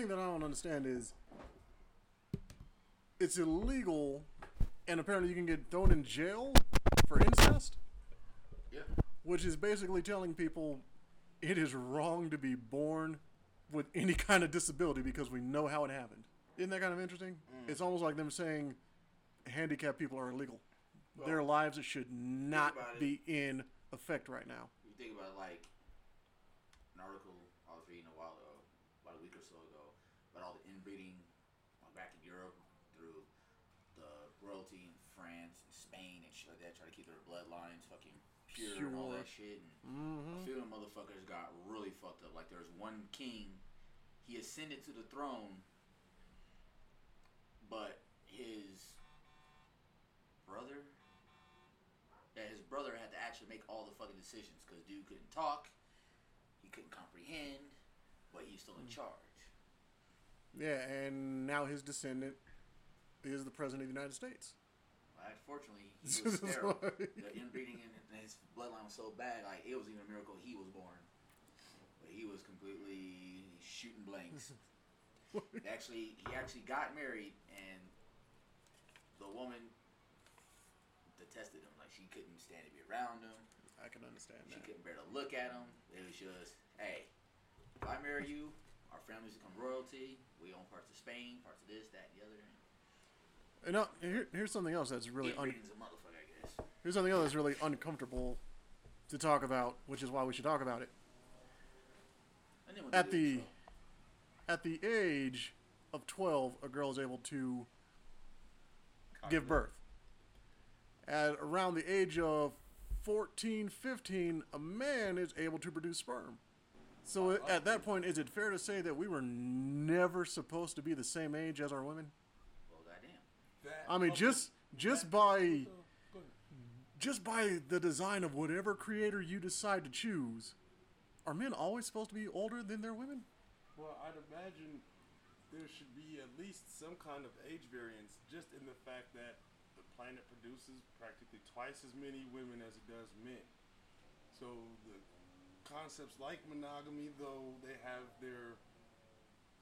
thing that I don't understand is, it's illegal, and apparently you can get thrown in jail for incest, Yeah. which is basically telling people it is wrong to be born with any kind of disability because we know how it happened. Isn't that kind of interesting? Mm. It's almost like them saying handicapped people are illegal. Their lives should not it. be in effect right now. You think about like an article I was reading a while ago, about a week or so ago, about all the inbreeding uh, back in Europe through the royalty in France and Spain and shit like that, try to keep their bloodlines fucking pure, and all that shit. And a few of them motherfuckers got really fucked up. Like there was one king, he ascended to the throne, but his brother that his brother had to actually make all the fucking decisions because dude couldn't talk, he couldn't comprehend, but he's still in mm. charge. Yeah, and now his descendant is the president of the United States. Well, unfortunately, he was sterile. the inbreeding in in his bloodline was so bad, like it was even a miracle he was born. But he was completely shooting blanks. Actually, he actually got married, and the woman detested him. Like she couldn't stand to be around him. I can understand She that. She couldn't bear to look at him. It was just, hey, if I marry you, our families become royalty. We own parts of Spain, parts of this, that, and the other. And now, here, here's something else that's really un- Inbreeding's a motherfucker, I guess. Here's something else that's really uncomfortable to talk about, which is why we should talk about it. And At they do the at the age of 12, a girl is able to give birth. At around the age of 14, 15, a man is able to produce sperm. So at that point, is it fair to say that we were never supposed to be the same age as our women? well, goddamn. I mean, okay, just just that- by Go ahead. Just by the design of whatever creator you decide to choose, are men always supposed to be older than their women? Well, I'd imagine there should be at least some kind of age variance, just in the fact that the planet produces practically twice as many women as it does men. So the concepts like monogamy, though they have their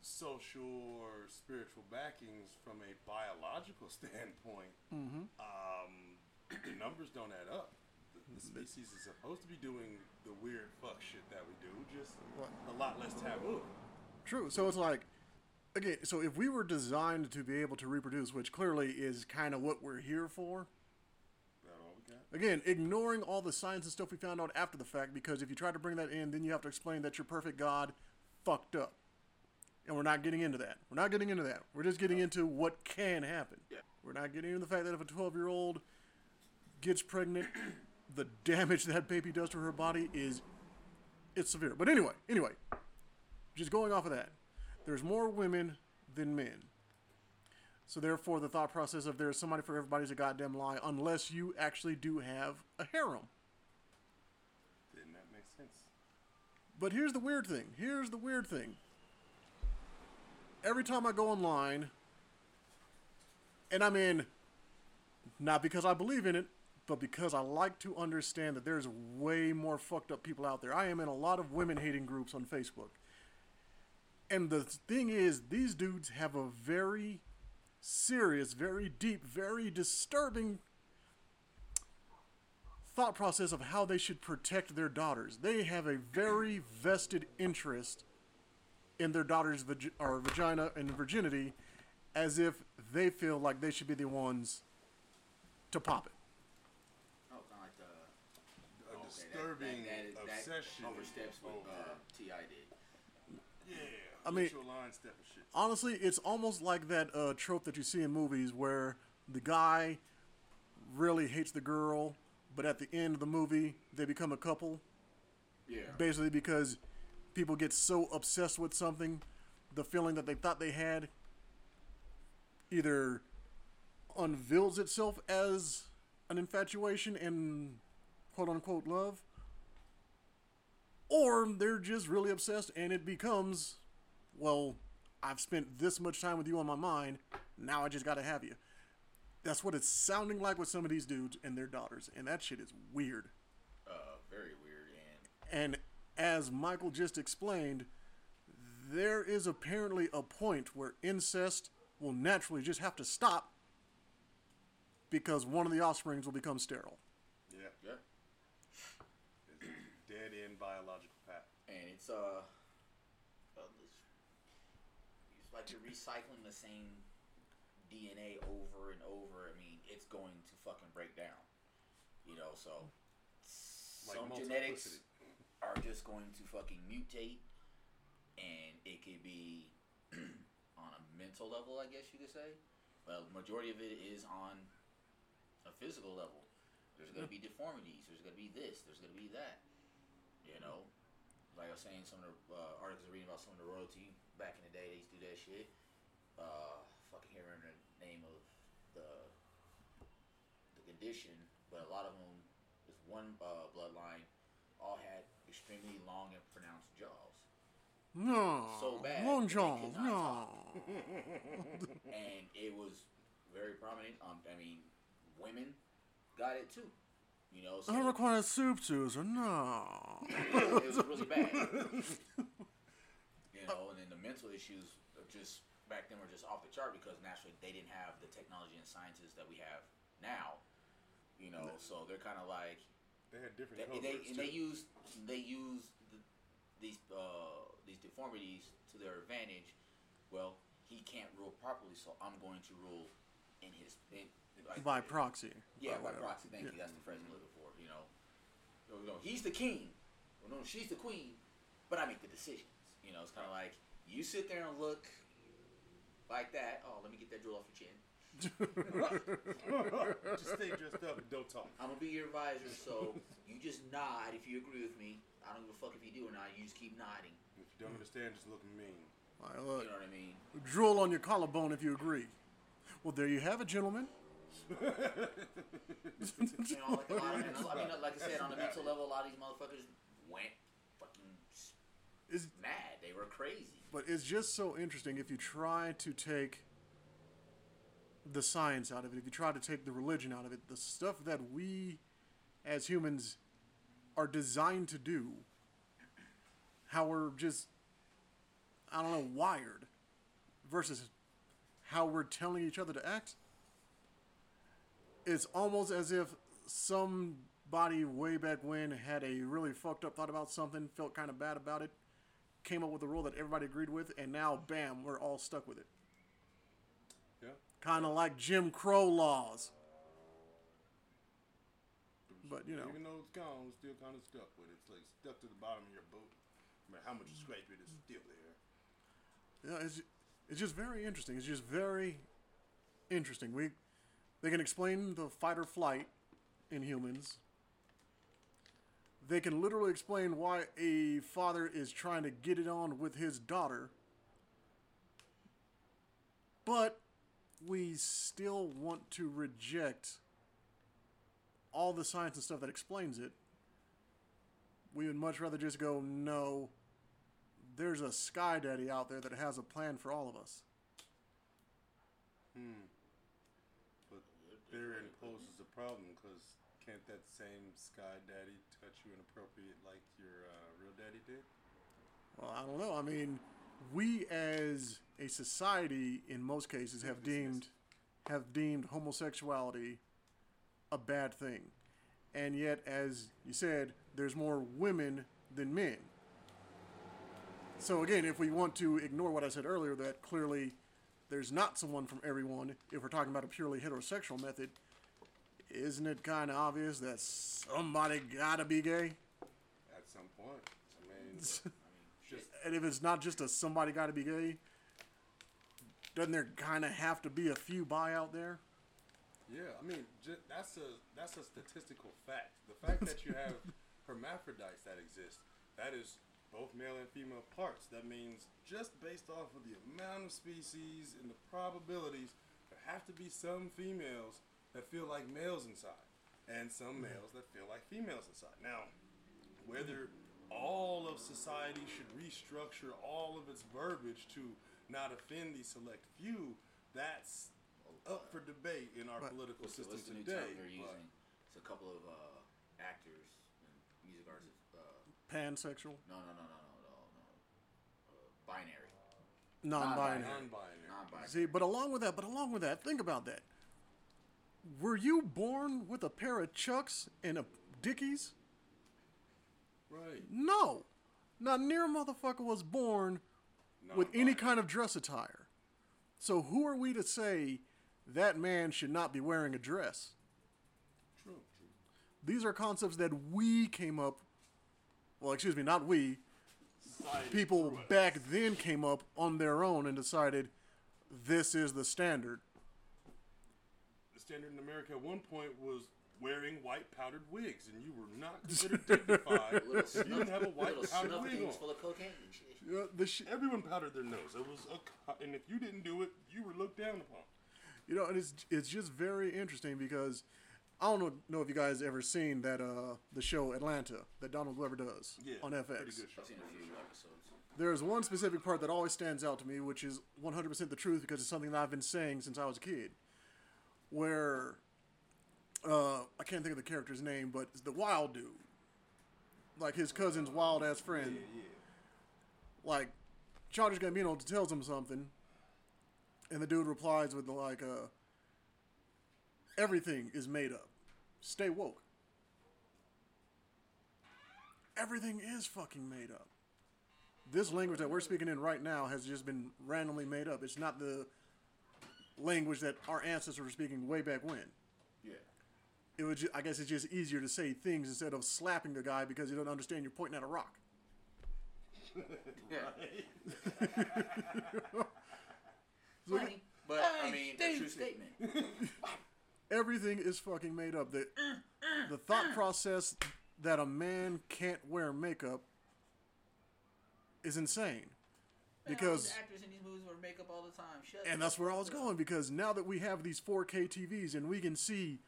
social or spiritual backings from a biological standpoint, um, the numbers don't add up. The, the mm-hmm. species is supposed to be doing the weird fuck shit that we do, just a lot less taboo. True. So it's like, again, so if we were designed to be able to reproduce, which clearly is kind of what we're here for, That all we got? again, ignoring all the science and stuff we found out after the fact, because if you try to bring that in, then you have to explain that your perfect God fucked up. And we're not getting into that. We're not getting into that. We're just getting into what can happen. Yeah. We're not getting into the fact that if a 12 year old gets pregnant, the damage that baby does to her body is it's severe. But anyway, anyway, just going off of that, there's more women than men. So therefore, the thought process of there's somebody for everybody is a goddamn lie, unless you actually do have a harem. Didn't that make sense? But here's the weird thing. Here's the weird thing. Every time I go online, and I mean, not because I believe in it, but because I like to understand that there's way more fucked up people out there. I am in a lot of women hating groups on Facebook. And the thing is, these dudes have a very serious, very deep, very disturbing thought process of how they should protect their daughters. They have a very vested interest in their daughter's vag- or vagina and virginity as if they feel like they should be the ones to pop it. Oh, kind of like the A okay, that- that, that, is- that oversteps what uh, T.I. did. Yeah. I mean- line step and shit. honestly, it's almost like that uh, trope that you see in movies where the guy really hates the girl, but at the end of the movie, they become a couple. Yeah. Basically, because people get so obsessed with something, the feeling that they thought they had either unveils itself as an infatuation and quote unquote love, or they're just really obsessed and it becomes, well, I've spent this much time with you on my mind, now I just gotta have you. That's what it's sounding like with some of these dudes and their daughters, and that shit is weird. Uh, very weird. And And as Michael just explained, there is apparently a point where incest will naturally just have to stop because one of the offsprings will become sterile. Yeah. yeah. It's dead biological path. And it's uh, it's, it's like you're recycling the same DNA over and over. I mean, it's going to fucking break down. You know, so Like some genetics are just going to fucking mutate, and it could be on a mental level, I guess you could say. But majority of it is on a physical level. There's going to be deformities. There's going to be this. There's going to be that. You know, like I was saying, some of the uh, articles I reading about some of the royalty back in the day, they used to do that shit. Uh, fucking hearing the name of the the condition, but a lot of them, this one uh, bloodline, all had extremely long and pronounced jaws, No. So bad Long that they John. could not No. and it was very prominent. Um, I mean, women got it too. You know, so I require soup juicer. No. it was really bad. you know, and then the mental issues just back then were just off the chart because naturally they didn't have the technology and sciences that we have now. You know, so they're kind of like They had different they, code they, words, and they too. use they use the, these uh, these deformities to their advantage. Well, he can't rule properly, so I'm going to rule in his in, like, By proxy. yeah, or by proxy. Thank Yeah. you. That's the phrase I'm looking for. You know, you know, he's the king. Well, no, she's the queen, but I make the decisions. You know, it's kind of like you sit there and look like that. Oh, let me get that drill off your chin. Just stay dressed up and don't talk. I'm gonna be your advisor, so you just nod if you agree with me. I don't give a fuck if you do or not. You just keep nodding. If you don't understand, just look mean. Like, You look, know what I mean? drool on your collarbone if you agree. Well, there you have it, gentlemen. You know, like lot of, and I mean, like I said, on a mental level, a lot of these motherfuckers went fucking s- It's, mad. They were crazy. but it's just so interesting if you try to take the science out of it, if you try to take the religion out of it, the stuff that we as humans are designed to do, how we're just, I don't know, wired, versus how we're telling each other to act, it's almost as if somebody way back when had a really fucked up thought about something, felt kind of bad about it, came up with a rule that everybody agreed with, and now, bam, we're all stuck with it. Yeah. Kind of like Jim Crow laws. But, you know. Even though it's gone, we're still kind of stuck with it. It's like stuck to the bottom of your boat. No matter how much you scrape it, it's still there. Yeah, it's it's just very interesting. It's just very interesting. We they can explain the fight or flight in humans. They can literally explain why a father is trying to get it on with his daughter. But we still want to reject all the science and stuff that explains it. We would much rather just go, no, there's a sky daddy out there that has a plan for all of us. A problem because can't that same sky daddy touch you inappropriate like your uh, real daddy did? Well, I don't know. I mean, we as a society, in most cases, have deemed have deemed homosexuality a bad thing, and yet, as you said, there's more women than men. So again, if we want to ignore what I said earlier, that clearly there's not someone from everyone. If we're talking about a purely heterosexual method, isn't it kind of obvious that somebody gotta be gay? At some point. I mean, I mean, Just And if it's not just a somebody got to be gay, doesn't there kind of have to be a few bi out there? Yeah, I mean ju- that's a that's a statistical fact. The fact that you have hermaphrodites that exist, that is both male and female parts. That means just based off of the amount of species and the probabilities, there have to be some females that feel like males inside, and some males that feel like females inside. Now, whether all of society should restructure all of its verbiage to not offend the select few, that's up for debate in our Right. political What's system what's the new today. term they're using? It's a couple of uh, actors and music artists. Uh, Pansexual, no, no, no, no, no, no, no. Uh, binary. non-binary. Non-binary. Non-binary. See, but along with that, but along with that, think about that. Were you born with a pair of Chucks and a Dickies? Right. No. Not near a motherfucker was born with any Non-binary. kind of dress attire. So who are we to say that man should not be wearing a dress? True. True. These are concepts that we came up well, excuse me, not we. Society People back then came up on their own and decided this is the standard. The standard in America at one point was wearing white powdered wigs, and you were not considered dignified. Little if you didn't have a white little powdered snuff wig things on. full of cocaine and shit. The sh- Everyone powdered their nose. It was a, co- and if you didn't do it, you were looked down upon. You know, and it's it's just very interesting because I don't know, know if you guys ever seen that uh the show Atlanta that Donald Glover does Yeah, on FX. Pretty good show. I've seen a few episodes. There's one specific part that always stands out to me, which is 100% the truth because it's something that I've been saying since I was a kid. Where uh I can't think of the character's name, but it's the wild dude, like his cousin's wild ass friend. Yeah, yeah. like Childish Gambino tells him something, and the dude replies with like, uh, "Everything is made up. Stay woke. Everything is fucking made up. This language that we're speaking in right now has just been randomly made up. It's not the language that our ancestors were speaking way back when. Yeah. It was, ju- I guess, it's just easier to say things instead of slapping the guy because you don't understand you're pointing at a rock. Yeah. Funny, but I mean, a true statement. everything is fucking made up. The the thought process that a man can't wear makeup is insane. Because actors in these movies wear makeup all the time. Shut and the that's where I was going because now that we have these 4K TVs and we can see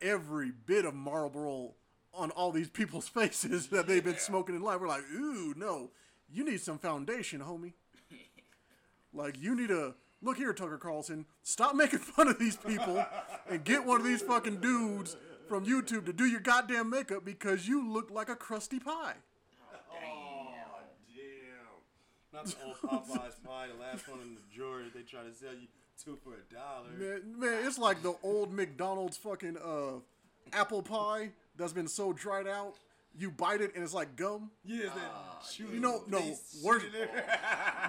every bit of Marlboro on all these people's faces that they've been Yeah. smoking in life, we're like, ooh, no, you need some foundation, homie. like you need to look here, Tucker Carlson. Stop making fun of these people and get one of these fucking dudes from YouTube to do your goddamn makeup because you look like a crusty pie. Oh, Damn. Damn. Not the old Popeyes pie, the last one in the drawer that they try to sell you two for a dollar. Man, man, it's like the old McDonald's fucking uh, apple pie that's been so dried out. You bite it and it's like gum. Yeah, is that shoot You know, no, worse, shit in there?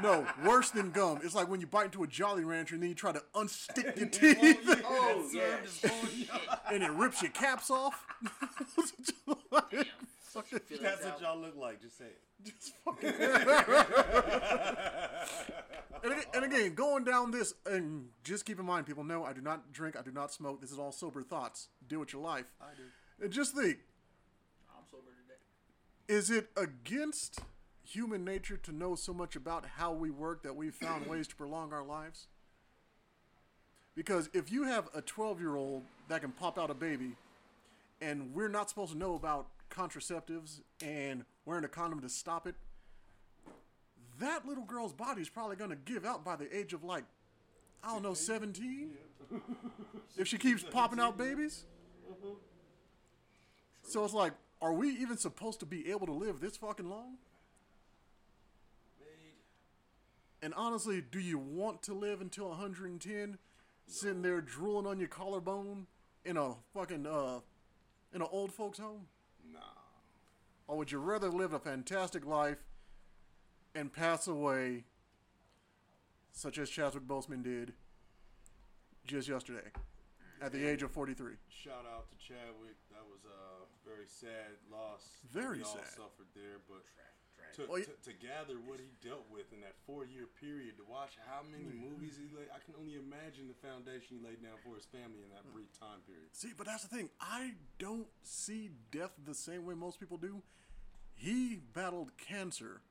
no, worse than gum. It's like when you bite into a Jolly Rancher and then you try to unstick your teeth Oh, yeah. serve is pulling you out. and it rips your caps off. Damn. Feel That's that what y'all look like. Just say it. and, again, and again, going down this, and just keep in mind, people know I do not drink, I do not smoke. This is all sober thoughts. Deal with your life. I do. And just think, I'm sober today. is it against human nature to know so much about how we work that we've found ways to prolong our lives? Because if you have a 12 year old that can pop out a baby, and we're not supposed to know about contraceptives and wearing a condom to stop it, that little girl's body is probably going to give out by the age of like, I don't know, 17? if she keeps popping out babies? So it's like, are we even supposed to be able to live this fucking long? Made. And honestly, do you want to live until 110, sitting there drooling on your collarbone in a fucking uh, in an old folks home, Nah. or would you rather live a fantastic life and pass away, such as Chadwick Boseman did just yesterday, at the age of 43? Shout out to Chadwick. That was a very sad loss. Very we all sad. suffered there, but trash. To, Well, to, to gather what he dealt with in that four year period, to watch how many Mm. movies he laid, I can only imagine the foundation he laid down for his family in that brief time period. See, but that's the thing. I don't see death the same way most people do. He battled cancer,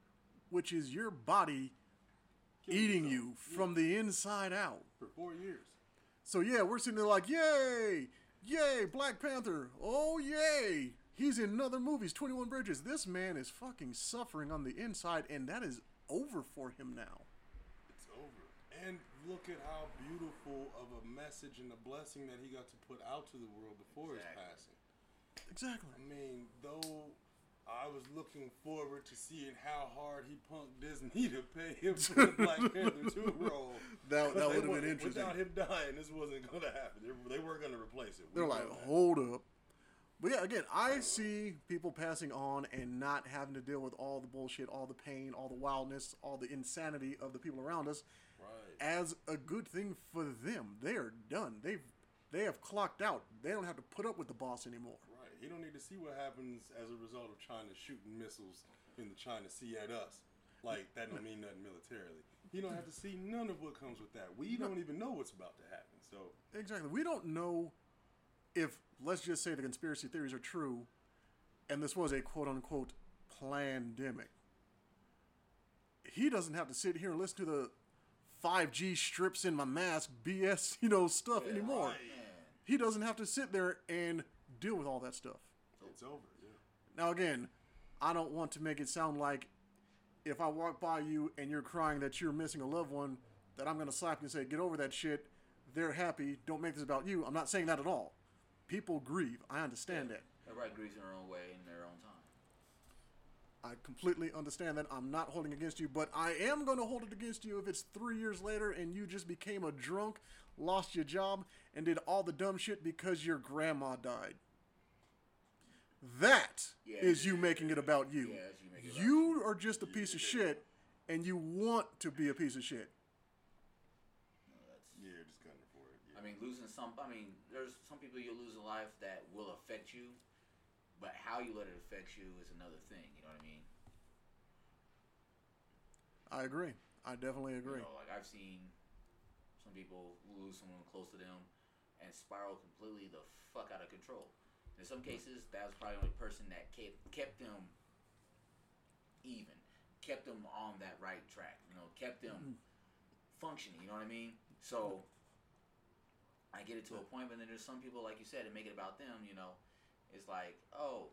which is your body Killing eating you from the inside out. for four years. So yeah, we're sitting there like, yay, yay, Black Panther, oh yay, he's in other movies, Twenty One Bridges. This man is fucking suffering on the inside, and that is over for him now. It's over. And look at how beautiful of a message and a blessing that he got to put out to the world before Exactly. his passing. Exactly. I mean, though I was looking forward to seeing how hard he punked Disney to pay him for the Black Panther 2 role. That- that would've been wa- interesting. Without him dying, this wasn't going to happen. They, they weren't going to replace it. We They're like, hold up. But yeah, again, I see people passing on and not having to deal with all the bullshit, all the pain, all the wildness, all the insanity of the people around us Right. as a good thing for them. They are done. They've they have clocked out. They don't have to put up with the boss anymore. Right. He don't need to see what happens as a result of China shooting missiles in the China Sea at us. Like that don't mean nothing militarily. He don't have to see none of what comes with that. We don't even know what's about to happen. So Exactly. We don't know if let's just say the conspiracy theories are true and this was a quote unquote pandemic. He doesn't have to sit here and listen to the 5G strips in my mask BS, you know, stuff anymore. right. He doesn't have to sit there and deal with all that stuff. it's over. Yeah. Now again, I don't want to make it sound like if I walk by you and you're crying that you're missing a loved one, that I'm gonna slap you and say, "Get over that shit." They're happy. Don't make this about you. I'm not saying that at all. People grieve. I understand that. Everybody grieves in their own way in their own time. I completely understand that. I'm not holding against you, but I am going to hold it against you if it's three years later and you just became a drunk, lost your job, and did all the dumb shit because your grandma died. That is Yeah. you making it about you. Yeah, that's you making it about are just a piece of shit, and you want to be a piece of shit. You know, that's, Yeah, just gunning for it. Yeah. I mean, losing some. I mean, there's some people you lose in life that will affect you, but how you let it affect you is another thing. You know what I mean? I agree. I definitely agree. You know, like I've seen some people lose someone close to them and spiral completely the fuck out of control. In some cases, that was probably the only person that kept kept them even, kept them on that right track. You know, kept them mm-hmm. functioning. You know what I mean? So I get it to a point, but then there's some people, like you said, that make it about them. You know, it's like, oh,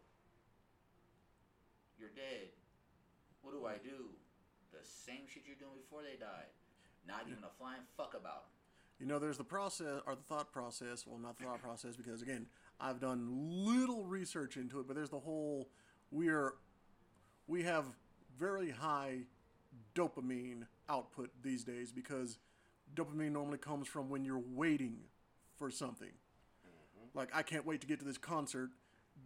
you're dead. What do I do? The same shit you're doing before they died. Not even a flying fuck about 'em. You know, there's the process or the thought process. Well, not the thought process because again, I've done little research into it, but there's the whole we are we have very high dopamine output these days because dopamine normally comes from when you're waiting for something. Like I can't wait to get to this concert.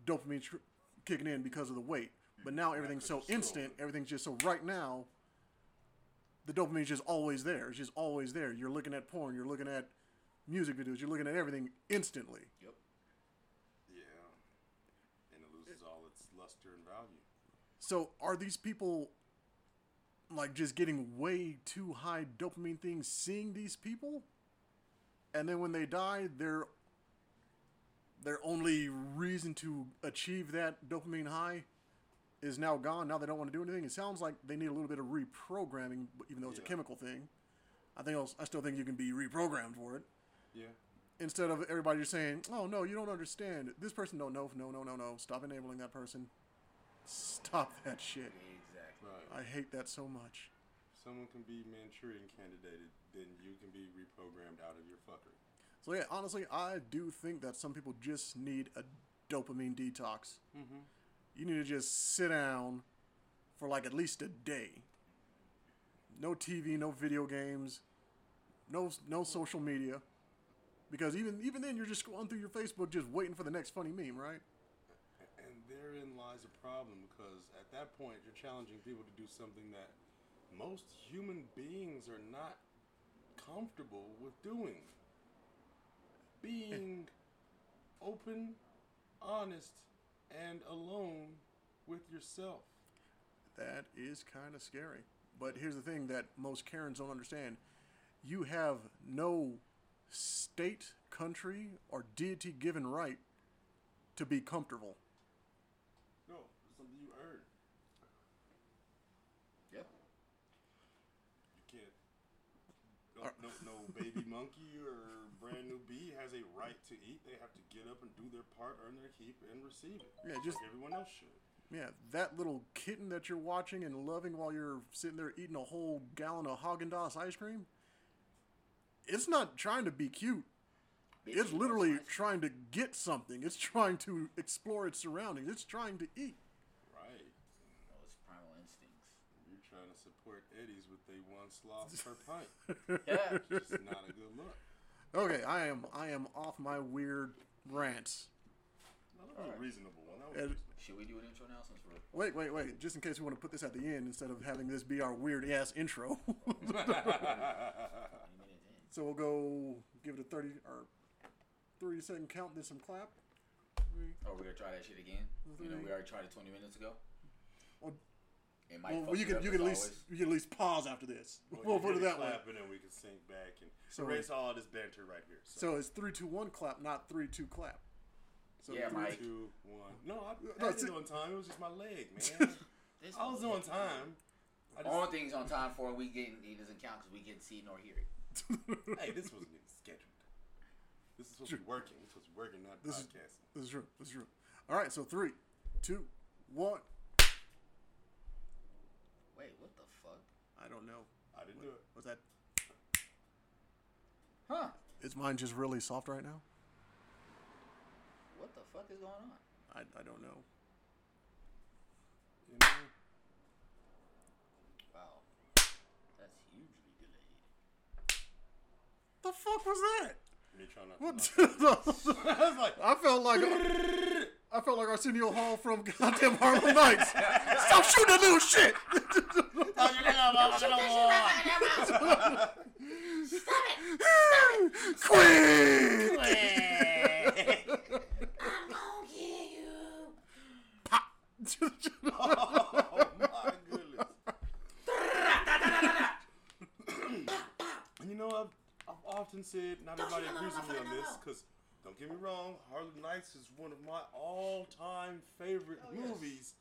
Dopamine tr- kicking in because of the wait. But now everything's so instant. Everything's just so right now. The dopamine's just always there. It's just always there. You're looking at porn. You're looking at music videos. You're looking at everything instantly. Yep. Yeah. And it loses all its luster and value. So are these people like just getting way too high dopamine things seeing these people? And then when they die, their their only reason to achieve that dopamine high is now gone. Now they don't want to do anything. It sounds like they need a little bit of reprogramming, even though it's a chemical thing. I think I'll, I still think you can be reprogrammed for it. Yeah. Instead of everybody just saying, "Oh no, you don't understand. This person don't know. No, no, no, no. Stop enabling that person. Stop that shit." Exactly. Right. I hate that so much. Someone can be Manchurian candidated, then you can be reprogrammed out of your fuckery. So yeah, honestly, I do think that some people just need a dopamine detox. Mm-hmm. You need to just sit down for like at least a day. No TV, no video games, no no social media, because even even then you're just going through your Facebook just waiting for the next funny meme, right? And therein lies a problem because at that point you're challenging people to do something that most human beings are not comfortable with doing. Being open, honest, and alone with yourself. That is kind of scary. But here's the thing that most Karens don't understand: you have no state, country, or deity-given right to be comfortable. No, it's something you earn. Yep. You can't. No, no, no baby monkey or brand new bee has a right to eat. They have to get up and do their part, earn their keep, and receive it. Yeah, just- like everyone else should. Yeah, that little kitten that you're watching and loving while you're sitting there eating a whole gallon of Haagen Dazs ice cream, it's not trying to be cute. It's literally trying to get something. It's trying to explore its surroundings. It's trying to eat. Right. No, it's primal instincts. You're trying to support Eddie's with a sloth per pint. Yeah. It's not a good look. Okay, I am I am off my weird rants. No, that was a reasonable one. That was Ed- reasonable. Should we do an intro now since we're Wait, wait, wait. Just in case we want to put this at the end instead of having this be our weird ass intro. 20 minutes in? so we'll go give it a 30 or 30 second count, then some clap. We- Oh, we're gonna try that shit again. You know, we already tried it 20 minutes ago. Well, It might Well, fuck you can up you can at least always. you can at least pause after this. Well, we'll you put it that way. and then we can sink back and So- erase all this banter right here. So, So it's three, two, one clap, not three, two clap. So Yeah, three, Mike. two, one. No, I No, had it's- it on time. It was just my leg, man. I was on time. I just, Only things on time for we get he doesn't count because we can see nor hear it. hey, this wasn't even scheduled. This is supposed to be working. This is supposed to be working, not This is- podcasting. This is true. This is true. All right, so three, two, one. Wait, what the fuck? I don't know. I didn't do it. Was that? Huh? Is mine just really soft right now? What the fuck is going on? I, I don't know. You know? Wow, that's hugely delayed. The fuck was that? Me trying not What? to. I was like, I felt like I felt like Arsenio Hall from goddamn Harlem Nights. Stop shooting the little shit. Queen. oh my goodness. and you know, I've, I've often said, not everybody agrees with me on this, because don't get me wrong, Harlem Nights is one of my all-time favorite Oh, yes. movies.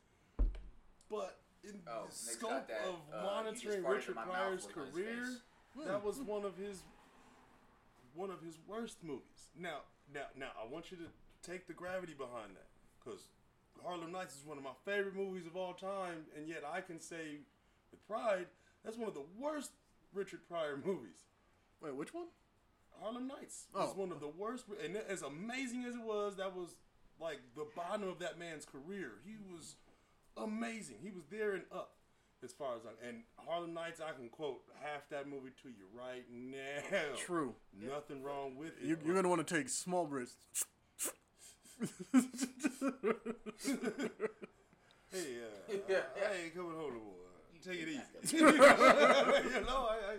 But in Oh, the scope that, of uh, monitoring he just farted in Richard Pryor's career, that was one of his one of his worst movies. Now, now, now, I want you to take the gravity behind that, because Harlem Nights is one of my favorite movies of all time, and yet I can say with pride that's one of the worst Richard Pryor movies. Wait, which one? Harlem Nights was Oh. one of the worst, and as amazing as it was, that was like the bottom of that man's career. He was amazing. He was there and up as far as I and Harlem Nights. I can quote half that movie to you right now. True. Nothing wrong with it. You, you're gonna want to take small breaths. Hey, uh, Yeah. I ain't coming home no more. Take it easy. you know, I, I,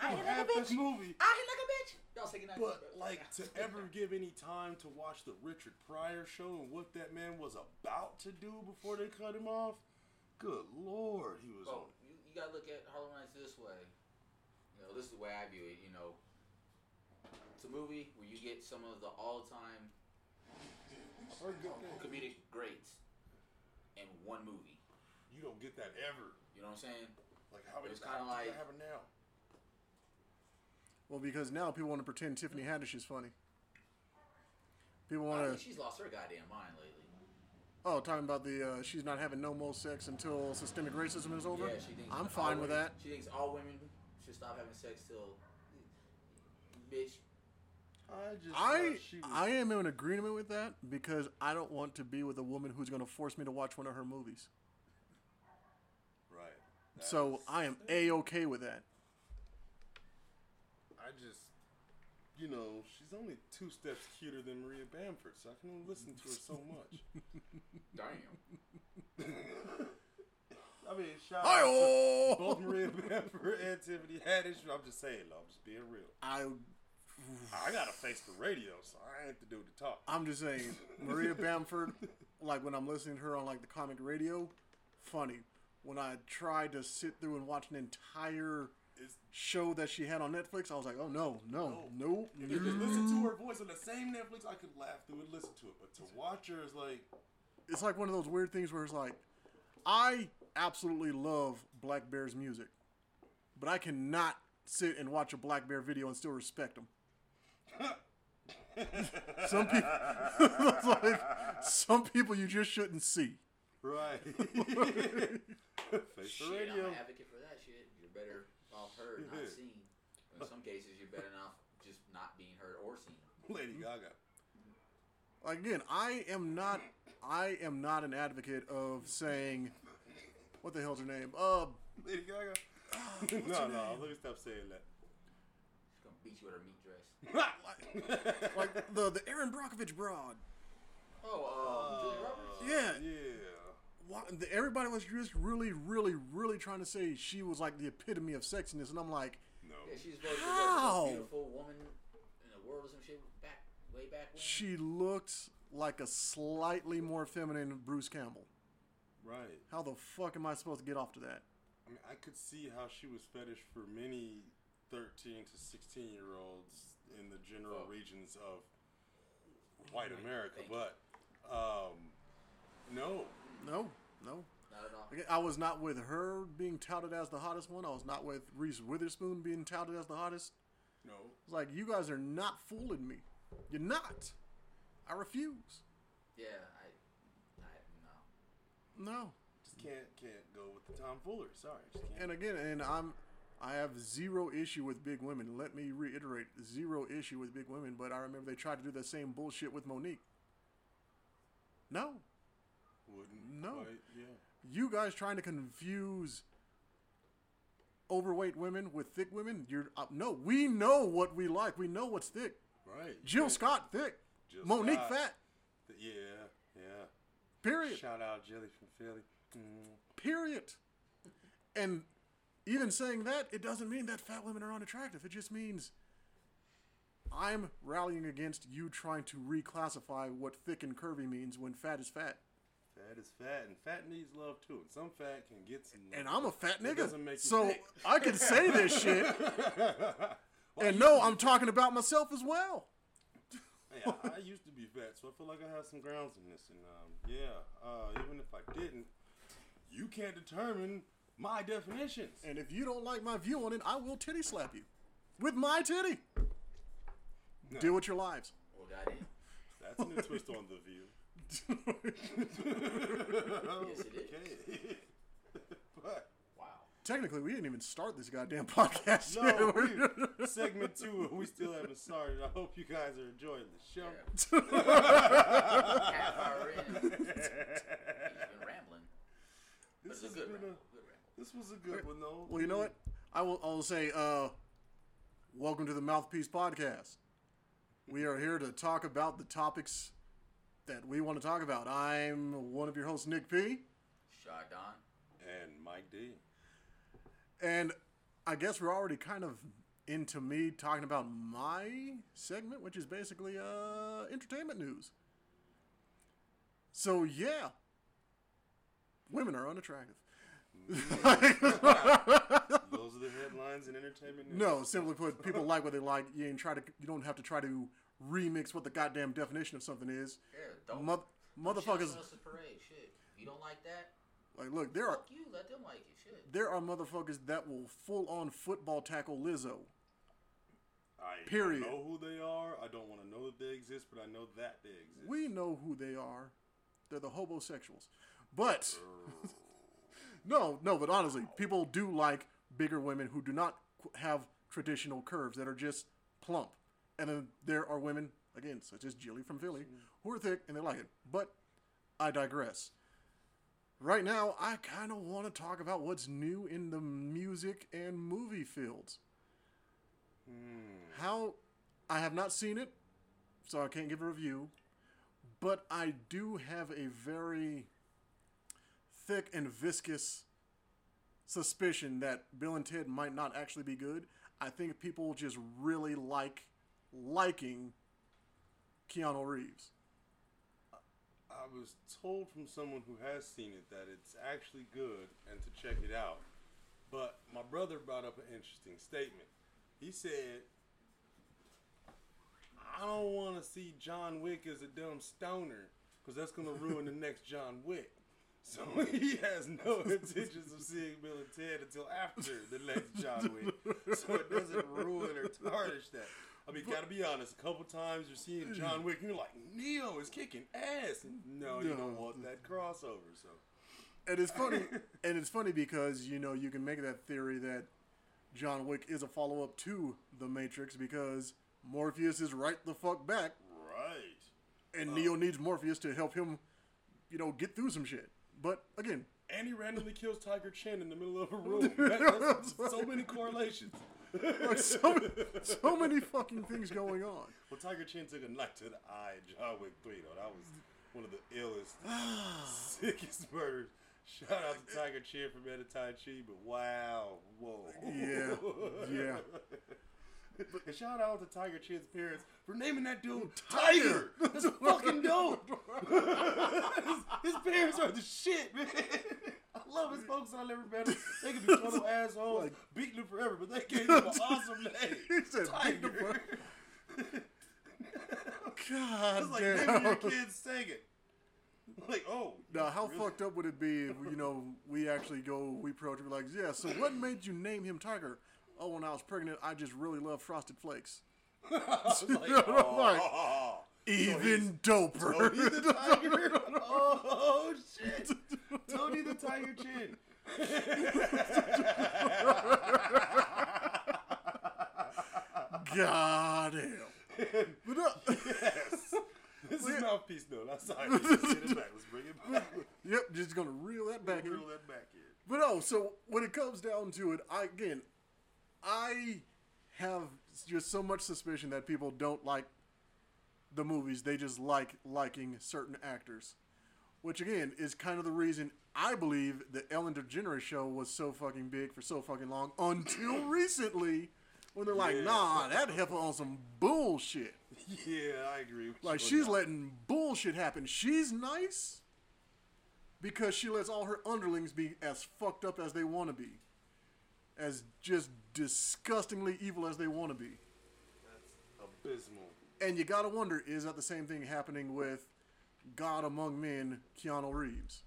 I I hit like a bitch. movie. I hit like a bitch. Y'all say goodnight. But like to ever give any time to watch the Richard Pryor show and what that man was about to do before they cut him off, good lord, he was Oh, on. you, you gotta look at Harlem Nights this way. You know, this is the way I view it. You know, it's a movie where you get some of the all-time Or good thing. comedic greats in one movie. You don't get that ever. You know what I'm saying? Like how It was how kinda does that like- happen now? Well, because now people want to pretend Tiffany Haddish is funny. People I want think to. she's lost her goddamn mind lately. Oh, talking about the uh, she's not having no more sex until systemic racism is over. Yeah, she thinks I'm all fine with women- that. She thinks all women should stop having sex till. Bitch, I just I she was, I am in agreement with that because I don't want to be with a woman who's going to force me to watch one of her movies. right. That So was- I am a okay with that. I just you know, she's only two steps cuter than Maria Bamford, so I can only listen to her so much. damn. I mean, shout out to both Maria Bamford and Tiffany Haddish. I'm just saying, though, I'm just being real. I I gotta face the radio, so I ain't the dude to talk. I'm just saying Maria Bamford. Like when I'm listening to her on like the comic radio, funny. when I try to sit through and watch an entire It's show that she had on Netflix, I was like, oh no, no, nope. If you just listen to her voice on the same Netflix, I could laugh through and listen to it. But to watch her is like, It's like one of those weird things where it's like, I absolutely love Black Bear's music, but I cannot sit and watch a Black Bear video and still respect them. some people, it's like, some people you just shouldn't see. right. Face the Shit, I'm an advocate for that shit. You're better off heard, not seen. In some cases, you're better off just not being heard or seen. Lady Gaga. Again, I am not, I am not an advocate of saying, what the hell's her name? Uh, Lady Gaga. no, no, let me stop saying that. She's gonna beat you with her meat dress. like the the Erin Brockovich broad. Oh, um, Julia Roberts. Yeah, Yeah. Why, everybody was just really, really, really trying to say she was like the epitome of sexiness, and I'm like, No. Yeah, she's voted the How? most beautiful woman in the world or some shit back way back when. she looked like a slightly more feminine Bruce Campbell. Right. How the fuck am I supposed to get off to that? I mean, I could see how she was fetish for many 13 to 16 year olds in the general Oh. regions of white America, Thank but um, no. No, no. Not at all. I was not with her being touted as the hottest one. I was not with Reese Witherspoon being touted as the hottest. No. It's like you guys are not fooling me. You're not. I refuse. Yeah, I, I no. No. Just can't can't go with the tomfoolery. Sorry, just can't. And again, and I'm I have zero issue with big women. Let me reiterate, zero issue with big women, but I remember they tried to do the same bullshit with Mo'Nique. No. Wouldn't No. quite, yeah. You guys trying to confuse overweight women with thick women? You're uh, no, we know what we like. We know what's thick. Right. Jill Yeah. Scott thick. Jill Mo'Nique Scott. fat. Yeah, yeah. Period. Shout out Jilly from Philly. Mm. Period. And even saying that, it doesn't mean that fat women are unattractive. It just means I'm rallying against you trying to reclassify what thick and curvy means when fat is fat. Fat is fat, and fat needs love too. And some fat can get some. And I'm a fat That nigga. make So thick. I can say this shit. and no, I'm talking about myself as well. Hey, I, I used to be fat, so I feel like I have some grounds in this. And um, yeah, uh, even if I didn't, you can't determine my definitions. And if you don't like my view on it, I will titty slap you. With my titty. No. Deal with your lives. Oh, goddamn. That's a new twist on the view. Yes, it is. Okay. but Wow. Technically, we didn't even start this goddamn podcast. no, we, segment two, we still haven't started. I hope you guys are enjoying the show. Yeah. Half hour in. He's been rambling. This it's a good been ramble. a- Good ramble. This was a good one, though. Well, you know what? I will. I'll say, uh, welcome to the MoufPiece Podcast. We are here to talk about the topics that we want to talk about. I'm one of your hosts, Nick P, Shot Don. And Mike D. and I guess we're already kind of into me talking about my segment, which is basically uh, entertainment news. So yeah, women are unattractive. Those are the headlines in entertainment news. No, simply put, people like what they like. You ain't try to. You don't have to try to remix what the goddamn definition of something is. Yeah, don't. Moth- Shit, motherfuckers, us the parade. Shit. If you don't like that, like, look, there are you. Let them like it. Shit. there are motherfuckers that will full on football tackle Lizzo. I Period. know who they are. I don't want to know that they exist, but I know that they exist. We know who they are. They're the homosexuals. But oh. no, no, but honestly, people do like bigger women who do not have traditional curves that are just plump. And then there are women, again, such as Jilly from Philly, mm-hmm. who are thick and they like it. But I digress. Right now, I kind of want to talk about what's new in the music and movie fields. Hmm. How I have not seen it, so I can't give a review, but I do have a very thick and viscous suspicion that Bill and Ted might not actually be good. I think people just really like liking Keanu Reeves. I, was told from someone who has seen it that it's actually good and to check it out. But my brother brought up an interesting statement. He said, I don't want to see John Wick as a dumb stoner because that's going to ruin the next John Wick. So he has no intentions of seeing Bill and Ted until after the next John Wick. So it doesn't ruin or tarnish that. I mean, gotta be honest. A couple times you're seeing John Wick, and you're like, Neo is kicking ass. And no, you don't want that crossover. So And it's funny, and it's funny because you know you can make that theory that John Wick is a follow up to The Matrix because Morpheus is right the fuck back, right, and uh, Neo needs Morpheus to help him, you know, get through some shit. But again, and he randomly kills Tiger Chen in the middle of a room. That- that's so many correlations. like so, so many fucking things going on. Well, Tiger Chen took a knife to the eye in John Wick 3, though. That was one of the illest, sickest murders. Shout out to Tiger Chen from Man of Tai Chi, but wow, whoa. Yeah, yeah. And shout out to Tiger Chen's parents for naming that dude Tiger. That's fucking dope. his, his parents are the shit, man. I love his folks. I never met him. They could be total assholes, beating him forever, but they gave him an awesome name. He said, Tiger. God It's like damn. naming your kids singing. Like, oh. Now, how really? fucked up would it be if you know we actually go we approach and be like, yeah. So what made you name him Tiger? Oh, when I was pregnant, I just really loved Frosted Flakes. I was like, Like, oh, Even doper. Tony the Tiger. Oh shit. Tony the Tiger Chen. God damn. But, uh, Yes. This is MoufPiece though. That's sorry. Let's get it back. Let's bring it back. yep, just gonna reel that back in. Reel that back in. But oh, so when it comes down to it, I again, I have just so much suspicion that people don't like the movies. They just like liking certain actors, which again is kind of the reason I believe the Ellen DeGeneres show was so fucking big for so fucking long until recently, when they're like, Yeah. nah, that heifer on some bullshit. Yeah, I agree. Like she's that. letting bullshit happen. She's nice because she lets all her underlings be as fucked up as they want to be, as just disgustingly evil as they want to be. That's abysmal. And you gotta wonder, is that the same thing happening with God Among Men, Keanu Reeves?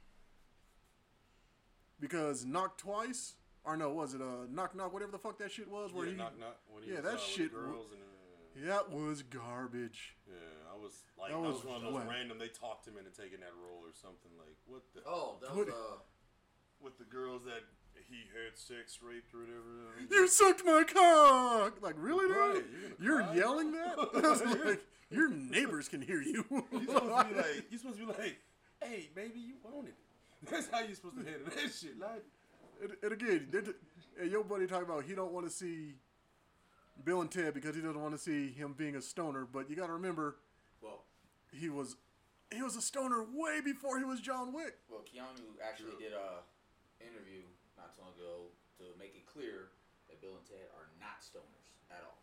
Because Knock Twice, or no, was it uh Knock Knock, whatever the fuck that shit was, where yeah, he, knock knock. When he Yeah, was, that uh, shit the wa- Girls and, uh, that was garbage. yeah, I was like, That that was, was one of those whack. random. They talked him into taking that role or something. Like what the? Oh, that What- was uh, With the girls that he had sex raped or whatever. You sucked my cock! Like, really, Right, dude? you're You're yelling that? Like, your neighbors can hear you. You're supposed to be like, you're supposed to be like, hey, baby, you own it. That's how you're supposed to handle that shit. Like, and, and again, t- and your buddy talking about he don't want to see Bill and Ted because he doesn't want to see him being a stoner. But you got to remember, well, he was he was a stoner way before he was John Wick. well, Keanu actually did a interview not too long ago to make it clear that Bill and Ted are not stoners at all.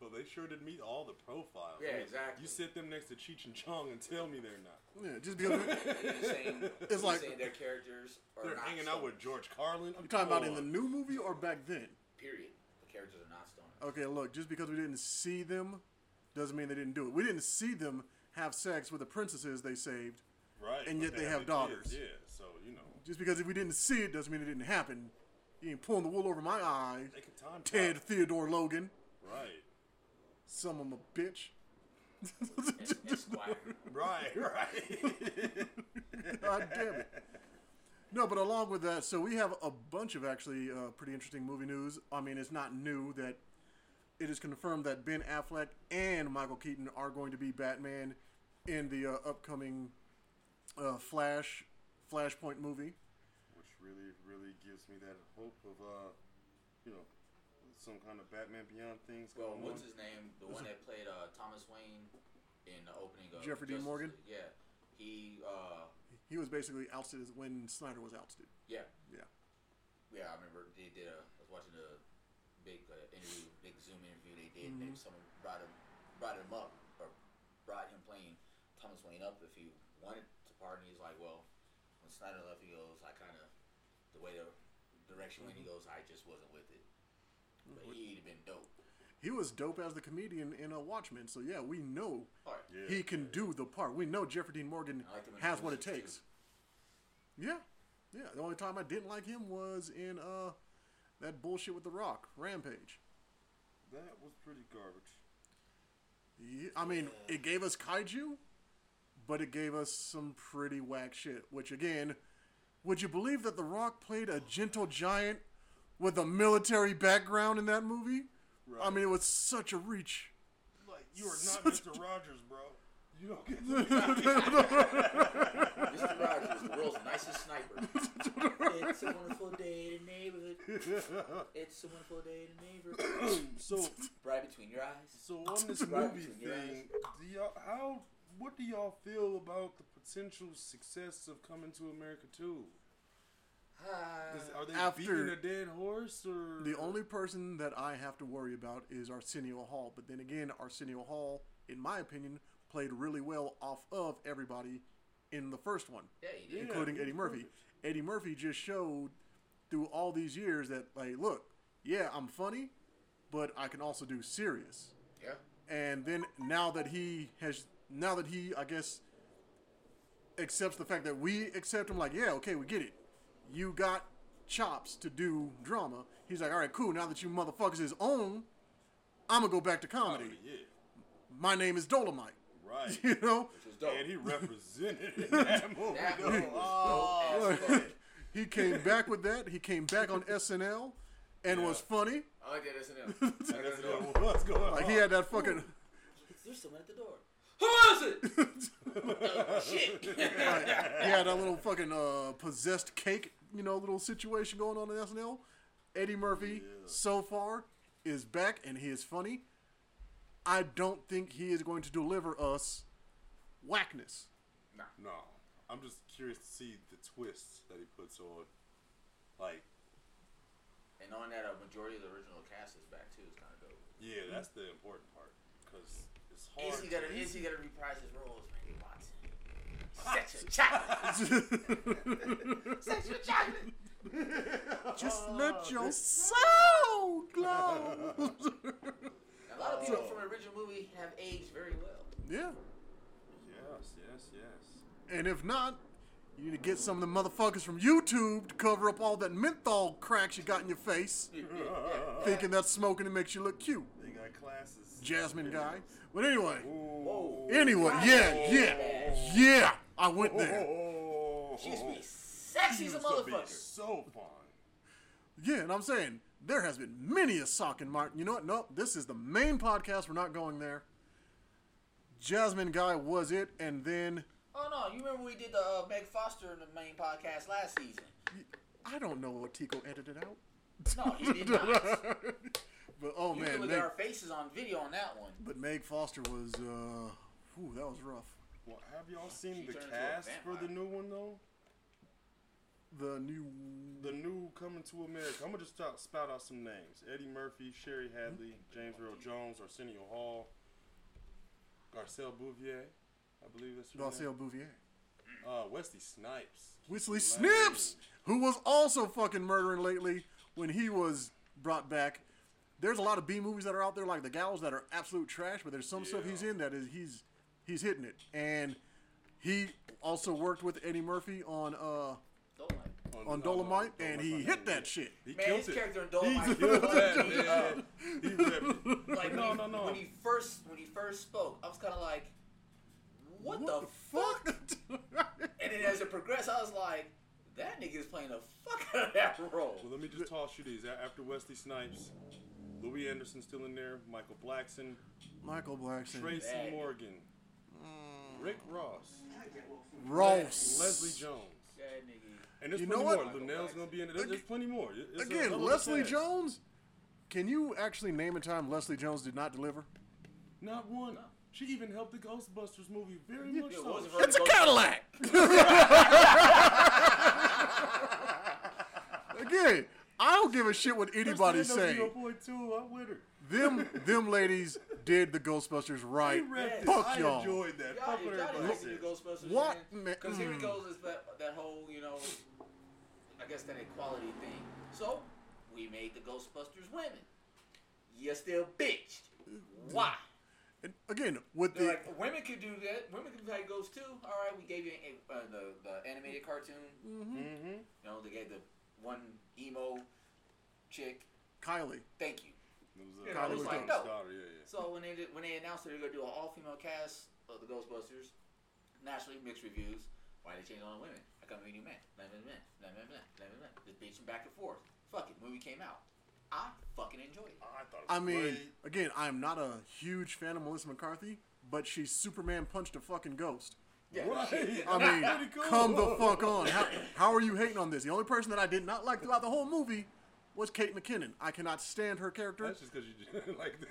well, they sure did meet all the profiles. Yeah, I mean, exactly. You sit them next to Cheech and Chong and tell me they're not. Yeah, just because He's saying, It's like- saying their characters are They're not hanging out with George Carlin. you talking about in the new movie or back then. Period. The characters are not stoners. Okay, look, just because we didn't see them doesn't mean they didn't do it. We didn't see them have sex with the princesses they saved. right? and yet they have their daughters. kids, Yeah, so you know Just because if we didn't see it doesn't mean it didn't happen. You ain't pulling the wool over my eyes. they can time Ted travel. Theodore Logan. Right, Some of a bitch. Right, right. God damn it. No, but along with that, so we have a bunch of actually uh, pretty interesting movie news. I mean, it's not new that it is confirmed that Ben Affleck and Michael Keaton are going to be Batman in the uh, upcoming uh, Flash Flashpoint movie. Which really, really gives me that hope of, uh, you know, some kind of Batman Beyond things Well, going what's on. his name? The one that played uh, Thomas Wayne in the opening of Jeffrey Dean Morgan? League. Yeah, he. Uh, He was basically ousted as- when Snyder was ousted. yeah, Yeah. yeah. I remember they did a. I was watching a big uh, interview, big Zoom interview they did. and Mm-hmm. Maybe someone brought him, brought him up, or brought him playing Thomas Wayne up if he wanted to pardon. He's like, well, when Snyder left, he goes, I kind of the way the direction when He mm-hmm. goes, I just wasn't with it. But mm-hmm. he'd have been dope. He was dope as the comedian in a Watchmen, so yeah, we know All right. Yeah. he can do the part. We know Jeffrey Dean Morgan I liked him in has what it Fools, too. takes. Yeah, yeah. The only time I didn't like him was in uh that bullshit with The Rock, Rampage. That was pretty garbage. Yeah, I mean, it gave us kaiju, but it gave us some pretty whack shit. Which again, would you believe that The Rock played a gentle giant with a military background in that movie? I mean, it was such a reach. Like you are not Mr. Rogers, bro. You don't get to Mr. Rogers, the world's nicest sniper. it's a wonderful day in the neighborhood. It's a wonderful day in the neighborhood. So right between your eyes. so on this Right movie between your thing, do y'all how what do y'all feel about the potential success of Coming to America 2? Uh, is, are they After- beating a dead horse or The only person that I have to worry about is Arsenio Hall. But then again, Arsenio Hall, in my opinion, played really well off of everybody in the first one, Yeah, he did. including he Eddie Murphy. perfect. Eddie Murphy just showed through all these years that, like, look, yeah, I'm funny, but I can also do serious. Yeah. And then now that he has, now that he, I guess, accepts the fact that we accept him, like, yeah, okay, we get it. You got chops to do drama. He's like, all right, cool. Now that you motherfuckers is on, I'm gonna go back to comedy. Comedy, yeah. My name is Dolomite. Right. You know, Which was dope. and he represented in that movie. that though. Oh, dope he came back with that. He came back on SNL and was funny. I like that SNL. I like that's SNL. what's going on. Like he had that fucking. There's someone at the door. Who is it? oh, shit. Like, he had that little fucking uh, possessed cake, you know, little situation going on in SNL. Eddie Murphy, so far, is back and he is funny. I don't think he is going to deliver us whackness. Nah. No, I'm just curious to see the twists that he puts on. Like, and on that, a majority of the original cast is back too. It's kind of dope. yeah, that's the important part because it's hard. Is he gonna is he gonna reprise his roles, Randy Watson? Sex your chocolate. Sex your chocolate. Just oh, let your soul glow. A lot of people from the original movie have aged very well. yeah. Yes, yes, yes. And if not, you need to get some of the motherfuckers from YouTube to cover up all that menthol cracks you got in your face, thinking that smoking it makes you look cute. They got classes. Jasmine guy. But anyway, Whoa. anyway, yeah, yeah, yeah. I went there. Oh, She used to be sexy as a used to be motherfucker. So fun. Yeah, and I'm saying there has been many a sock in Martin. You know what? Nope. This is the main podcast. We're not going there. Jasmine guy was it, and then Oh no, you remember we did the uh, Meg Foster in the main podcast last season? I don't know what Tico edited out. No, he did not. But oh you man, can look Meg, at our faces on video on that one. but Meg Foster was uh, whew, that was rough. Well, have y'all seen She the turned into a cast for the vampire. new one though? The new The new Coming to America. I'm gonna just start, spout out some names: Eddie Murphy, Shari Headley, James Earl Jones, Arsenio Hall, Garcelle Bouvier. I believe that's her Garcelle name. Bouvier. Uh, Wesley Snipes. Wesley Lame. Snips, who was also fucking murdering lately when he was brought back. There's a lot of B movies that are out there like The Gals that are absolute trash, but there's some stuff he's in that is he's he's hitting it. And he also worked with Eddie Murphy on uh Don't like. on Dolomite, and he hit that shit. He Man, killed his it. character in He Dolomite killed was that, man. up. It. Like no, when, no, he, no. when he first when he first spoke, I was kind of like, what, What the, the fuck? fuck? And then as it progressed, I was like, that nigga is playing the fuck out of that role. Well, let me just toss you these. After Wesley Snipes, Louie Anderson still in there, Michael Blackson, Michael Blackson, Tracy Bag. Morgan, mm. Rick Ross, Ross, Leslie Jones. And there's You know plenty what? more. Linnell's gonna be in it. There's, there's plenty more. It's Again, a Leslie cast. Jones. Can you actually name a time Leslie Jones did not deliver? Not one. She even helped the Ghostbusters movie very much Yeah, so. what was it It's a Cadillac. Again, I don't give a shit what anybody's First saying. Zero point two. I'm with her. Them them ladies did the Ghostbusters right. We read this. Fuck I y'all. enjoyed that. Y'all, Fuck what y'all didn't everybody like the said. Ghostbusters. What? man? Man, Because here it mm. goes is that that whole you know, I guess that equality thing. So we made the Ghostbusters women. You still bitched. Why? And again, with They're the like women could do that. Women can play ghosts too. All right, we gave you a, uh, the the animated cartoon. Mm-hmm. You know, they gave the one emo chick. Kylie. Thank you. It was, You uh, know, it was like, no. daughter, yeah, yeah. So when they did, when they announced that they're gonna do an all female cast of the Ghostbusters, naturally mixed reviews. Why they change all the women? I come to new man, blah blah blah, blah blah blah, blah blah blah. Just bitching back and forth. Fuck it, movie came out. I fucking enjoyed it. I thought it was I mean, great. again, I'm not a huge fan of Melissa McCarthy, but she Superman punched a fucking ghost. Yeah, Right. I mean, cool. come the fuck on. How, how are you hating on this? The only person that I did not like throughout the whole movie was Kate McKinnon. I cannot stand her character. That's just because you like that.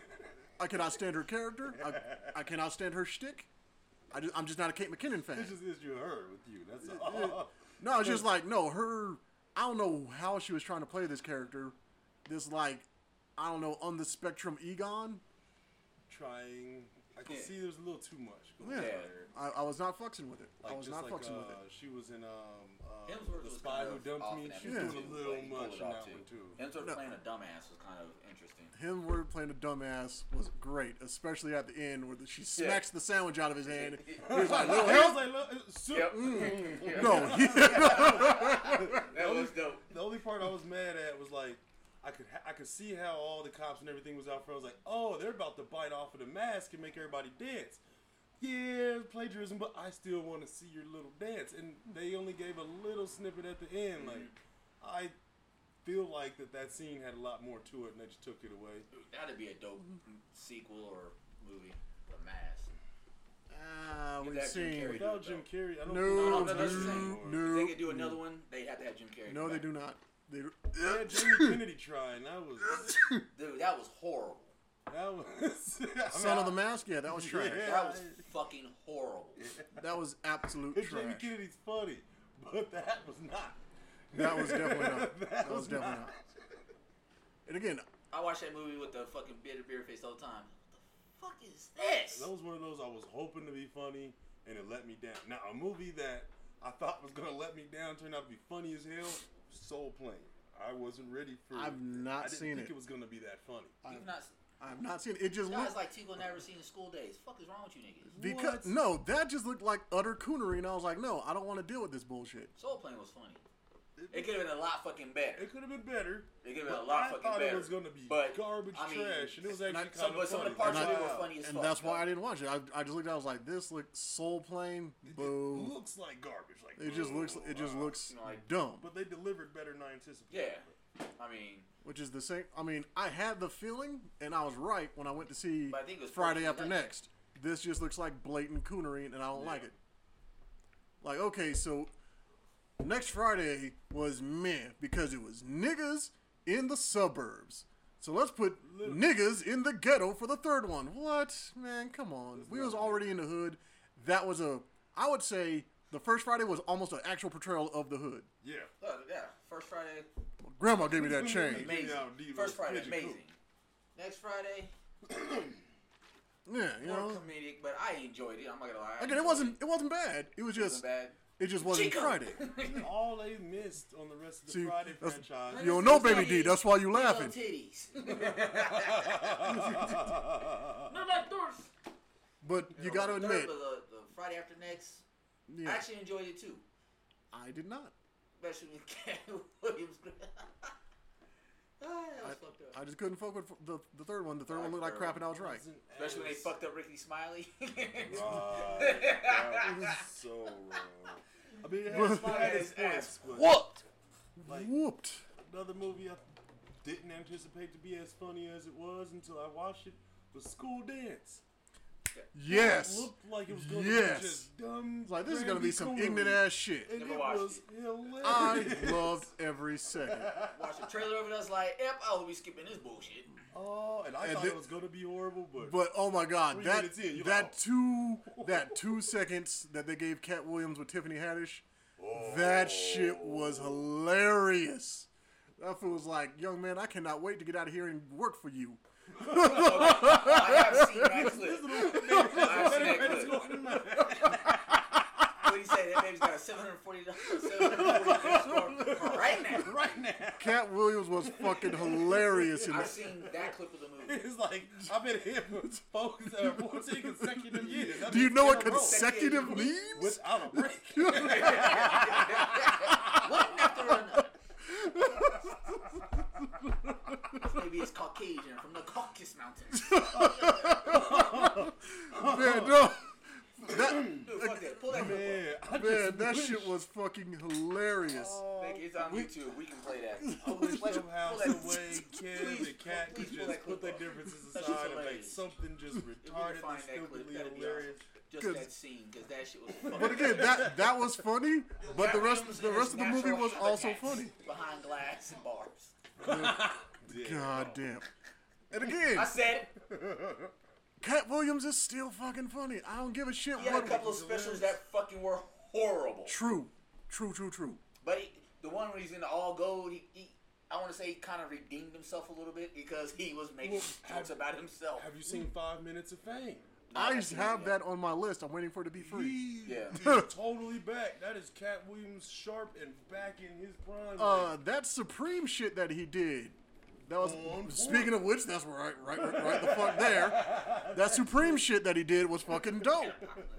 I cannot stand her character. I, I cannot stand her shtick. I just, I'm just not a Kate McKinnon fan. It's just issue her with you. That's all. No, it's just like no, her. I don't know how she was trying to play this character. This like, I don't know, on the spectrum Egon. Trying. I can Yeah. see there's a little too much going Yeah, on Yeah. there. I, I was not fucking with it. Like I was not like fucking uh, with it. she was in um uh, Hemsworth the was spy kind who dumped me. in that She was movie, doing a little but he pulled much it in off, that too. one too. Hemsworth No. playing a dumbass was kind of interesting. Hemsworth playing a dumbass was great, especially at the end where the, she smacks the sandwich out of his hand. He was like, "Little I help." like, look, soup. Yep. Mm. No, That was dope. The only part I was mad at was like, I could ha- I could see how all the cops and everything was out front. I was like, oh, they're about to bite off of the mask and make everybody dance. Yeah, plagiarism, but I still want to see your little dance. And they only gave a little snippet at the end. Like, I feel like that that scene had a lot more to it, and they just took it away. That'd be a dope sequel or movie. The Mask. ah, Get we've that Jim seen. Carrey. Without Jim Carrey, I don't No, think No, no, they no, that's do the it thing. anymore. No. If they could do another one, they have to have Jim Carrey. No, they do not. They, They had Jamie Kennedy trying. That was Dude, that was horrible. that was I mean, Son of the Mask. Yeah, that was trash. Yeah. That was fucking horrible. That was absolute And Jamie trash. Kennedy's funny, but that was not. That was definitely not. That That was was definitely not. not. And again, I watched that movie with the fucking beard beer face all the time. What the fuck is this? That was one of those I was hoping to be funny, and it let me down. Now a movie that I thought was gonna let me down turned out to be funny as hell. Soul Plane. I wasn't ready for. I've not I didn't seen think it. it was gonna be that funny. You've not. I've not seen it. It just Guys looked like Tico never seen the school days. Fuck is wrong with you niggas? because What? no, that just looked like utter coonery, and I was like, no, I don't want to deal with this bullshit. Soul Plane was funny. It could have been a lot fucking better. It could have been better. It could have been a lot I fucking thought better. it was gonna be but, garbage I mean, trash, and it was actually I- kind some, but of some of funny. the parts And of I- it were funny as And fuck. that's why I didn't watch it. I, I just looked. At it, I was like, this looks soul plane. Boo. It looks like garbage. Like It just looks. It just uh, looks you know, like- dumb. But they delivered better than I anticipated. Yeah. I mean, Which is the same. I mean, I had the feeling, and I was right when I went to see I think it was Friday After that. Next. This just looks like blatant coonery, and I don't Yeah. like it. Like, okay, so next Friday was meh because it was niggas in the suburbs. So let's put Little- niggas in the ghetto for the third one. What, man? Come on. We was already in the hood. That was a. I would say the first Friday was almost an actual portrayal of the hood. Yeah. look, yeah. First Friday, Grandma gave me that chain. amazing. First Friday, amazing. Next Friday, Yeah, you know. More know. comedic, but I enjoyed it. I'm not gonna lie. I Again, it wasn't. It wasn't bad. It was It wasn't just. bad. It just wasn't Chico. Friday. All they missed on the rest of the See, Friday franchise. You don't know, baby D. That's why you laughing. titties. no, not doors. But you got to admit, the, the Friday after next, I actually enjoyed it too. I did not. Especially when Katt Williams. ah, that was fucked up. I just couldn't fuck with the the third one. The third one looked like crap, and I was right. Wasn't Especially when they fucked up Rickey Smiley. Right. That was so wrong. I mean, it has But- had its His ass points, but What? like Whooped. another movie I didn't anticipate to be as funny as it was until I watched it was School Dance. Yes. It looked like it was going Yes. to be just dumb. It's like this is gonna be some Randy ignorant ass shit. And Never it was I hilarious. loved every second. Watch the trailer of it. I was like, "Yep, oh, I will be skipping this bullshit." Oh, and I And thought the- it was going to be horrible, but, But oh my god, that minutes in, that like, two oh. that two seconds that they gave Katt Williams with Tiffany Haddish, that shit was hilarious. That fool was like, young man, I cannot wait to get out of here and work for you. I have seen that clip. I have seen that clip. What he said, that baby's got a seven hundred forty dollars score right now. right now. Katt Williams was fucking hilarious in I've that. seen that clip of the movie. It's like I've been here for focus, uh, 14 consecutive years. That Do you means know what in a row. consecutive means? Without a break. One after another. Maybe it's Caucasian from the Caucasus Mountains. Man, no. That, Dude, fuck that. Pull that clip Man, man, that wish, shit was fucking hilarious. Oh. up. Like, it's on YouTube. We can play that. I wish Play- somehow, pull that- some way, Ken please, and Cat please could pull just put clip their differences aside and make something just If we retarded and find that clip, be hilarious. Just Just 'Cause- that scene, because that shit was fucking But again, that that was funny. But the rest the rest of the movie was also funny. Behind glass and bars. Yeah. God damn. And again, I said it. Katt Williams is still fucking funny. I don't give a shit He had a couple of specials that fucking were horrible. True, true, true, true. But he, the one reason all gold, he, he I want to say he kind of redeemed himself a little bit because he was making Well, jokes have- about himself. Have you seen Five Minutes of Fame? I I've seen have that on my list. I'm waiting for it to be free. He Yeah. is totally back. That is Cat Williams sharp and back in his prime. Uh, that Supreme shit that he did. That was On speaking of which, that's right, right, right, right the fuck there. That Supreme shit that he did was fucking dope.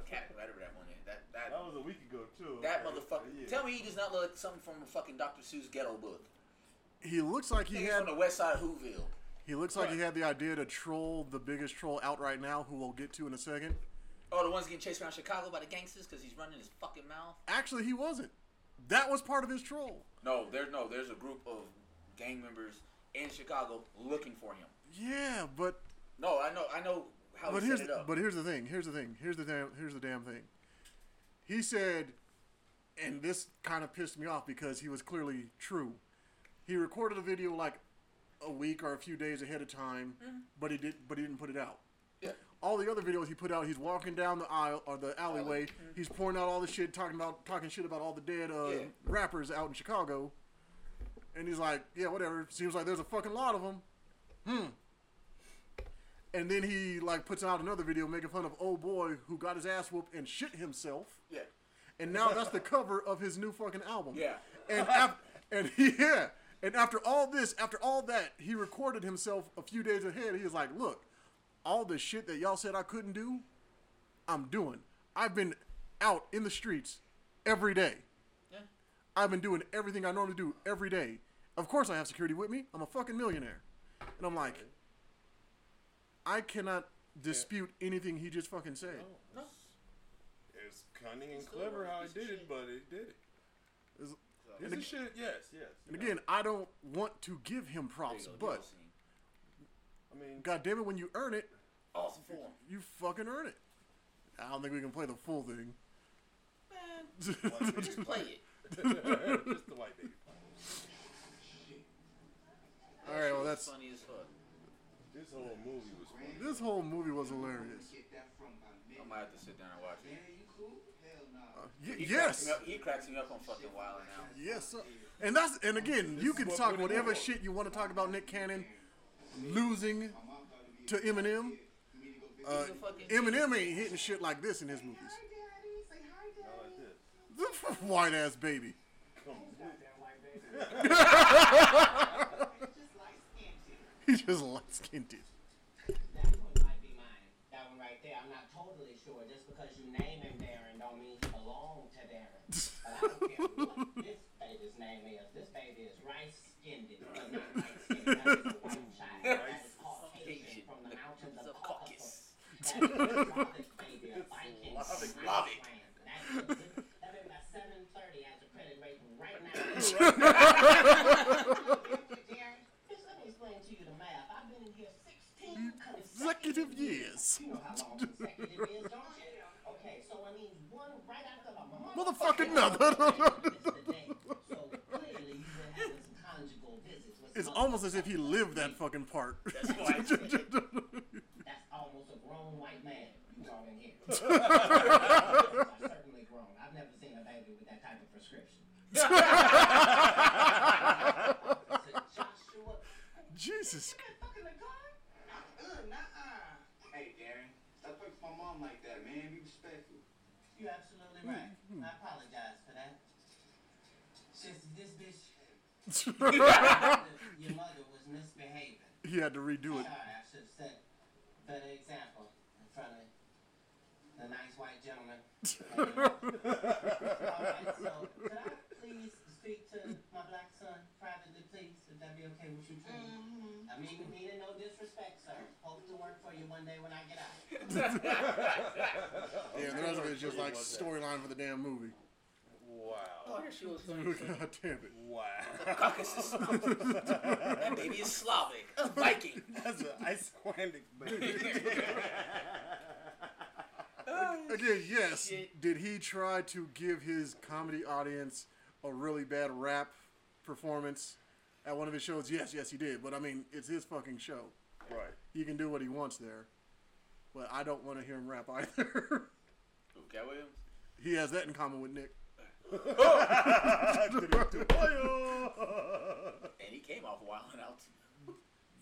Cat, whatever that one is. That that that was a week ago too. that Okay. motherfucker. Yeah. Tell me he does not look like something from a fucking Dr. Seuss ghetto book. He looks like he He's had from the west side of Whoville. he looks like he had the idea to troll the biggest troll out right now, who we'll get to in a second. Oh, the one's getting chased around Chicago by the gangsters because he's running his fucking mouth. Actually, he wasn't. That was part of his troll. No, there's no. There's a group of gang members in Chicago looking for him. Yeah, but No, I know. I know how but he here's set it up. but here's the thing. Here's the thing. Here's the damn here's the damn thing. He said, and this kind of pissed me off because he was clearly true. He recorded a video like a week or a few days ahead of time, but he did but he didn't put it out. yeah. All the other videos he put out, he's walking down the aisle or the alleyway. He's pouring out all the shit, talking about talking shit about all the dead uh, Yeah. rappers out in Chicago. And he's like, yeah, whatever. Seems like there's a fucking lot of them. Hmm. And then he like puts out another video making fun of old boy who got his ass whooped and shit himself. Yeah. And now that's the cover of his new fucking album. Yeah. And af- and he, yeah. And after all this, after all that, he recorded himself a few days ahead. He was like, "Look, all the shit that y'all said I couldn't do, I'm doing. I've been out in the streets every day. Yeah. I've been doing everything I normally do every day. Of course, I have security with me. I'm a fucking millionaire." And I'm like, I cannot dispute anything he just fucking said. No. It's cunning and clever how he did it, but he did it. It's- Is And, it shit? Yes, yes. and again, I don't want to give him props, go, but I mean, God damn it, when you earn it, awesome form. you fucking earn it. I don't think we can play the full thing. Man, just play it. Just the white baby. All right, well that's funny as fuck. This whole movie was funny. this whole movie was hilarious. I might have to sit down and watch it. Y- He yes, cracks me up, he cracks me up on fucking Wild now. Out. yes, sir. and that's and again, you can what talk whatever shit you want to talk about Nick Cannon losing to Eminem. Uh, He's a fucking Eminem ain't hitting shit like this in his movies. Not like this. White ass baby. Come on. He just light skinned it. That one might be mine. That one right there. I'm not totally sure. Just because you name him Darren don't mean he belong to Darren. But I don't care what this baby's name is. This baby is rice skinned. Not light skinned. That is a white child. That is Caucasian from the mountains of Of Caucasus. Caucasus. That is a Slavic baby, a Viking from Slavic. Iceland. That is that baby got 730 as a credit rating right now. Darren, just let me explain to you the math. I've been in here 16 Consecutive years. you know how long consecutive is, don't you? Okay, so I mean one right after the Motherfucking no, no, no, no. It's the day. So clearly you've been having some conjugal visits with It's some almost as if he lived that fucking part. That's why. That's almost a grown white man you brought in here. I've certainly grown. I've never seen a baby with that type of prescription. Sit down. Jesus. You been fucking the car? Uh, nuh-uh. Hey, Darren, stop talking to my mom like that, man. Be respectful. You absolutely right. I apologize for that. Since this bitch, your mother was misbehaving. He had to redo it. Sorry, I should have set a better example in front of the nice white gentleman. Alright, so could I please speak to my black son privately, please? Would that be okay with you, too? I mean, meaning no disrespect, sir. Hope to work for you one day when I get out. Yeah, the rest of it is just like storyline for the damn movie. Wow. Oh, here she was funny. Damn it. Wow. Caucasus. that baby is Slavic. A Viking. That's an Icelandic baby. Again, yes. Shit. Did he try to give his comedy audience a really bad rap performance at one of his shows? Yes, yes, he did. But I mean, it's his fucking show. right. He can do what he wants there. But I don't want to hear him rap either. Who, Katt Williams? he has that in common with Nick. And he came off wild wilding out.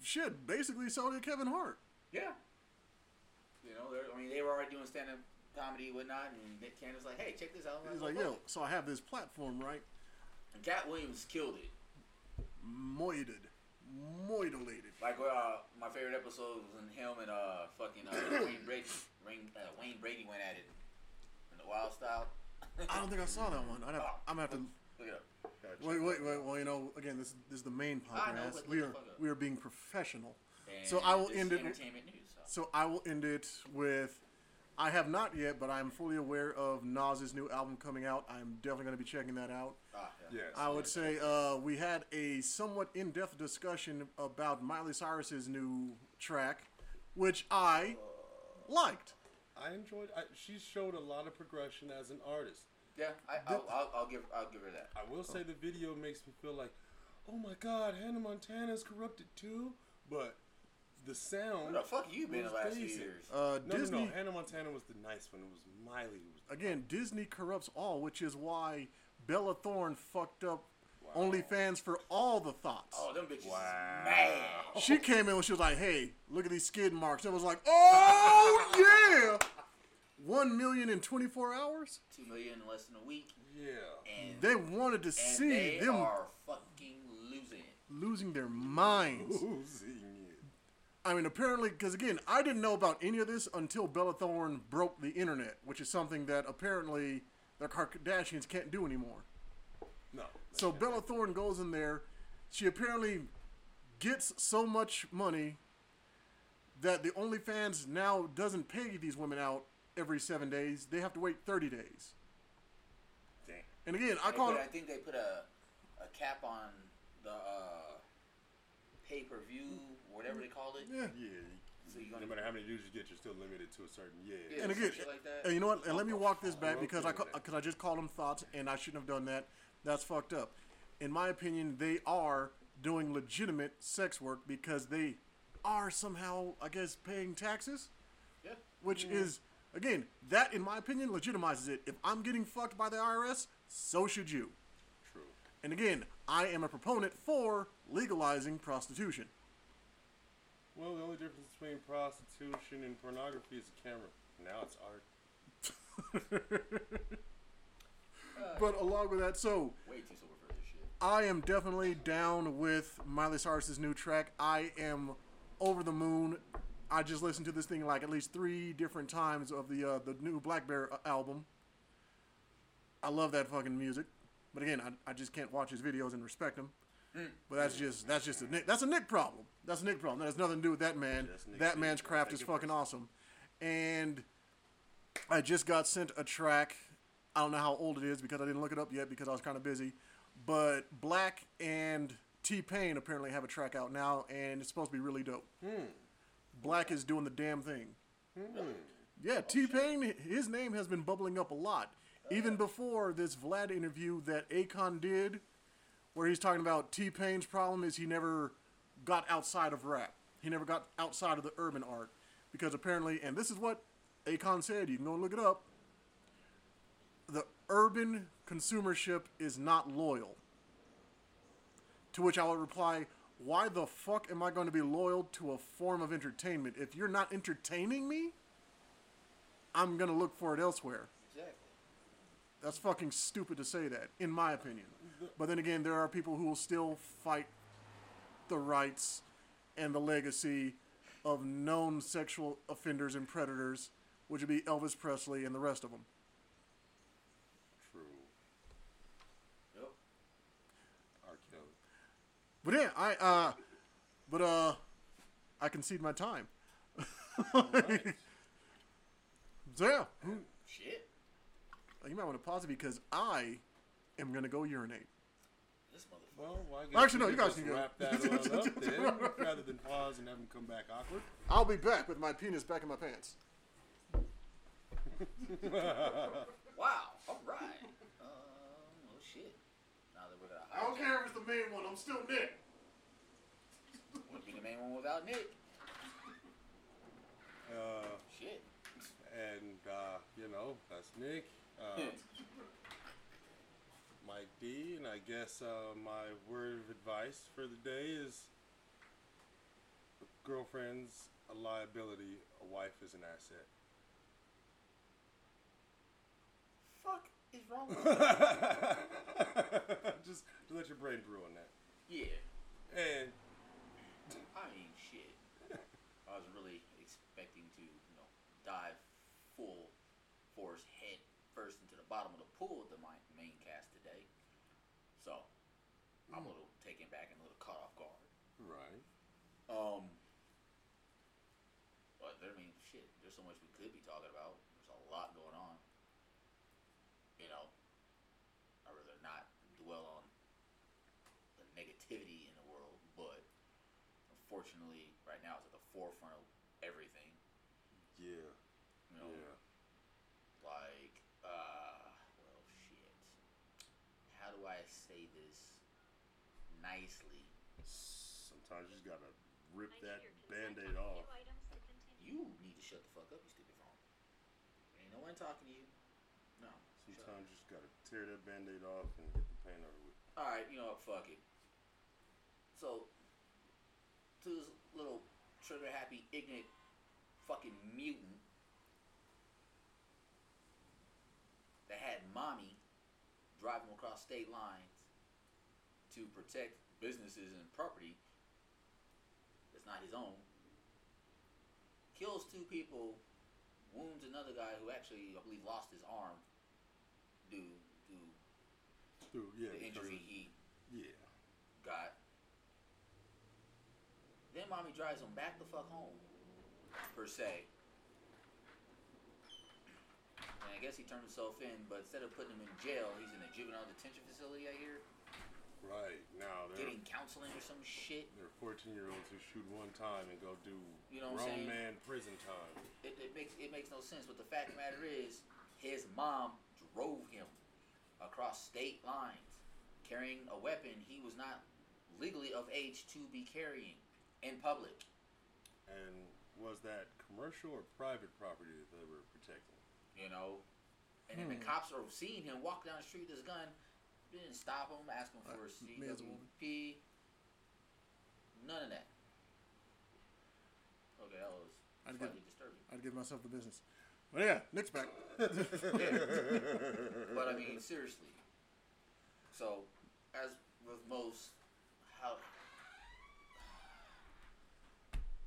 Shit, basically so did Kevin Hart. Yeah. You know, I mean, they were already doing stand-up comedy and whatnot, and Nick Cannon's like, "Hey, check this out." He's like, yo, so I have this platform, right? And Katt Williams killed it. Moided. Moidulated. Like uh, my favorite episode was when him and uh fucking uh, Wayne Brady, Wayne, uh, Wayne Brady went at it in the Wild Style. I don't think I saw that one. I'd have, I'm gonna have to. Look it up. Wait, wait, wait. Well, you know, again, this, this is the main I know, podcast. but we look are the fuck up. we are being professional. And So I will this end is it- Entertainment news. So. So I will end it with I have not yet, but I'm fully aware of Nas's new album coming out. I'm definitely going to be checking that out. Ah, yeah. Yes. I would say uh, we had a somewhat in-depth discussion about Miley Cyrus's new track, which I liked. I enjoyed. I, she showed a lot of progression as an artist. Yeah, I, I'll, I'll, I'll give I'll give her that. I will say the video makes me feel like, oh my God, Hannah Montana's corrupted too. But the sound. Where the fuck you been the last few years? Uh, No, Disney no, no. Hannah Montana was the nice one. It was Miley who was. again. Disney corrupts all, which is why Bella Thorne fucked up OnlyFans for all the thoughts. Oh, them bitches Wow. mad. She came in when she was like, "Hey, look at these skid marks." It was like, "Oh yeah, one million in twenty four hours." Two million in less than a week, Yeah. and They wanted to and see they them are fucking losing it. losing their minds. Losing it. I mean, apparently, because again, I didn't know about any of this until Bella Thorne broke the internet, which is something that apparently the Kardashians can't do anymore. No. So Bella Thorne goes in there. She apparently gets so much money that the OnlyFans now doesn't pay these women out every seven days. They have to wait 30 days. Damn. And again, I call put- I think they put a a cap on the uh, pay per view, whatever they call it. Yeah. Yeah. So you No matter how many views you get, you're still limited to a certain yeah. Yeah. And again, like that. and you know what? And let me walk this back because I because I just called them thoughts, and I shouldn't have done that. That's fucked up. In my opinion, they are doing legitimate sex work because they are somehow, I guess, paying taxes, Yeah. which is again that, in my opinion, legitimizes it. If I'm getting fucked by the IRS, so should you. True. And again, I am a proponent for legalizing prostitution. Well, the only difference between prostitution and pornography is a camera. Now it's art. But along with that, so Way too sober for this shit. I am definitely down with Miley Cyrus's new track. I am over the moon. I just listened to this thing like at least three different times of the uh, the new Black Bear uh, album. I love that fucking music, but again, I, I just can't watch his videos and respect him. But that's just that's just a Nick that's a Nick problem. That's a Nick problem. That has nothing to do with that man. Nick That man's craft is fucking personal. awesome. And I just got sent a track. I don't know how old it is because I didn't look it up yet because I was kind of busy. But Black and T Pain apparently have a track out now, and it's supposed to be really dope. Black is doing the damn thing. Hmm. Yeah, oh, T Pain, his name has been bubbling up a lot. Even uh. before this Vlad interview that Akon did, where he's talking about T Pain's problem is he never got outside of rap. He never got outside of the urban art. Because apparently, and this is what Akon said, you can go look it up. The urban consumership is not loyal. To which I would reply, why the fuck am I going to be loyal to a form of entertainment? If you're not entertaining me, I'm going to look for it elsewhere. Exactly. That's fucking stupid to say that, in my opinion. But then again, there are people who will still fight the rights and the legacy of known sexual offenders and predators, which would be Elvis Presley and the rest of them. True. Yep. R. Kelly. But yeah, I uh, but uh, I concede my time. Right. So yeah, who, Shit. you might want to pause it because I am gonna go urinate. This motherfucker. Well, well, I Actually, no, you guys just can go. wrap that up then, rather than pause and have him come back awkward. I'll be back with my penis back in my pants. Wow. All right. Um. Oh shit. Now that we're gonna. I don't care if it's the main one. I'm still Nick. Would be the main one without Nick. Uh, Shit. and uh, you know, that's Nick, uh, Mike D, and I guess uh, my word of advice for the day is: girlfriend's a liability, a wife is an asset. Fuck is wrong with that? just to let your brain brew on that. yeah. And I mean, shit. I was really expecting to, you know, dive full force head first into the bottom of the pool with the main, main cast today. So, I'm a little taken back and a little caught off guard. right, Um, but I mean, shit. There's so much we could be talking about. There's a lot going on. You know, I'd rather not dwell on the negativity in the world, but unfortunately, right now it's at the forefront of everything. yeah, You know, yeah. like, uh, well, shit. How do I say this nicely? Sometimes you just gotta rip that band-aid off. You need to shut the fuck up, you stupid phone. Ain't no one talking to you. No. Sometimes you just gotta tear that band-aid off and get the pain over with. All right, you know what? Fuck it. So, to this little trigger happy, ignorant, fucking mutant that had mommy drive him across state lines to protect businesses and property that's not his own, kills two people, wounds another guy who actually, I believe, lost his arm due to Dude, yeah, the injury he yeah. got. Then mommy drives him back the fuck home, per se. And I guess he turned himself in, but instead of putting him in jail, he's in a juvenile detention facility, I hear. Right now, there Getting counseling or some shit. there are 14 year olds who shoot one time and go do You know what I'm grown saying? man prison time. It, it makes it makes no sense, but the fact of the matter is, his mom drove him across state lines, carrying a weapon he was not legally of age to be carrying in public. And was that commercial or private property that they were protecting? you know. And then the hmm. cops are seeing him walk down the street with his gun. Didn't stop him, ask him for a Uh, as a. CWP. None of that. Okay, that was I'd slightly get- disturbing. I'd give myself the business. But yeah, Nick's back. But I mean, seriously. So, as with most, how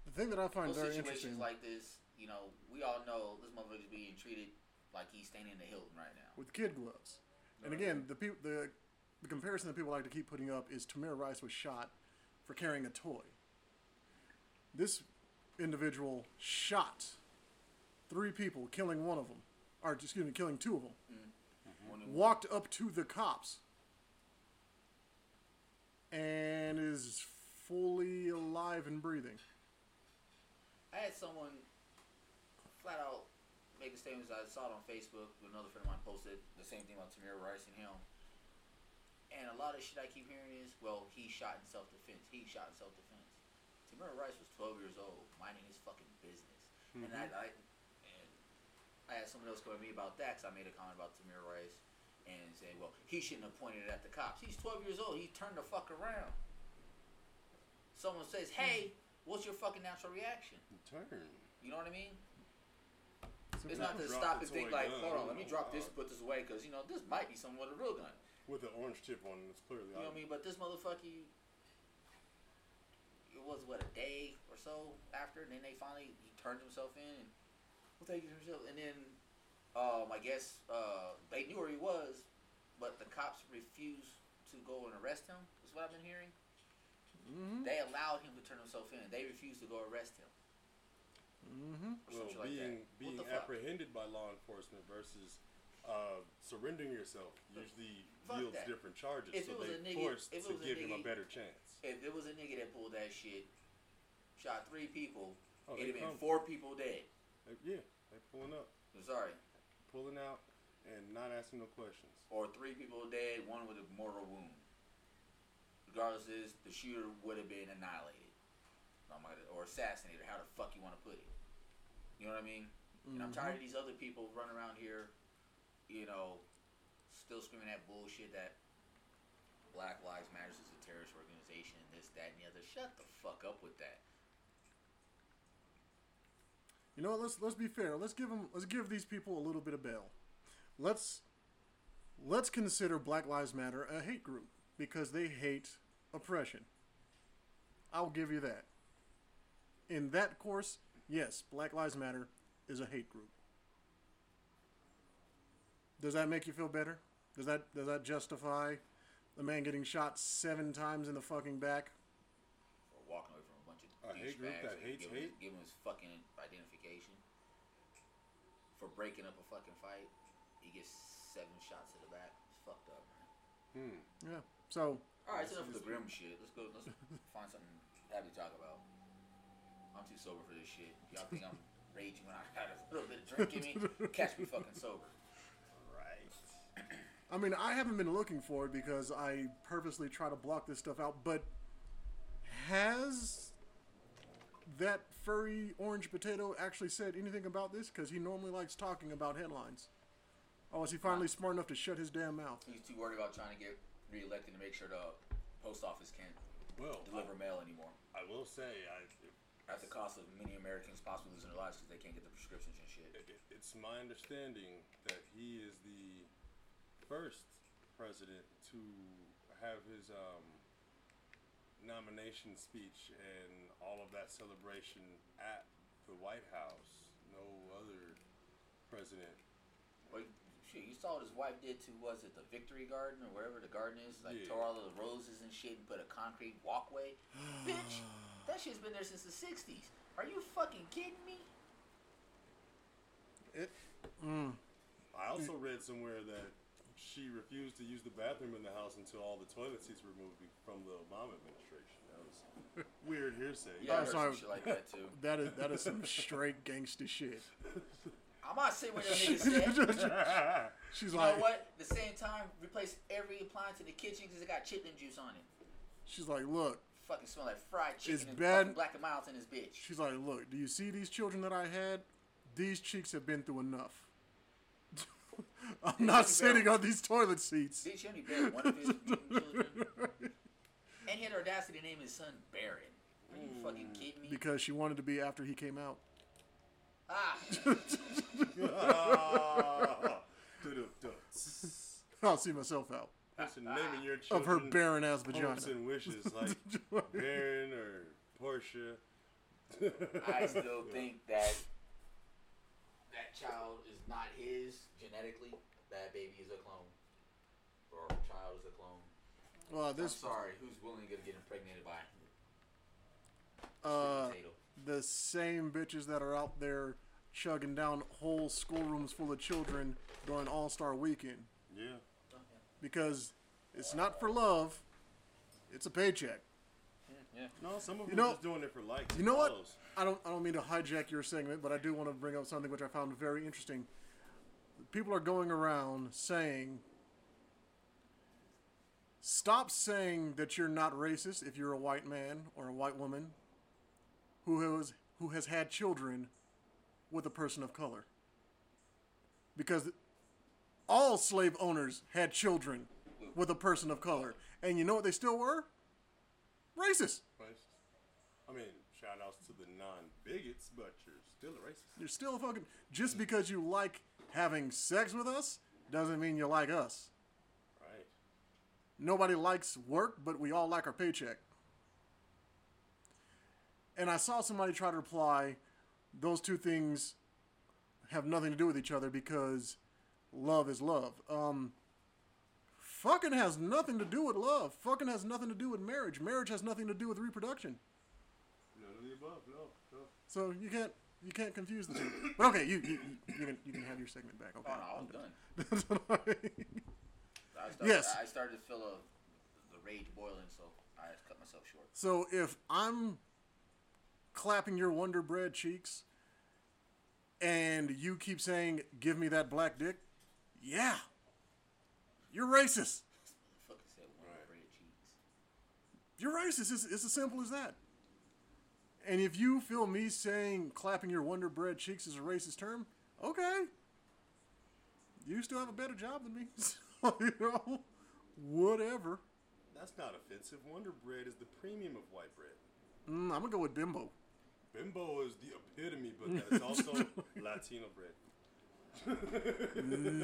The thing that I find most very situations interesting like this, you know, we all know this motherfucker's being treated like he's staying in the Hilton right now. with kid gloves. And again, the the the comparison that people like to keep putting up is Tamir Rice was shot for carrying a toy. This individual shot three people, killing one of them, or excuse me, killing two of them. Mm. Mm-hmm. When it- Walked up to the cops and is fully alive and breathing. I had someone flat out make a statement. I saw it on Facebook. Another friend of mine posted the same thing about Tamir Rice and him. And a lot of shit I keep hearing is, well, he shot in self defense. He shot in self defense. Tamir Rice was 12 years old, minding his fucking business. And I, mm-hmm. I and I had someone else come at me about that because I made a comment about Tamir Rice and saying, well, he shouldn't have pointed it at the cops. He's 12 years old. He turned the fuck around. someone says, "Hey, mm. what's your fucking natural reaction?" Turn. You know what I mean? So It's not to stop and think toy like, gun. hold on, let me drop this, wow. put this away, because you know this might be someone with a real gun. With the orange tip on it, it's clearly You know what I mean? But this motherfucker, it was what a day or so after, and then they finally he turned himself in and well, thank you to himself. And then, um, I guess uh, they knew where he was, but the cops refused to go and arrest him. Is what I've been hearing. Mhm. They allowed him to turn himself in. They refused to go arrest him. Mhm. Well, shit like being that. being fuck? apprehended by law enforcement versus uh, surrendering yourself usually Fuck yields that. different charges. If so it was they a nigga- forced if it to a give him a better chance. If it was a nigga that pulled that shit, shot three people, Oh, it'd have been four people dead. They- yeah, they're pulling up, I'm sorry. pulling out, and not asking no questions. or three people dead, one with a mortal wound. Regardless, is the shooter would have been annihilated, my- or assassinated, how the fuck you want to put it. You know what I mean? And I'm tired of mm-hmm. these other people running around here, you know, still screaming that bullshit that Black Lives Matters is a terrorist organization and this, that, and the other. Shut the fuck up with that. You know what? Let's let's be fair. Let's give them. Let's give these people a little bit of bail. Let's let's consider Black Lives Matter a hate group because they hate oppression. I'll give you that. In that course, yes, Black Lives Matter is a hate group. Does that make you feel better? Does that does that justify the man getting shot seven times in the fucking back? Or walking away from a bunch of A hate group that and hates give him, hate? give him his fucking identification for breaking up a fucking fight. He gets seven shots to the back. It's fucked up, man. Hmm. Yeah. So All right, enough of the grim shit. Let's go. Let's find something happy to talk about. I'm too sober for this shit. Y'all think I'm raging when I had a little bit of drink in me? Catch me fucking sober. Right. I mean, I haven't been looking for it because I purposely try to block this stuff out. But has that furry orange potato actually said anything about this? Because he normally likes talking about headlines. Oh, is he finally smart enough to shut his damn mouth? He's too worried about trying to get reelected to make sure the post office can't Well, deliver mail anymore. I will say, I, At the cost of many Americans possibly losing their lives because they can't get the prescriptions and shit. it, it's my understanding that he is the first president to have his um, nomination speech and all of that celebration at the White House. No other president. Well, shit, you saw what his wife did to was it the Victory Garden or wherever the garden is? Like Yeah. tore all of the roses and shit and put a concrete walkway. Bitch, that shit's been there since the '60s. Are you fucking kidding me? It, mm. I also read somewhere that she refused to use the bathroom in the house until all the toilet seats were removed from the Obama administration. That was weird hearsay. Yeah, I Oh, heard sorry. shit like that too. that is that is some straight gangster shit. I'm not saying what that nigga said. She's You like, know what? The same time, replace every appliance in the kitchen because it got chitlin juice on it. she's like, look, Fucking smell like fried chicken It's and bad- black and miles in this bitch. she's like, look, do you see these children that I had? These cheeks have been through enough. I'm not sitting on these toilet seats. Bitch, he only buried one of his children. And he had the audacity to name his son Barron. Are you fucking kidding me? Because she wanted to be after he came out. Ah. I'll see myself out Listen, naming your of her barren ass vagina. hopes and wishes like Baron or Portia. I still think that that child is not his genetically. That baby is a clone. Or child is a clone. Well, I'm this sorry, who's willing to get impregnated by uh, potato? The same bitches that are out there chugging down whole schoolrooms full of children during All Star Weekend Yeah. because it's not for love, it's a paycheck. Yeah. No, some of You them know- are just doing it for likes. You know what? follows. I don't I don't mean to hijack your segment, but I do want to bring up something which I found very interesting. People are going around saying stop saying that you're not racist if you're a white man or a white woman who has who has had children with a person of color. Because all slave owners had children with a person of color. And you know what they still were? Racist. Right. shout outs to the non bigots, but you're still a racist. You're still a fucking. Just because you like having sex with us doesn't mean you like us. Right. Nobody likes work, but we all like our paycheck. And I saw somebody try to reply, those two things have nothing to do with each other because love is love. Um, fucking has nothing to do with love. Fucking has nothing to do with marriage. Marriage has nothing to do with reproduction. None of the above. No. No. So you can't you can't confuse the two. But okay, you you, you, you can you can have your segment back. Okay. Oh, no, I was I'm done. I started, Yes. I started to feel a, the rage boiling, so I just cut myself short. So if I'm clapping your Wonder Bread cheeks and you keep saying, give me that black dick, yeah, you're racist. Fucking said one Right. bread cheese. You're racist. It's, it's as simple as that. And if you feel me saying clapping your Wonder Bread cheeks is a racist term, okay. You still have a better job than me. So, you know, whatever. That's not offensive. Wonder Bread is the premium of white bread. Mm, I'm going to go with bimbo. Bimbo is the epitome, but that's also Latino bread.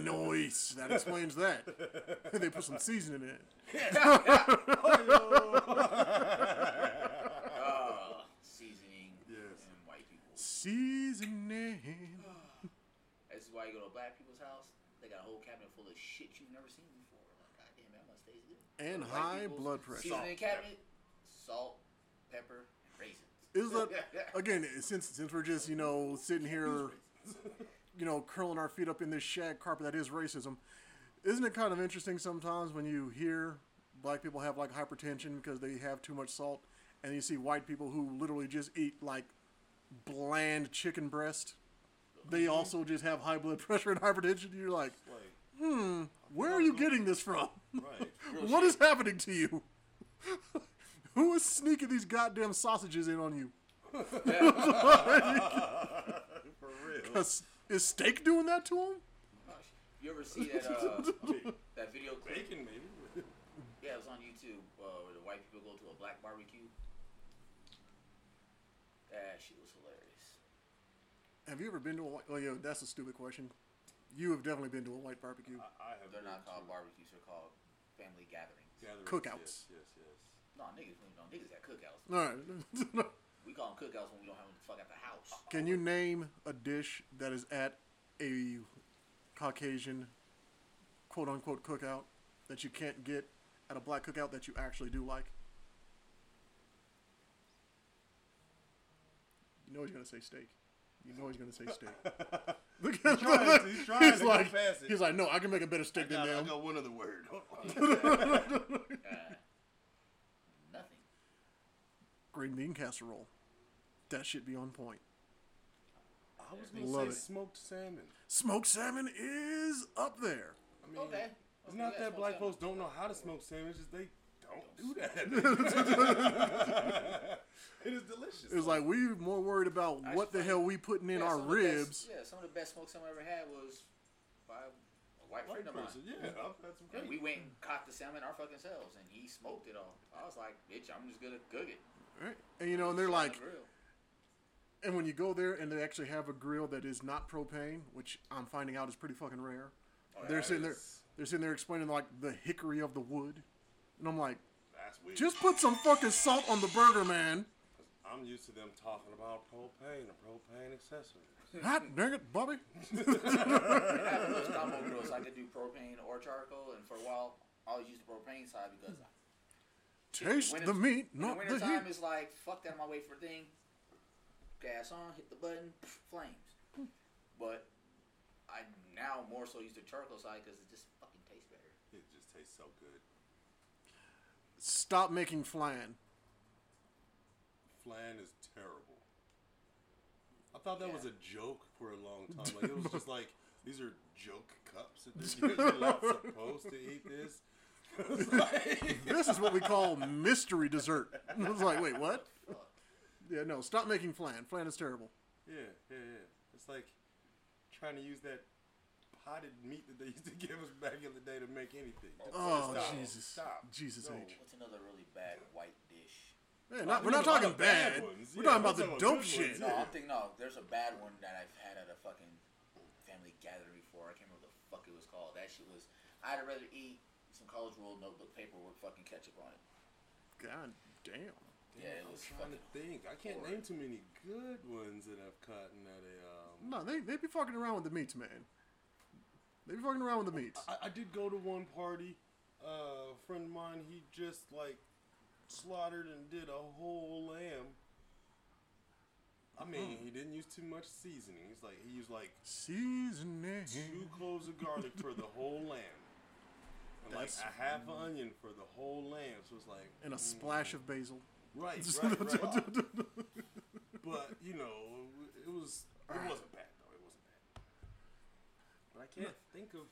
Noise. That explains that. they put some seasoning in it. Uh, seasoning Yes. and white people. Seasoning. This is why you go to a black people's house. They got a whole cabinet full of shit you've never seen before. Like, God damn, that must taste good. And high blood pressure. Seasoning Salt, cabinet, salt, pepper, and raisins. Is that again? Since since we're just you know sitting here, you know, curling our feet up in this shag carpet that is racism, isn't it kind of interesting sometimes when you hear black people have like hypertension because they have too much salt, and you see white people who literally just eat like bland chicken breast. They also just have high blood pressure and hypertension. You're like, Like, hmm, where are you getting this from? right. What is happening to you? Who is sneaking these goddamn sausages in on you? For real. 'Cause Is steak doing that to him? You ever see that uh, that video clip? Bacon, maybe. Yeah, it was on YouTube uh, where the white people go to a black barbecue. That shit was hilarious. Have you ever been to a white? Oh, yeah, that's a stupid question. You have definitely been to a white barbecue. I, I have. They're not called to barbecues; they're called family gatherings. gatherings. Cookouts. Yes, yes, yes. No, niggas, no niggas at cookouts. All right. We call them cookouts when we don't have them the fuck at the house. Can you name a dish that is at a Caucasian quote unquote cookout that you can't get at a black cookout that you actually do like? You know he's gonna say steak. You know he's gonna say steak. Look at trying to- he's trying to go like, past it. he's like, no, I can make a better steak I than got, I them. got one other word. Uh, nothing. Green bean casserole. That should be on point. I was gonna Love say it. smoked salmon. Smoked salmon is up there. I mean, Okay. It's Okay, not yeah, that black folks don't know how to smoke salmon. It's just they don't do that. it is delicious. It's like we're more worried about what the hell we putting in Yeah, our some of the best- ribs. yeah, some of the best smoke salmon I ever had was by a white white friend of mine. person. Yeah, I've had some And great. we went and caught the salmon our fucking selves, and he smoked it all. I was like, bitch, I'm just gonna cook it. Right? And you know, and they're Sit like, and when you go there and they actually have a grill that is not propane, which I'm finding out is pretty fucking rare. Oh, they're yeah, sitting there, is- they're sitting there explaining like the hickory of the wood, and I'm like, That's weird. just put some fucking salt on the burger, man. I'm used to them talking about propane and propane accessories. Hot dang it, Bobby. I have those combo grills. I could do propane or charcoal, and for a while, I always use the propane side because Taste winter- the meat, in the not the wintertime, heat. it's like fuck that. I'm wait for a thing. Gas on, hit the button, flames. But I now more so use the charcoal side because it just fucking tastes better. It just tastes so good. Stop making flan. Flan is terrible. I thought that Yeah. was a joke for a long time. Like it was just like these are joke cups. and You're you're not supposed to eat this. It's like- This is what we call mystery dessert. I was like, wait, what? Yeah, no, stop making flan. Flan is terrible. yeah, yeah, yeah. It's like trying to use that potted meat that they used to give us back in the day to make anything. Oh, oh Stop. Jesus. Stop. Jesus No. H. What's another really bad white dish? Man, not, we're not talking bad bad. ones. We're Yeah, talking about the dope shit. ones, No, Yeah. I'm thinking. No, there's a bad one that I've had at a fucking family gathering before. I can't remember what the fuck it was called. That shit was. I'd rather eat some college roll notebook paper with fucking ketchup on it. God damn. Yeah, it I'm was trying to think. I can't name too many good ones that I've caught in at a. Um, No, they they be fucking around with the meats, man. They be fucking around with the meats. I, I did go to one party. Uh, a friend of mine, he just like slaughtered and did a whole lamb. I mean, Hmm. he didn't use too much seasoning. He's like he used like Seasoning. two cloves of garlic for the whole lamb, and like That's- a half an onion for the whole lamb. So it's like And a mm. splash of basil. right, right, right. but you know, it was it wasn't bad though. It wasn't bad. But I can't think of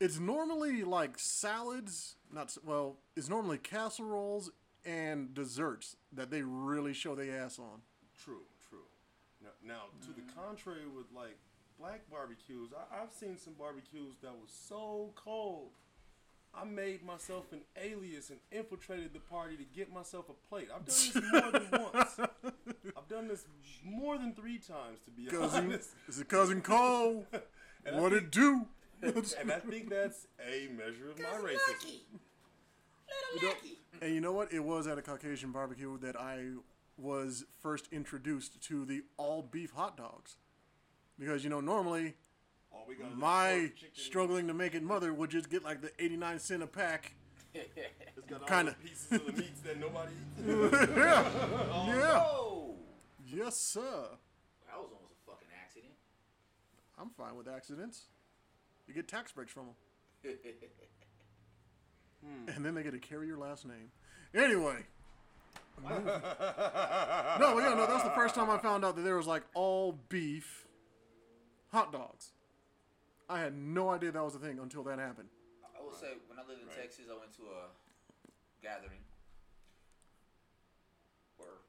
It's normally like salads, not well. It's normally casseroles and desserts that they really show their ass on. True, true. Now, now to the mm. contrary, with like black barbecues, I, I've seen some barbecues that was so cold. I made myself an alias and infiltrated the party to get myself a plate. I've done this more than once. I've done this more than three times, to be Cousin, honest. it's a cousin Cole. What think- it do? And I think that's a measure of my racism. Little Lucky. And you know what? It was at a Caucasian barbecue that I was first introduced to the all beef hot dogs. Because, you know, normally All we got my struggling to make it mother would just get like the 89 cent a pack. It's got all kinda- the pieces of the meats that nobody eats. Yeah. Oh, Yes, sir. that was almost a fucking accident. I'm fine with accidents. You get tax breaks from them. Hmm. And then they get to carry your last name. Anyway. no, yeah, no, that's the first time I found out that there was like all beef hot dogs. I had no idea that was a thing until that happened. I will say, when I lived in Right. Texas, I went to a gathering where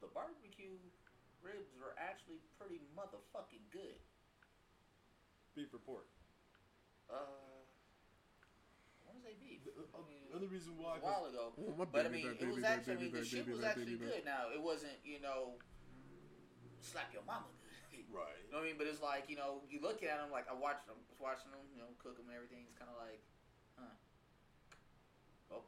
the barbecue ribs were actually pretty motherfucking good. Beef or pork. Uh, I want to say beef. The I mean, other reason why, was a while ago. Oh, but I mean, back, it was baby back, actually, I mean, baby the back, shit baby was back, actually baby back. good. Now, it wasn't, you know, slap your mama good. Right. You know what I mean? But it's like, you know, you look at them, like, I watched them, was watching them, you know, cook them and everything. It's kind of like, huh. Well,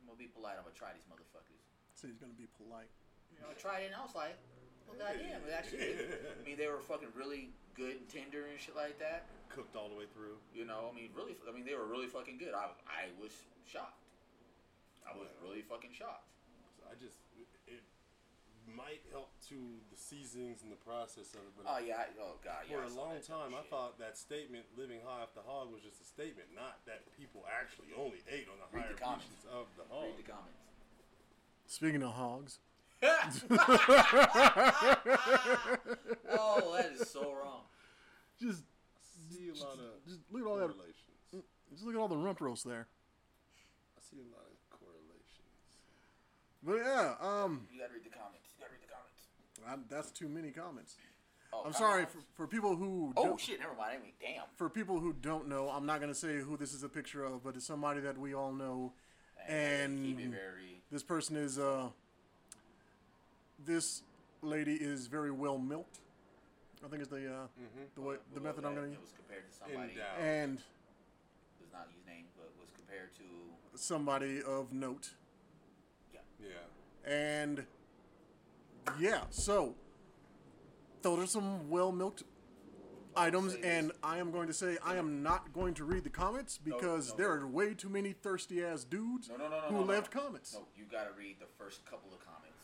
I'm to be polite. I'm to try these motherfuckers. So he's gonna be polite. You know, I tried it and I was like, well, goddamn, it actually, I mean, they were fucking really good and tender and shit like that. cooked all the way through. You know, I mean, really, I mean, they were really fucking good. I, I was shocked. I was really fucking shocked. So I just it might help to the seasonings and the process of it, but Oh yeah, I, oh god, yeah. for I a saw long time I shit. thought that statement "living high off the hog" was just a statement, not that people actually only ate on the Read higher the comments. pieces of the hog. Read the comments. Speaking of hogs, Oh, that is so wrong. just I see a lot of just look at all that. Just look at all the rump roast there. I see a lot of correlations. But yeah, um, You gotta read the comments. You gotta read the comments. I, that's too many comments. Oh, I'm sorry for, for people who Oh don't, shit! Never mind. I mean, damn. for people who don't know. I'm not gonna say who this is a picture of, but it's somebody that we all know. And And very. this person is uh, this lady is very well milked. I think is the uh, the way the what method was I'm gonna It use. was compared to somebody. doubt. And Does not use name, but was compared to. somebody of note. Yeah. Yeah. And yeah, so those are some well milked items, say and. I am going to say I am not going to read the comments because no, there are way too many thirsty ass dudes No, no, no, no. who no, no. left comments. No, you gotta read the first couple of comments.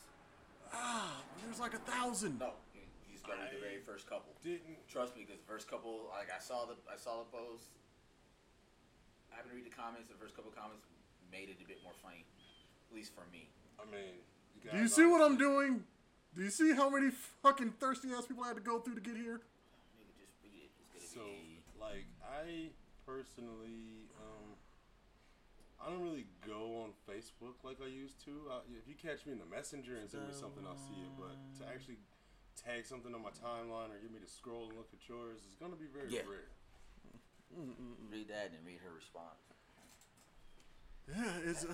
Ah, there's like a thousand. No, you, you just gotta read the very first couple. Didn't Trust me, because the first couple, like I saw the, I saw the post. I haven't read the comments. The first couple of comments made it a bit more funny, at least for me. I mean? You Do you see what I'm doing? Do you see how many fucking thirsty ass people I had to go through to get here? Nigga, just read it. It's So, gonna be. like, I personally, um, I don't really go on Facebook like I used to. Uh, if you catch me in the messenger and send me something, I'll see it. But to actually tag something on my timeline or get me to scroll and look at yours is gonna be very Yeah. rare. Read that and read her response. Yeah, it's Uh...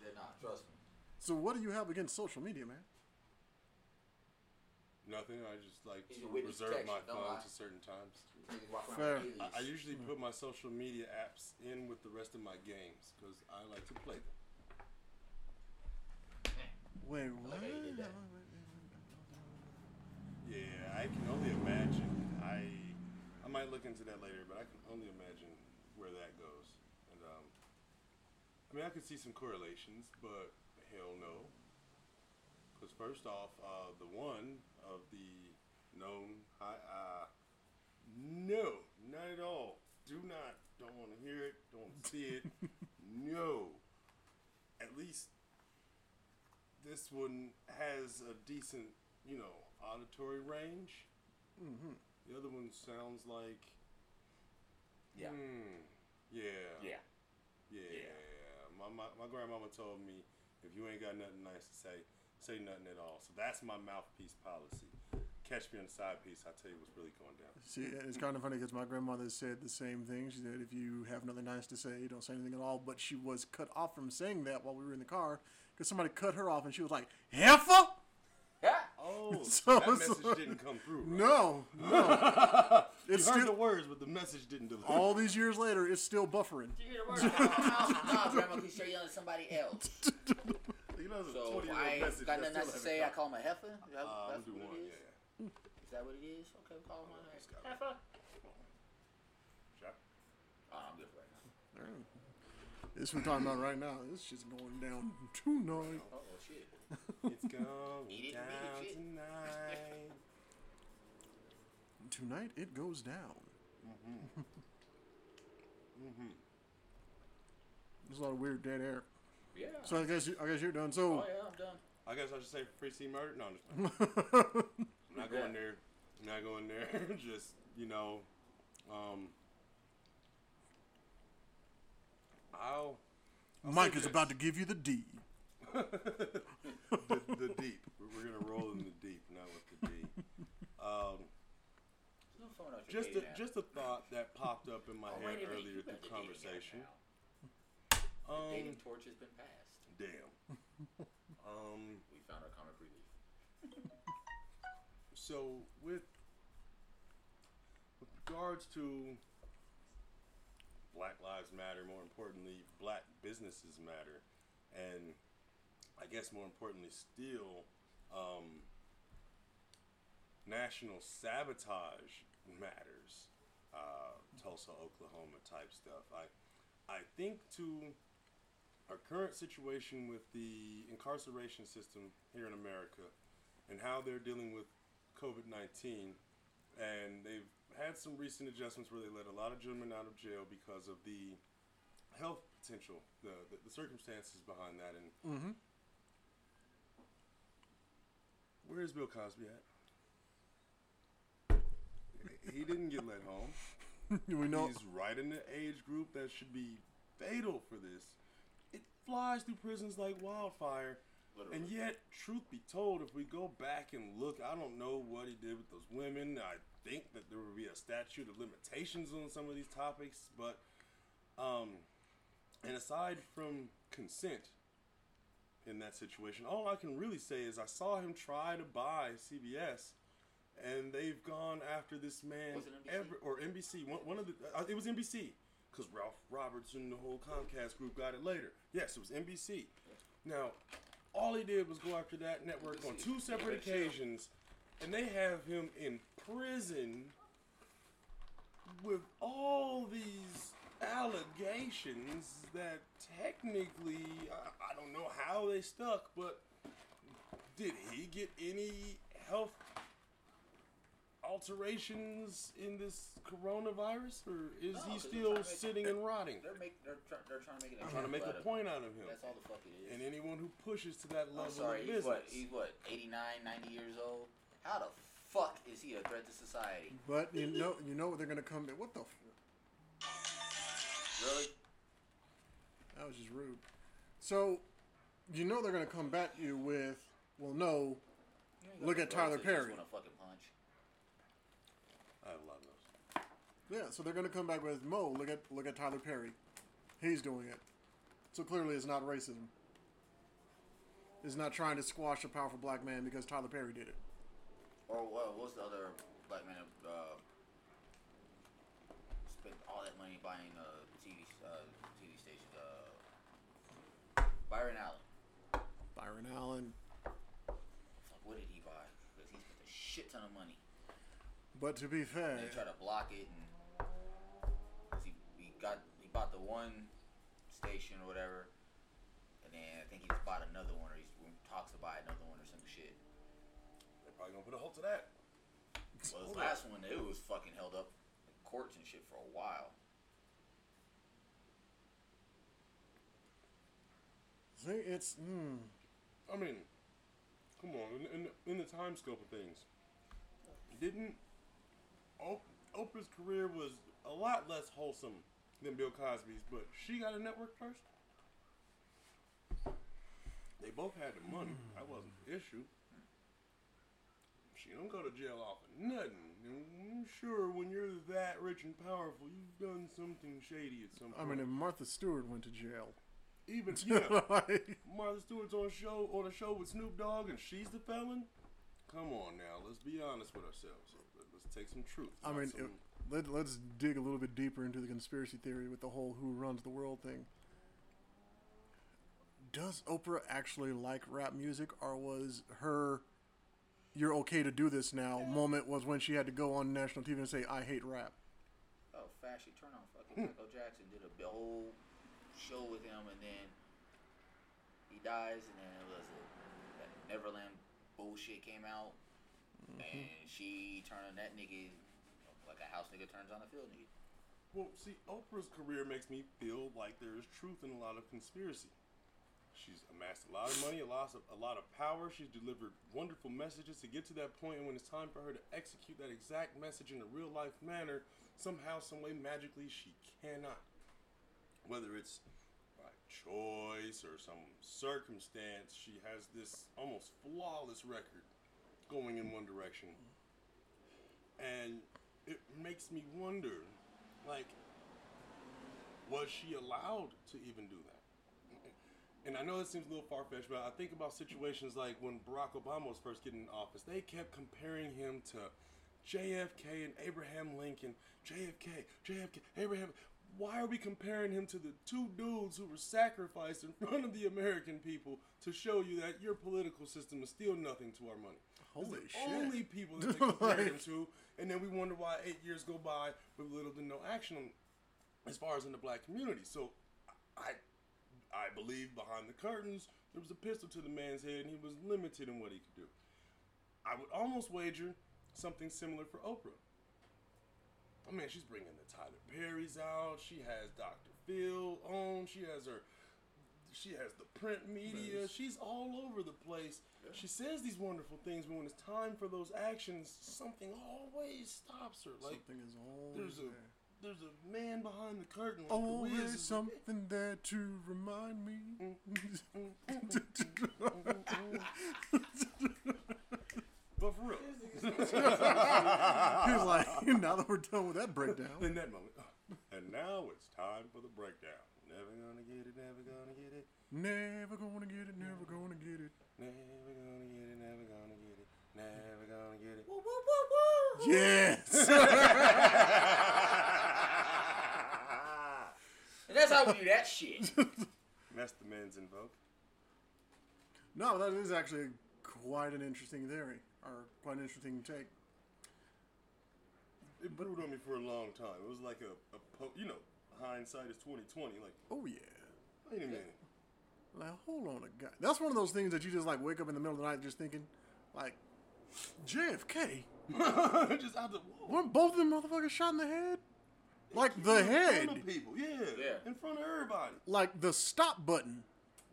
They're not. trust me. So what do you have against social media, man? Nothing. I just like to reserve my phone to certain times. Niggas walk around Fair. I, I aliens. usually put my social media apps in with the rest of my games because I like to play them. Wait, I what? like how you did that. Yeah, I can only imagine. I I might look into that later, but I can only imagine where that goes. And um, I mean, I could see some correlations, but hell no. Because first off, uh, the one of the known, uh, no, not at all. Do not. Don't want to hear it. Don't want to see it. no. At least this one has a decent, you know, auditory range. Mm-hmm. The other one sounds like, Yeah. hmm, yeah, Yeah. yeah. My, my my grandmama told me if you ain't got nothing nice to say, say nothing at all. So that's my mouthpiece policy. Catch me on the side piece. I'll tell you what's really going down. See, it's kind of funny because my grandmother said the same thing. She said, if you have nothing nice to say, don't say anything at all. But she was cut off from saying that while we were in the car because somebody cut her off and she was like, heifer? Yeah. Oh, So- that so- message didn't come through. Right? No, no. You it's heard the words, but the message didn't deliver. all these years later, it's still buffering. You hear the word? nah, grandma, can show yelling at somebody else. You know, So if I ain't got nothing else to say. I call him a heifer. That. Uh, that's what do one, it yeah, is. that what it is? Okay, we call him a Just got it. heifer. Shot. Oh, I'm good right now. This we're talking about right now. This shit's going down tonight. Oh shit. It's going it, eat it, down tonight. Tonight it goes down. Mm-hmm. Mm-hmm. There's a lot of weird dead air. Yeah. So I guess you, I guess you're done. So oh yeah, I'm done. I guess I should say free C-Murder. No, I'm just. I'm not going there. I'm not going there. just you know, um, I'll Mike is this. about to give you the D. the, the deep. We're, we're gonna roll in the deep, not with the D. Um, no phone out your just a, just a thought that popped up in my Oh, head wait a minute, earlier you through got the conversation. Um, dating torch has been passed. damn. Um, We found our comic relief. so with with regards to Black Lives Matter, more importantly, Black businesses matter, and I guess more importantly still, um, national sabotage matters. Uh, Tulsa, Oklahoma type stuff. I I think to our current situation with the incarceration system here in America and how they're dealing with COVID 19. And they've had some recent adjustments where they let a lot of gentlemen out of jail because of the health potential, the, the, the circumstances behind that. And Mm-hmm. where is Bill Cosby at? He didn't get let home. we know. He's right in the age group that should be fatal for this. Flies through prisons like wildfire. Literally. And yet, truth be told, if we go back and look, I don't know what he did with those women. I think that there would be a statute of limitations on some of these topics, but um, and aside from consent in that situation, all I can really say is I saw him try to buy CBS, and they've gone after this man Was it NBC? ever or NBC. One, one of the uh, it was NBC because Ralph Roberts and the whole Comcast group got it later. Yes, it was NBC. Now, all he did was go after that network on two separate occasions, and they have him in prison with all these allegations that technically I, I don't know how they stuck, but did he get any health alterations in this coronavirus, or is No, he 'cause they're still trying to make- sitting and rotting? They're make they're, try, they're trying to make it. Trying to make a point out of him. That's all the fuck it is. And anyone who pushes to that level I'm sorry, of he's business. what? He's what? 89, 90 years old. How the fuck is he a threat to society? But you know, you know what they're gonna come. What the? F- Really? that was just rude. So, you know they're gonna come back you with. Well, no. Look at Tyler Perry. Want to fucking punch? I have a lot of those. Yeah. So they're gonna come back with Mo. Look at look at Tyler Perry. He's doing it. So clearly, it's not racism. It's not trying to squash a powerful black man because Tyler Perry did it. Or what? What's the other black man? Uh, spent all that money buying uh, TV uh, TV stations. Uh, Byron Allen. Byron Allen. What did he buy? Because he spent a shit ton of money. But to be fair, they try to block it, and 'cause he, he got he bought the one station or whatever, and then I think he just bought another one, or he talks to buy another one or some shit. They're probably gonna put a halt to that. Well, his last one, it was fucking held up in courts and shit for a while. see, it's mm, I mean, come on. In, in, in the time scope of things, didn't Op- Oprah's career was a lot less wholesome than Bill Cosby's, but she got a network first. They both had the money. Mm. That wasn't the issue. She don't go to jail off of nothing. And I'm sure when you're that rich and powerful, you've done something shady at some point. I mean, if Martha Stewart went to jail, even yeah, Martha Stewart's on a show on a show with Snoop Dogg, and she's the felon. Come on now, let's be honest with ourselves. Let's take some truth. I mean, some- let, let's dig a little bit deeper into the conspiracy theory with the whole "who runs the world" thing. Does Oprah actually like rap music, or was her "you're okay to do this now" moment was when she had to go on national TV and say "I hate rap"? Oh, fast! She turned on fucking Michael hmm. Jackson, did a whole show with him, and then he dies, and then it was it that Neverland bullshit came out, mm-hmm. and she turned on that nigga like a house nigga turns on a field nigga. well, see, Oprah's career makes me feel like there is truth in a lot of conspiracy. She's amassed a lot of money, a lot of a lot of power. She's delivered wonderful messages to get to that point, and when it's time for her to execute that exact message in a real life manner, somehow, some way, magically, she cannot. Whether it's by choice or some circumstance, she has this almost flawless record going in one direction. And it makes me wonder, like, was she allowed to even do that? And I know this seems a little far fetched, but I think about situations like when Barack Obama was first getting in office. They kept comparing him to JFK and Abraham Lincoln. JFK, JFK, Abraham. Why are we comparing him to the two dudes who were sacrificed in front of the American people to show you that your political system is still nothing to our money? Holy the shit. Only people that they compare him to, and then we wonder why eight years go by with little to no action as far as in the black community. So, I, I believe behind the curtains there was a pistol to the man's head, and he was limited in what he could do. I would almost wager something similar for Oprah. Oh, I mean, she's bringing the Tyler Perry's out. She has Dr. Phil on. She has her. She has the print media. Yes. She's all over the place. She says these wonderful things, but when it's time for those actions, something always stops her. Like Something is always there's a there. there's a man behind the curtain. Like Always Riz is- something there to remind me. Mm, mm, mm, but for real, He's like, now that we're done with that breakdown, in that moment, and now it's time for the breakdown. Never gonna get it. Never gonna get it. Never gonna get it, never gonna get it. Never gonna get it. Never gonna get it. Never gonna get it. Yes. And that's how we do that shit. That's the men's invoke. no, that is actually quite an interesting theory, or quite an interesting take. It brewed on me for a long time. It was like a, a po- you know, hindsight is twenty twenty. Like, Oh yeah. wait a minute. Like, hold on a guy. That's one of those things that you just like wake up in the middle of the night just thinking, like, JFK. Just out the whoa. Weren't both of them motherfuckers shot in the head? Like the In front head. of people, yeah, Yeah. in front of everybody. Like the stop button.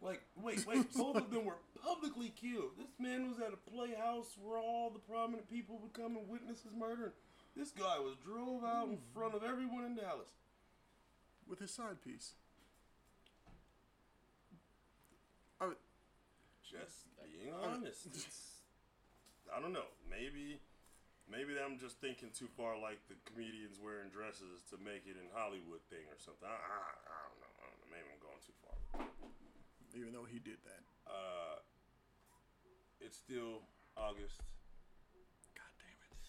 Like, wait, wait, both of them were publicly killed. This man was at a playhouse where all the prominent people would come and witness his murder. This guy was drove out in hmm. front of everyone in Dallas. with his side piece. I, would- Just being honest. It's, I don't know. Maybe, maybe I'm just thinking too far, like the comedians wearing dresses to make it in Hollywood thing or something. I, I, I don't know. I don't know. Maybe I'm going too far. even though he did that. Uh, it's still August. God damn it.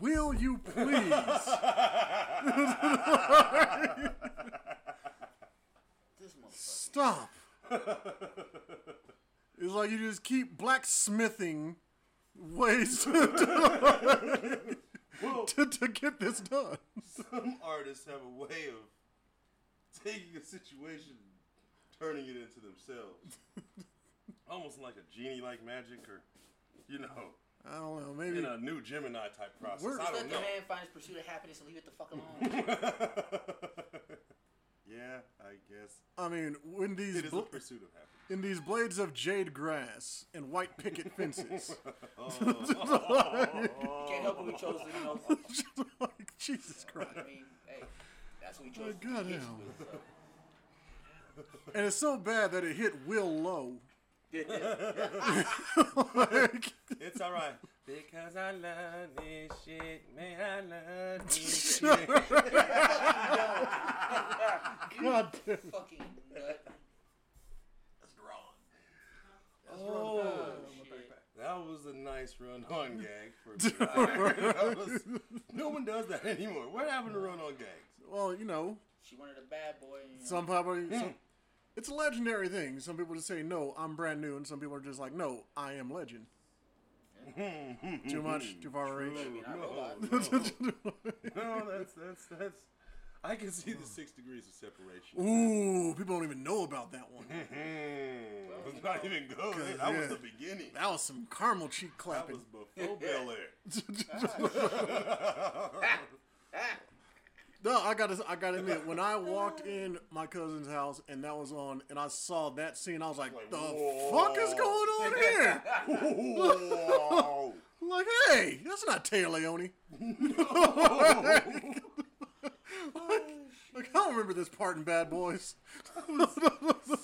Will you please? This motherfucker. Stop. it's like you just keep blacksmithing ways to, Well, to, to get this done. some artists have a way of taking a situation, turning it into themselves. Almost like a genie like magic or, you know, I don't know. Maybe in a new Gemini type process. We're- I Let don't the know. man find his pursuit of happiness and leave it the fuck alone. Yeah, I guess. I mean, when these It is bl- a pursuit of happiness. in these blades of jade grass and white picket fences, oh. Can't help it we chose to, you know. like, Jesus Christ. I mean, hey, that's what we chose to goddamn. hit you with. So. And it's so bad that it hit Will low. It's all right. Because I love this shit, man. I love this shit. God damn. Fucking nut. That's wrong. Oh. Oh, oh, Shit. that was a nice run-on gag for me. Was- no one does that anymore. What happened to run-on gags? Well, you know, She wanted a bad boy. You know. some probably. Hmm. Some, it's a legendary thing. Some people just say, no, I'm brand new. And some people are just like, no, I am legend. Too much? Hmm. Too far I reach? mean, I No, robot. no, that's that's that's. I can see the hmm. six degrees of separation. Ooh, people don't even know about that one. Let's not even go there. That was the beginning. That was some caramel cheek clapping. That was before Bel Air. No, I gotta, I gotta admit, when I walked in my cousin's house and that was on, and I saw that scene, I was like, Like, "The whoa. fuck is going on here?" Like, hey, that's not Téa Leoni. like, I don't remember this part in Bad Boys. I was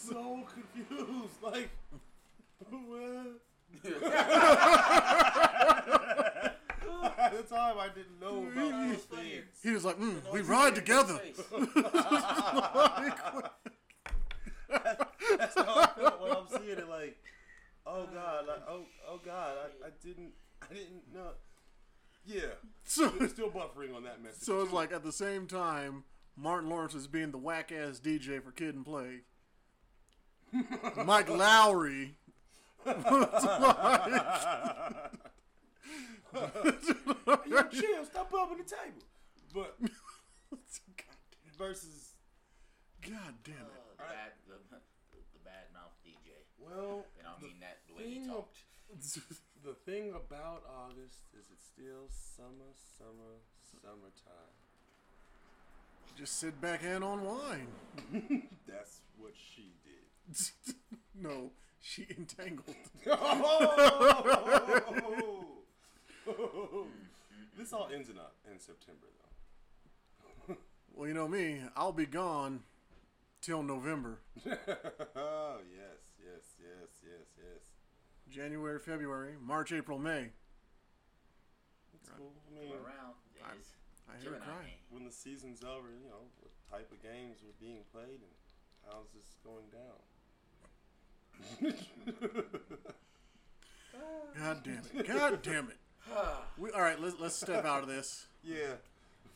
so confused. Like, what? At the time, I didn't know about these things. He was like, mm, "We ride together." face. That's how I felt when I'm seeing it. Like, oh god, like, oh, oh god, I, I didn't, I didn't know. Yeah, So, It's still buffering on that message. so it's like at the same time, Martin Lawrence is being the whack ass DJ for Kid and Play. Mike Lowry. Yo, chill, stop bumping the table. But versus, God damn it. Uh, the bad, the, the bad mouth DJ. well, And I don't mean that the way he thing, talked. the thing about August is it's still summer, summer, summertime. Just sit back and unwind. That's what she did. no, she entangled. Oh! this all ends in, uh, in September, though. Well, you know me, I'll be gone till November. oh, yes, yes, yes, yes, yes. January, February, March, April, May. It's cool. I mean, Around. There's I hear her crying. when the season's over, you know, what type of games were being played and how's this going down? God damn it. God damn it. We, all right, let's, let's step out of this. Yeah.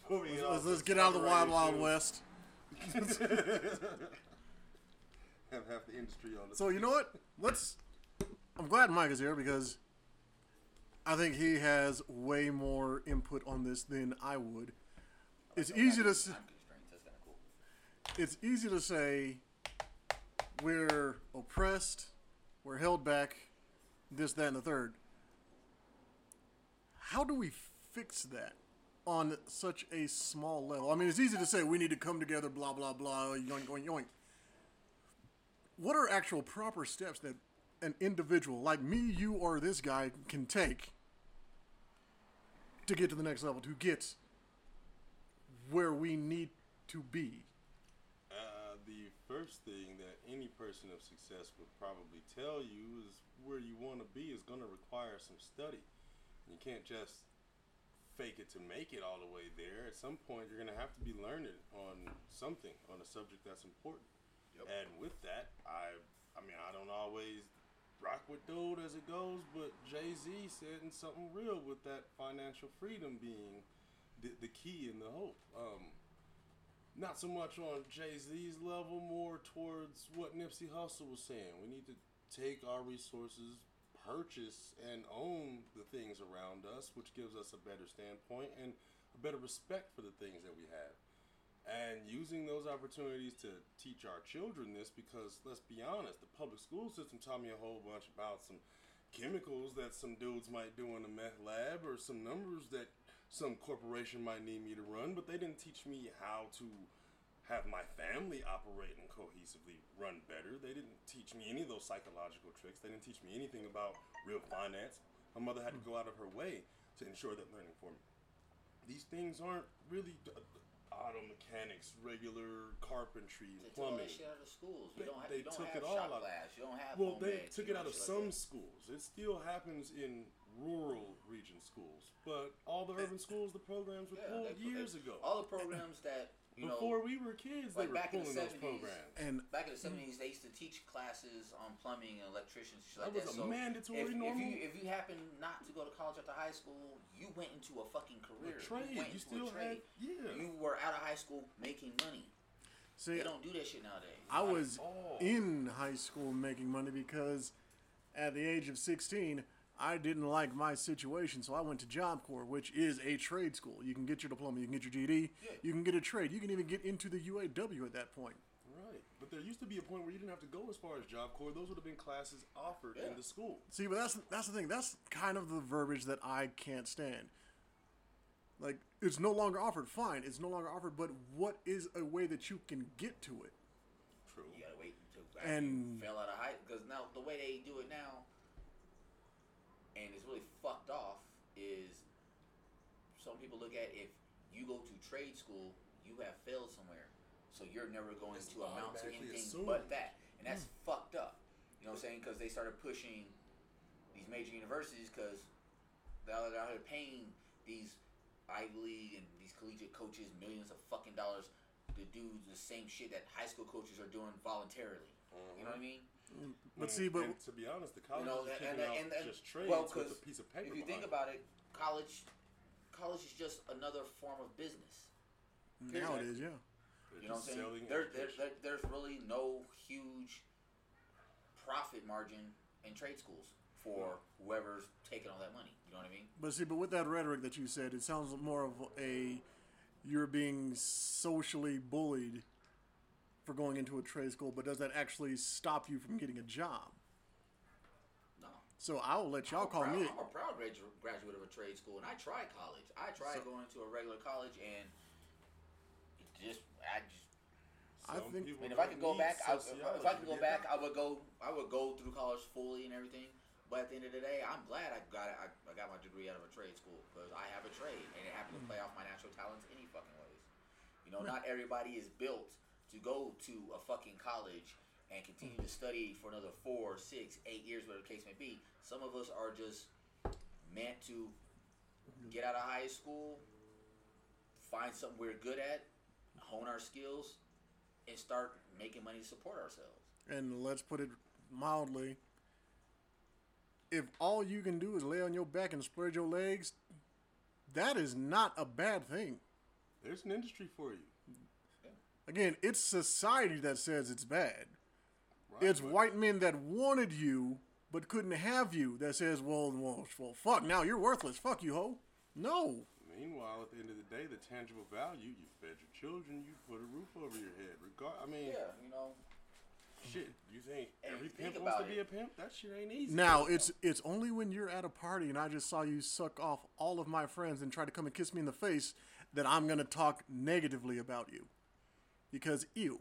Before we get Let's, let's get out of the wild, wild issue, west. Have half the industry on the So, you know what? Let's. I'm glad Mike is here because I think he has way more input on this than I would. It's easy to. s- Time constraints. That's kind of cool. it's easy to say we're oppressed, we're held back, this, that, and the third. How do we fix that on such a small level? I mean, it's easy to say we need to come together, blah, blah, blah, yoink, yoink, yoink. What are actual proper steps that an individual like me, you, or this guy can take to get to the next level, to get where we need to be? Uh, the first thing that any person of success would probably tell you is where you want to be is going to require some study. You can't just fake it to make it all the way there. At some point, you're going to have to be learning on something, on a subject that's important. Yep. And with that, I, I mean, I don't always rock with dude as it goes, but Jay Z said in something real with that financial freedom being the, the key and the hope. Um, not so much on Jay Z's level, more towards what Nipsey Hussle was saying. We need to take our resources, purchase and own the things around us, which gives us a better standpoint and a better respect for the things that we have. And using those opportunities to teach our children this, because let's be honest, the public school system taught me a whole bunch about some chemicals that some dudes might do in a meth lab or some numbers that some corporation might need me to run, but they didn't teach me how to have my family operate and cohesively run better. They didn't teach me any of those psychological tricks. They didn't teach me anything about real finance. My mother had to hmm. go out of her way to ensure that learning for me. These things aren't really auto mechanics, regular carpentry, plumbing. They took it all plumbing. that shit out of schools. They- You don't have, they took it all out. class. You don't have Well, they took it out of shit like some schools. It still happens in rural region schools, but all the urban schools, the programs were Yeah, pulled they- years they- ago. All the programs that you Before know, we were kids, like they were back in the pulling those 70s. programs. And back in the seventies, they used to teach classes on plumbing and electricians. Shit That like was that. a so mandatory if, normal- If you if you happen not to go to college after high school, you went into a fucking career. A trade. You, went You into still a trade. had- yeah. You were out of high school making money. see, They don't do that shit nowadays. I was all. in high school making money because at the age of 16, I didn't like my situation, so I went to Job Corps, which is a trade school. You can get your diploma, you can get your GED, Yeah. you can get a trade, you can even get into the UAW at that point. Right, but there used to be a point where you didn't have to go as far as Job Corps. Those would have been classes offered Yeah. in the school. See, but that's that's the thing. That's kind of the verbiage that I can't stand. Like it's no longer offered. Fine, it's no longer offered. But what is a way that you can get to it? True. You gotta wait until And- fell out of high because now the way they do it now, and it's really fucked off, is some people look at if you go to trade school, you have failed somewhere, so you're never going It's to amount to anything assumed. but that, and that's fucked up. You know what I'm saying? Because they started pushing these major universities because they're out here paying these Ivy League and these collegiate coaches millions of fucking dollars to do the same shit that high school coaches are doing voluntarily. You know what I mm-hmm. mean? But mm. see, but And to be honest, the You colleges know, are and, and, out and, and just trades well, with 'cause a piece of paper. if you think behind about it, college, college is just another form of business. now it is, yeah. They're You know what I'm saying? There, there, there, there's really no huge profit margin in trade schools for whoever's taking all that money. You know what I mean? But see, but with that rhetoric that you said, it sounds more of a you're being socially bullied for going into a trade school. But does that actually stop you from getting a job? No. So I will let y'all I'm call proud, me. I'm a proud gradu- graduate of a trade school, and I tried college. I tried So- going to a regular college, and it just, I just. I Some think- people I mean, if I don't could go back, I, if, if I could go back, that. I would go. I would go through college fully and everything. But at the end of the day, I'm glad I got it. I, I got my degree out of a trade school because I have a trade and it happened to play off my natural talents any fucking ways. You know, hmm. not everybody is built to go to a fucking college and continue to mm. study for another four, six, eight years, whatever the case may be. Some of us are just meant to mm-hmm. get out of high school, find something we're good at, hone our skills, and start making money to support ourselves. And let's put it mildly. If all you can do is lay on your back and spread your legs, that is not a bad thing. There's an industry for you. Again, it's society that says it's bad. Right? It's But white men that wanted you but couldn't have you that says, well, well, well, fuck, now you're worthless. Fuck you, ho. No. Meanwhile, at the end of the day, the tangible value, you fed your children, you put a roof over your head. Regard, I mean, Yeah, you know. shit. You think every think pimp wants to about be a pimp? That shit ain't easy. Now it's it's only when you're at a party and I just saw you suck off all of my friends and try to come and kiss me in the face that I'm gonna talk negatively about you, because ew.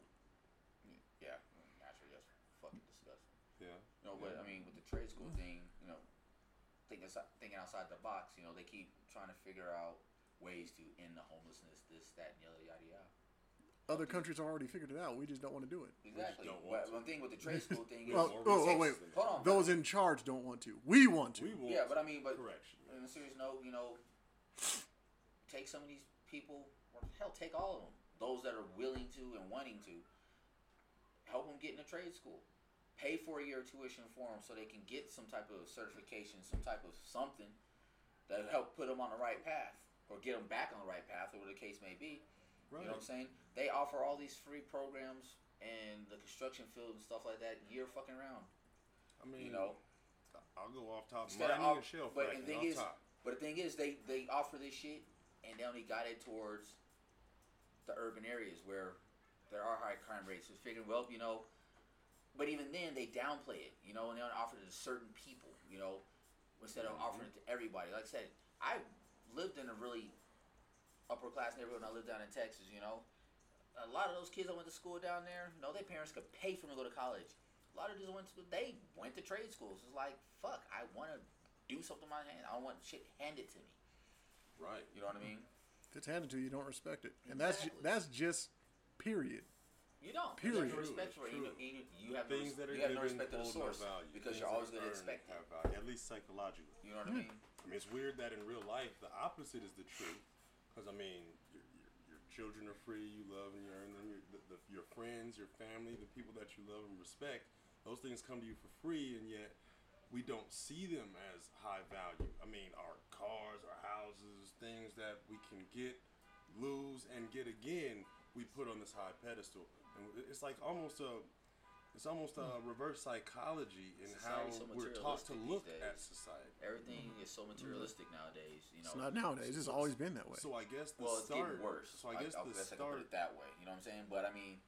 Yeah, naturally, that's fucking disgusting. Yeah. You know, but I mean, with the trade school thing, you know, thinking outside, thinking outside the box, you know, they keep trying to figure out ways to end the homelessness, this, that, and the other, yada yada. Other countries have already figured it out. We just don't want to do it. Exactly. don't want But to. one thing with the trade school thing is, Well, oh, oh, wait. hold on. Those in charge don't want to. We want to. We want yeah, but I mean, but correction. in a serious note, you know, take some of these people, or hell, take all of them. Those that are willing to and wanting to, help them get in a trade school. pay for a year of tuition for them so they can get some type of certification, some type of something that'll help put them on the right path or get them back on the right path, or whatever the case may be. Right. You know what I'm saying? They offer all these free programs and the construction field and stuff like that year fucking round. I mean, You know, I'll go off top. Instead of off- and shell but the thing is, top. but the thing is, they they offer this shit, and they only got it towards the urban areas where there are high crime rates. So figuring, well, you know, but even then they downplay it, you know, and they offer it to certain people, you know, instead of mm-hmm. offering it to everybody. Like I said, I lived in a really upper class neighborhood. when I lived down in Texas, you know. A lot of those kids that went to school down there, you know, their parents could pay for them to go to college. A lot of these went to they went to trade schools. It's like fuck, I want to do something with my hand. I don't want shit handed to me. Right. You know what I mean? If it's handed to you, you don't respect it, and that's Exactly. that's just period. You don't. Period. You have no respect True, for it. true. You, you, you have no, Things that are you have given no respect for the source value. because Things you're always going to earn expect it. have value, at least psychologically. You know what I mean? I mean, it's weird that in real life the opposite is the truth. Because I mean, your, your, your children are free, you love and you earn them. Your, the, the, your friends, your family, the people that you love and respect, those things come to you for free, and yet we don't see them as high value. I mean, our cars, our houses, things that we can get, lose, and get again, we put on this high pedestal, and it's like almost a. It's almost a hmm. reverse psychology in how so we're taught to look days. at society. Everything mm-hmm. is so mm-hmm. materialistic nowadays. You know. It's not nowadays. It's always been that way. So I guess the well, it's start. getting worse. So I guess I, the guess I can put start. it that way. You know what I'm saying? But I mean,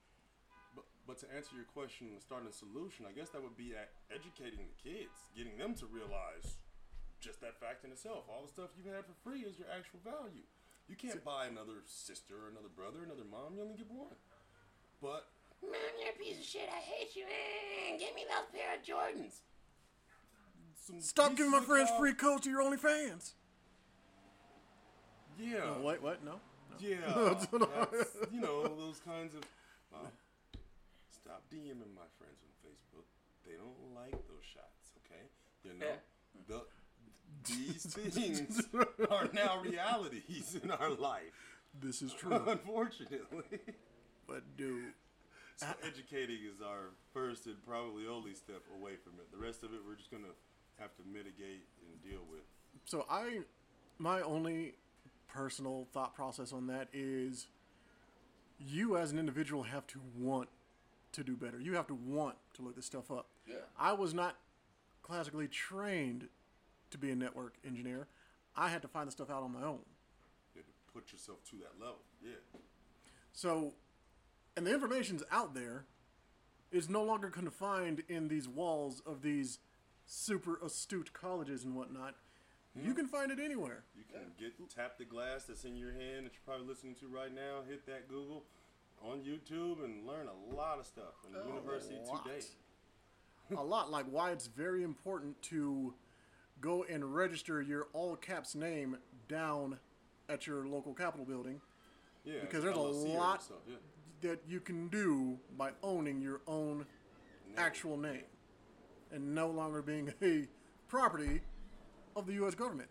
But, but to answer your question, and start a solution, I guess that would be at educating the kids, getting them to realize just that fact in itself. All the stuff you've had for free is your actual value. You can't buy another sister, another brother, another mom. You only get one. But Mom, you're a piece of shit. I hate you. Mm, give me those pair of Jordans. some Stop giving my friends car- free coats to your OnlyFans. Yeah. Oh, wait, what? No. Yeah, you know those kinds of. Well, stop DMing my friends on Facebook. They don't like those shots. Okay, you know the these things are now realities in our life. This is true. Unfortunately, but dude, so educating is our first and probably only step away from it. The rest of it, we're just gonna have to mitigate and deal with. so I, my only personal thought process on that is, you as an individual have to want to do better. You have to want to look this stuff up. Yeah. I was not classically trained to be a network engineer. I had to find the stuff out on my own. You have to put yourself to that level. Yeah. So, and the information's out there. It's no longer confined in these walls of these super astute colleges and whatnot. You hmm. can find it anywhere. You can get tap the glass that's in your hand that you're probably listening to right now. Hit that Google on YouTube and learn a lot of stuff from the oh, university today. a lot like why it's very important to go and register your all caps name down at your local capitol building Yeah, Because there's a lot- stuff, yeah. that you can do by owning your own Name. actual name and no longer being a property of the U.S. government.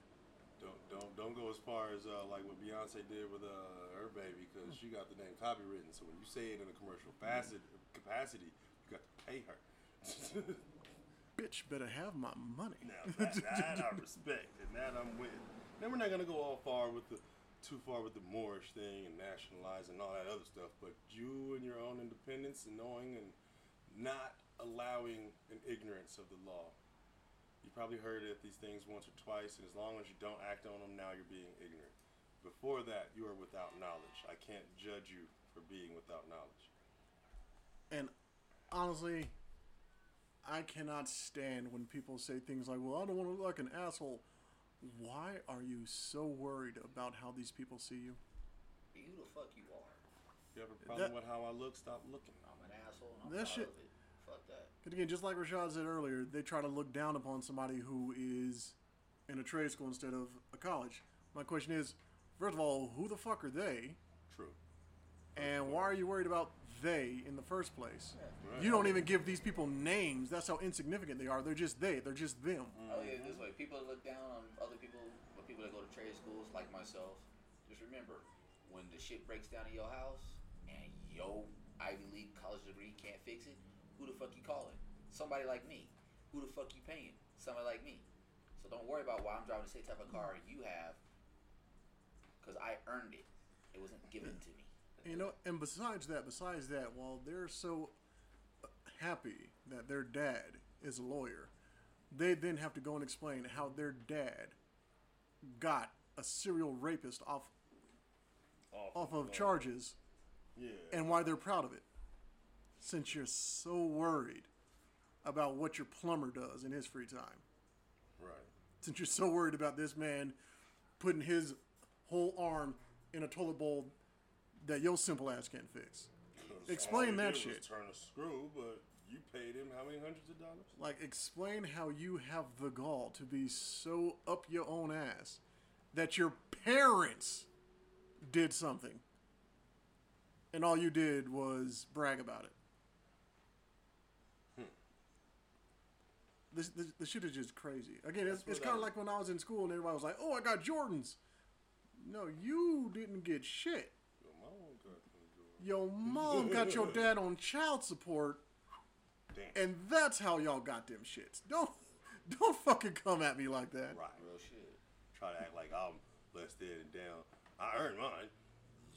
Don't don't go as far as uh, like what Beyonce did with uh, her baby because she got the name copywritten. So when you say it in a commercial facet, capacity, you got to pay her. Bitch better have my money. Now that, that I respect and that I'm with. Then we're not gonna go all far with the too far with the Moorish thing and nationalizing and all that other stuff. But you and your own independence and knowing and not allowing an ignorance of the law. You probably heard it these things once or twice, and as long as you don't act on them, now you're being ignorant. Before that, you are without knowledge. I can't judge you for being without knowledge. And honestly, I cannot stand when people say things like, well, I don't want to look like an asshole. Why are you so worried about how these people see you? be who the fuck you are. You have a problem That- with how I look? Stop looking. I'm an asshole. And I'm That proud shit- of it. Fuck that. Because again, just like Rashad said earlier, they try to look down upon somebody who is in a trade school instead of a college. My question is, first of all, who the fuck are they? True. And why are you worried about they in the first place? Right. You don't even give these people names. That's how insignificant they are. They're just they. They're just them. Mm. Oh yeah, this way. People that look down on other people, or people that go to trade schools like myself. Just remember, when the shit breaks down in your house and your Ivy League college degree can't fix it, who the fuck you calling? somebody like me. Who the fuck you paying? Somebody like me. So don't worry about why I'm driving the same type of car you have, because I earned it. It wasn't given to me. You know, and besides that, besides that, while they're so happy that their dad is a lawyer, they then have to go and explain how their dad got a serial rapist off off of uh, charges Yeah. and why they're proud of it. Since you're so worried about what your plumber does in his free time. right. Since you're so worried about this man putting his whole arm in a toilet bowl that your simple ass can't fix. Explain that shit. Turn a screw, but you paid him how many hundreds of dollars? Like, explain how you have the gall to be so up your own ass that your parents did something and all you did was brag about it. This, this, this shit is just crazy. Again, it's, That's it's what kind of like when I was in school and everybody was like, oh, I got Jordans. No, you didn't get shit. Yo, my got. Your mom got your dad on child support Damn. and that's how y'all got them shits. Don't don't fucking come at me like that. right. Real shit. Try to act like I'm less dead and down. I earned mine.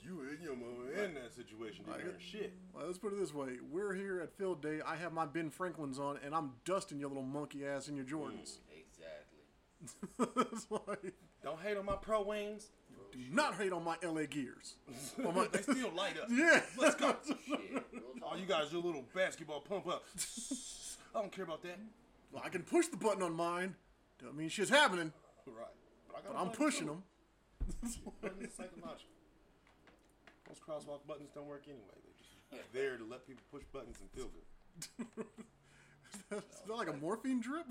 You and your mama in that situation didn't Like- shit. Well, let's put it this way: We're here at Field Day. I have my Ben Franklins on, and I'm dusting your little monkey ass in your Jordans. Exactly. it's like, Don't hate on my pro wings. do not hate on my LA Gears. On my- they still light up. yeah, Let's go. Shit. Real All you guys your little basketball pump up. I don't care about that. Well, I can push the button on mine. Don't mean shit's happening, Right. But, I got but a I'm pushing too. them. Buttons psychological. Most crosswalk buttons don't work anyway. They're just there to let people push buttons and feel good. Is that like a morphine drip?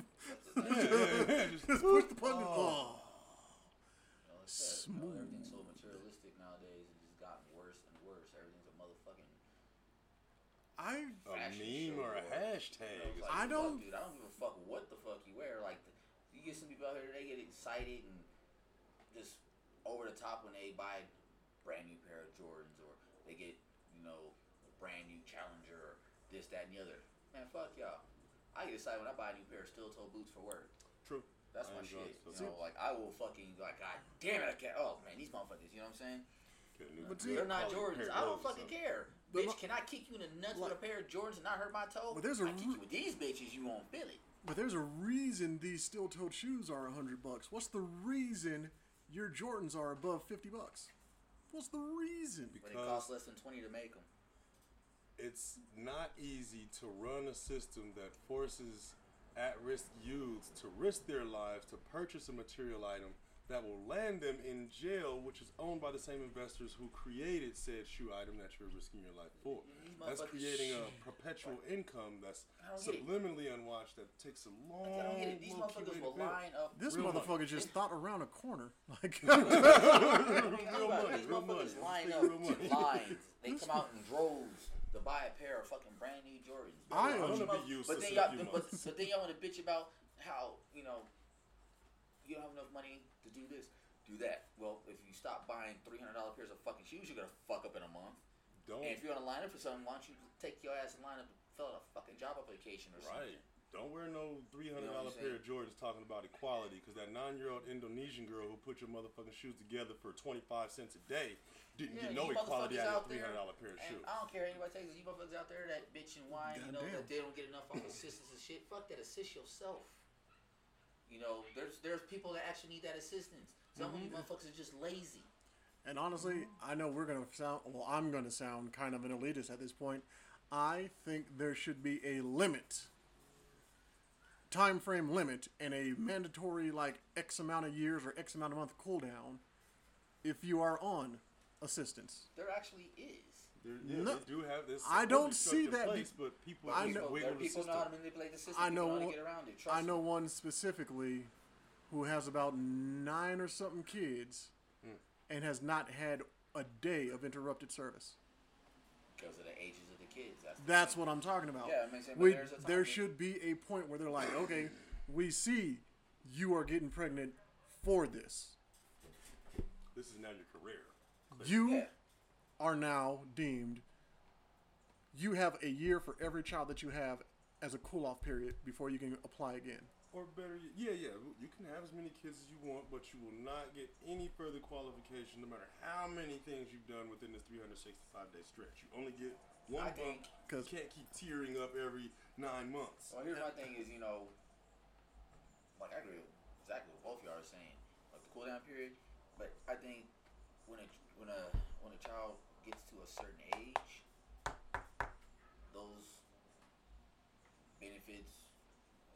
Yeah, just Just push the button. Oh. oh. You know, it's that, everything's so materialistic nowadays. It's just gotten worse and worse. Everything's a motherfucking I a fashion meme show or a You know, hashtag. like, I don't- dude. I don't give a fuck what the fuck you wear. Like, you get some people out here, they get excited and just over the top when they buy a brand new pair of Jordans or they get, you know, a brand new Challenger or this, that, and the other. Man, fuck y'all. I get excited when I buy a new pair of steel toe boots for work. True. That's I my enjoy shit. You know, like I will fucking like, God damn it, I can't. Oh man, these motherfuckers. You know what I'm saying? New- But They're not Jordans. I don't fucking so- care. But Bitch, lo- can I kick you in the nuts Like- with a pair of Jordans and not hurt my toe? But there's a I kick you with these bitches, you won't feel it. But there's a reason these steel-toed shoes are a hundred bucks. What's the reason your Jordans are above fifty bucks? What's the reason? When it costs less than twenty to make them. it's not easy to run a system that forces at-risk youths to risk their lives to purchase a material item that will land them in jail, which is owned by the same investors who created said shoe item that you're risking your life for. Mm-hmm. That's creating a perpetual income that's I don't get it. subliminally unwatched that takes a long, I don't get it. These motherfuckers to will build. line up. This Real motherfucker money. just thought around a corner. Like, I mean, think Real about it. money, These real motherfuckers money. line up take real money. lines. They come out in droves to buy a pair of fucking brand new Jordans. I I'm gonna be useless But then y'all, a few but, but then y'all want to bitch about how you know you don't have enough money to do this, do that. Well, if you stop buying three hundred dollar pairs of fucking shoes, you're gonna fuck up in a month. Don't And if you're gonna line up for something, why don't you take your ass and line up, fill out a fucking job application or something? Right. Don't wear no three hundred You know dollar what I'm pair of Jordans talking about equality because that nine year old Indonesian girl who put your motherfucking shoes together for twenty five cents a day didn't Yeah, get no equality out of a out three there, hundred dollar pair of and shoes. I don't care anybody takes it. You motherfuckers out there that bitch and whine, you know, Goddamn. that they don't get enough off assistance and shit. Fuck that, assist yourself. You know, there's there's people that actually need that assistance. Some of you Mm-hmm. motherfuckers are just lazy. and honestly, I know we're gonna sound. Well, I'm gonna sound kind of an elitist at this point. I think there should be a limit, time frame limit, and a mandatory like X amount of years or X amount of month cooldown if you are on assistance. There actually is. They're- yeah, No. they do have this. I don't see that place, be- but people I know- wiggle there are the people know how to manipulate the system. I know. know how to one- get around it. Trust I know me. one specifically who has about nine or something kids, Hmm. and has not had a day of interrupted service. because of the ages of the kids. That's, the That's thing. what I'm talking about. Yeah, it makes sense, We, there's a time there that- should be a point where they're like, okay, we see you are getting pregnant for this. This is now your career. You Yeah. Are now deemed. You have a year for every child that you have as a cool off period before you can apply again. Or better, yet- yeah, yeah. You can have as many kids as you want, but you will not get any further qualification, no matter how many things you've done within this 365 day stretch. You only get one I bump. think- You 'Cause- can't keep tearing up every nine months. Well, here's my thing is, you know, like I agree exactly what both of y'all are saying, like the cool down period. But I think when a when a when a child gets to a certain age, those benefits,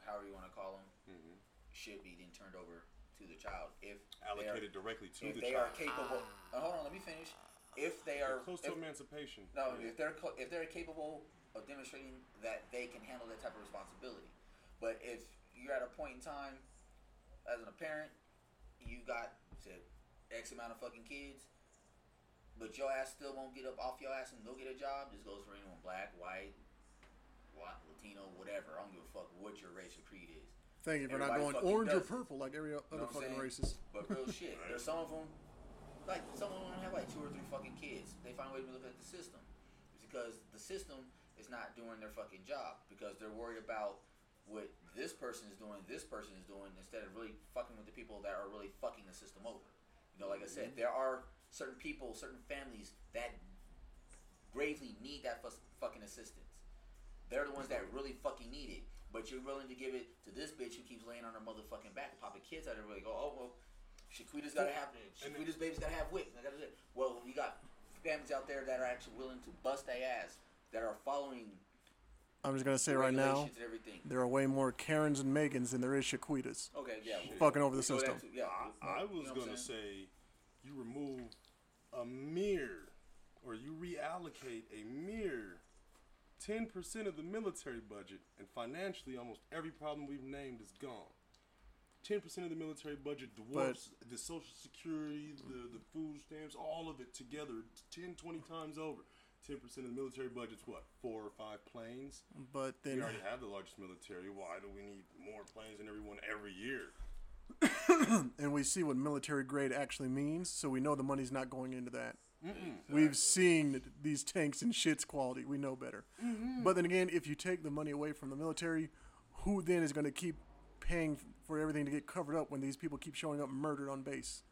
however you want to call them, Mhm. should be then turned over to the child if they are- Allocated directly to the if the they child. are capable. Uh, hold on, let me finish. If they are Close to emancipation. no, Yeah. if they're if they're capable of demonstrating that they can handle that type of responsibility, but if you're at a point in time as a parent, you got said X amount of fucking kids, but your ass still won't get up off your ass and go get a job. This goes for anyone black, white, white, Latino, whatever. I don't give a fuck what your race or creed is. Thank you for not going orange or purple like every You other know fucking races. But real shit, there's some of them, like some of them have like two or three fucking kids. They find a way to look at the system. It's because the system is not doing their fucking job because they're worried about what this person is doing, this person is doing, instead of really fucking with the people that are really fucking the system over. You know, like I said, mm-hmm. there are certain people, certain families that gravely need that fuss- fucking assistance. They're the ones that really fucking need it. But you're willing to give it to this bitch who keeps laying on her motherfucking back and popping kids out of really go, oh, oh well, Shaquita's gotta have Shaquita's baby's gotta have wicks. and I gotta do it. Well, you got families out there that are actually willing to bust their ass, that are following I'm just gonna say right now, regulations and everything. there are way more Karens and Megans than there is Shaquitas. Okay, yeah. we'll- Fucking over the we'll go that system. too, Yeah, I, I you know was gonna saying? say, you remove a mere, or you reallocate a mere ten percent of the military budget, and financially, almost every problem we've named is gone. Ten percent of the military budget dwarfs the Social Security, the the food stamps, all of it together, 10, 20 times over. Ten percent of the military budget's what? Four or five planes. But then. We already have the largest military. Why do we need more planes than everyone every year? and we see what military grade actually means, so we know the money's not going into that. We've seen these tanks and shit's quality. We know better. Mm-hmm. But then again, if you take the money away from the military, who then is going to keep paying for everything to get covered up when these people keep showing up murdered on base?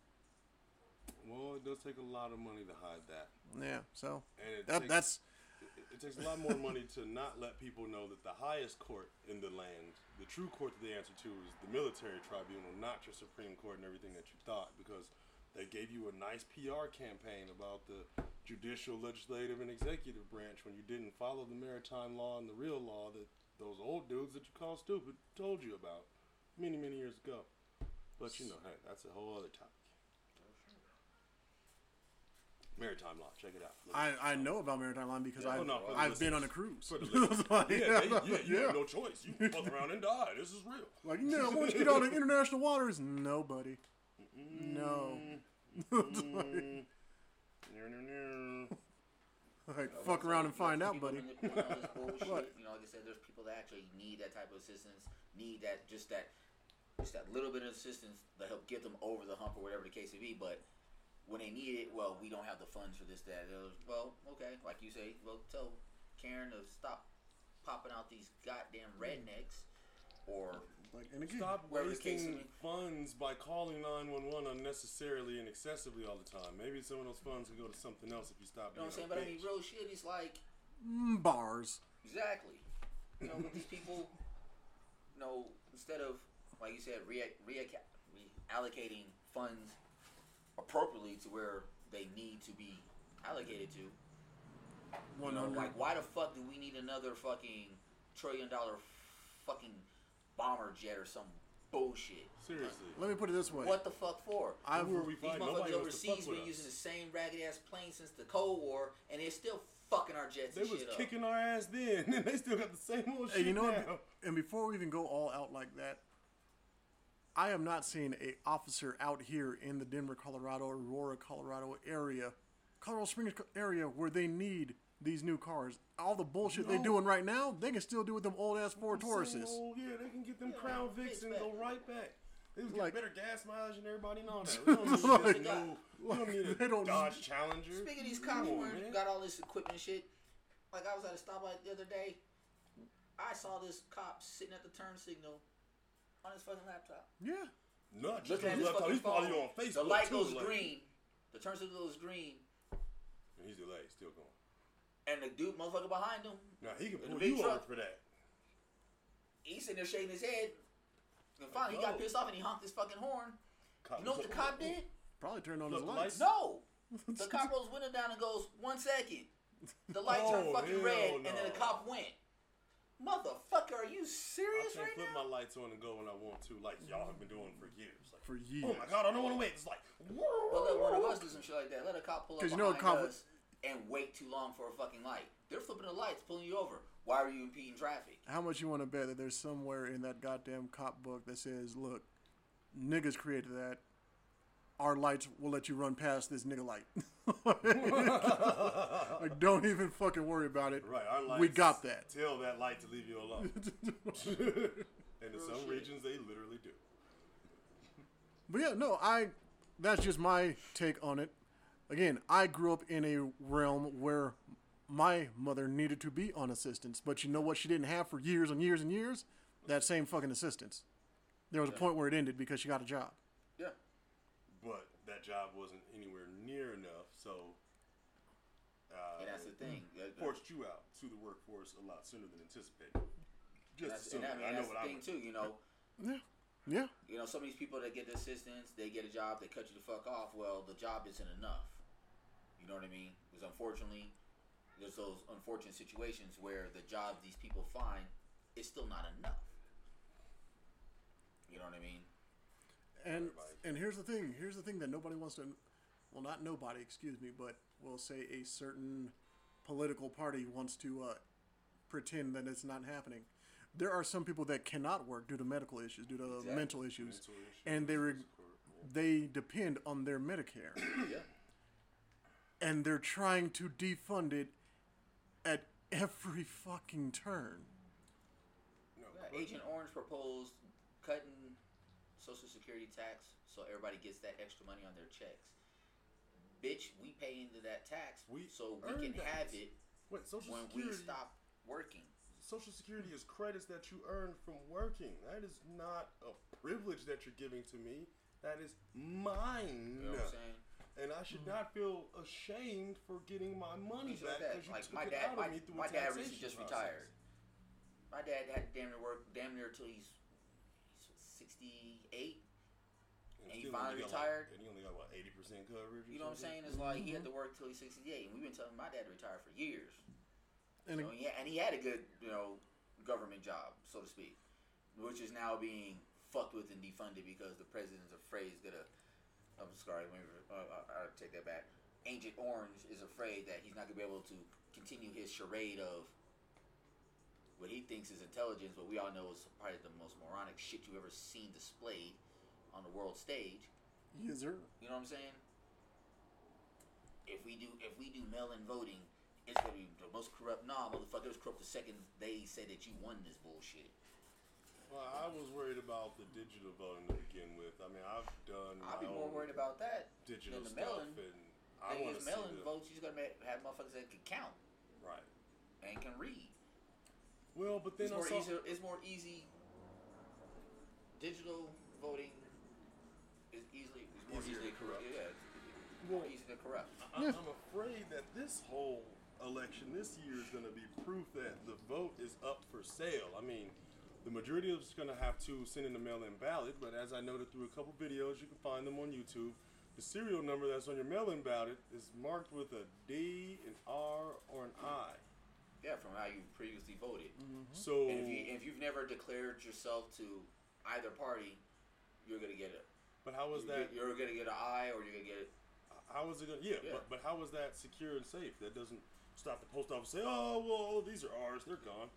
Well, it does take a lot of money to hide that. Yeah, so And it that, takes, that's it, it takes a lot more money to not let people know that the highest court in the land, the true court that they answer to, is the military tribunal, not your Supreme Court and everything that you thought, because they gave you a nice PR campaign about the judicial, legislative, and executive branch when you didn't follow the maritime law and the real law that those old dudes that you call stupid told you about many, many years ago. But you know, hey, that's a whole other topic. Maritime law, check it out. I, I know about maritime line because Yeah, I've, oh, no, I've been on a cruise. For the listeners. Like, yeah, yeah, they, yeah, you yeah. have no choice. You fuck around and die. This is real. Like, no, once you get out of international waters, no, buddy. No. Mm. No, no, no. Like, fuck around and find out, buddy. manipulate all this bullshit. You know, like I said, there's people that actually need that type of assistance, need that just that, just that little bit of assistance to help get them over the hump or whatever the case may be. But when they need it, well, we don't have the funds for this, that. the other. Well, okay, like you say, well, tell Karen to stop popping out these goddamn rednecks, or Like, and again, Stop Wherever the case wasting funds by calling 911 unnecessarily and excessively all the time. Maybe some of those funds could go to something else if you stop you know what I'm saying. But I a mean, real shit is like mm, bars. Exactly. You know, but these people, you know, instead of like you said, re- re- reallocating funds appropriately to where they need to be allocated to. You know, like why the fuck do we need another fucking trillion dollar fucking bomber jet or some bullshit? Seriously. Let me put it this way. What the fuck for? I've, Who are we These fighting? Nobody motherfuckers wants overseas with been us. using the same ragged ass plane since the Cold War, and they're still fucking our jets They and was shit up. kicking our ass then, and they still got the same old Hey, shit you know now. what? And before we even go all out like that, I am not seeing a officer out here in the Denver, Colorado, Aurora, Colorado area, Colorado Springs area where they need these new cars. All the bullshit they're doing right now, they can still do with them old ass Ford Same Tauruses. old- yeah, they can get them Yeah, Crown man, Vics and it's go right back. They was Like- better gas mileage than everybody and all that. We don't need Like- this new, don't need a They don't- Dodge Challenger. Speaking of these cops on, man. got all this equipment and shit. Like I was at a stoplight the other day. I saw this cop sitting at the turn signal on his fucking laptop. Yeah. Not just Looking at on his his laptop. fucking He's probably phone. on Facebook. The light too, goes like- green. The turn signal goes green, And he's delayed, still going. and the dude, motherfucker behind him, Now he can In a pull big you truck. over for that. he's sitting there shaking his head. And finally, he got pissed off and he honked his fucking horn. Cop You know what the cop did? Probably turned on his the lights. lights- No. The cop rolls window down and goes, one second. The light oh, turned Oh, fucking hell red, and then the cop went. Motherfucker, are you serious I serious can't right flip now? my lights on and go when I want to, like y'all have been doing for years. Like, For years. oh my god, I don't want to wait. It's like, Well, let one of us do some shit like that. Let a cop pull up 'Cause behind you know a cop- us and wait too long for a fucking light. They're flipping the lights, pulling you over. Why are you impeding traffic? How much you want to bet that there's somewhere in that goddamn cop book that says, "Look, niggas created that. Our lights will let you run past this nigga light. like, don't even fucking worry about it. right, our lights we got that. Tell that light to leave you alone. and in some shit. regions, they literally do. But yeah, no, I. That's just my take on it. Again, I grew up in a realm where my mother needed to be on assistance, but you know what? She didn't have for years and years and years. That same fucking assistance. There was a point where it ended because she got a job. Yeah. But that job wasn't anywhere near enough, so uh, And that's the thing. That- forced you out to the workforce a lot sooner than anticipated. And Just that's, assuming. and that, I know that's what the I'm. thing too. You know, Yeah, yeah. you know, some of these people that get the assistance, they get a job, they cut you the fuck off. Well, the job isn't enough. You know what I mean? Because unfortunately, there's those unfortunate situations where the job these people find is still not enough. You know what I mean? And and here's the thing. Here's the thing that nobody wants to. Well, not nobody. Excuse me, but we'll say a certain political party wants to uh, pretend that it's not happening. There are some people that cannot work due to medical issues, due to Exactly. mental issues, Mental issues, and they re- they depend on their Medicare, Yeah. and they're trying to defund it at every fucking turn. No, Agent Orange proposed cutting Social Security tax so everybody gets that extra money on their checks. Bitch, we pay into that tax We so we can that. have it Wait, Social when Security. we stop working. Social Security is credits that you earn from working. That is not a privilege that you're giving to me. That is mine. You know what I'm saying? And I should mm-hmm. not feel ashamed for getting my money Things like back that. because you Like took my it dad, out my, of me through my a dad recently just process. retired. My dad had damn near work damn near till he's, he's 68. And he finally got, retired. Like, and he only got what eighty percent coverage. You know what I'm saying? It's like he had to work till he's 68, and we've been telling my dad to retire for years. And So, yeah, and he had a good, you know, government job, so to speak, which is now being fucked with and defunded because the president's afraid he's gonna. I'm sorry, let uh, uh, I'll take that back. Agent Orange is afraid that he's not gonna be able to continue his charade of what he thinks is intelligence, but we all know is probably the most moronic shit you've ever seen displayed on the world stage. yes, sir. You know what I'm saying? If we do if we do mail-in voting, it's gonna be the most corrupt. Nah, motherfucker, it was corrupt the second they said that you won this bullshit. Well, I was worried about the digital voting to begin with. I mean, I've done. I'd be my more own worried about that digital than the stuff, mail-in. and I Thing want to see mail-in the, votes. You're gonna have motherfuckers that can count right. and can read. Well, but then It's more saw. easy. It's more easy. Digital voting is easily it's more Easier easily corrupt. corrupt. Yeah, it's more easy to corrupt. I- I'm afraid that this whole election this year is going to be proof that the vote is up for sale. I mean, the majority of us going to have to send in a mail-in ballot, but as I noted through a couple videos, you can find them on YouTube. The serial number that's on your mail-in ballot is marked with a D, an R, or an I. Yeah, from how you previously voted. Mm-hmm. So And if, you, if you've never declared yourself to either party, you're gonna get it. but how was that? You're gonna get an I, or you're gonna get it. How was it going? to Yeah, Yeah. but but how was that secure and safe? That doesn't stop the post office and say, "Oh, well, these are ours. They're gone."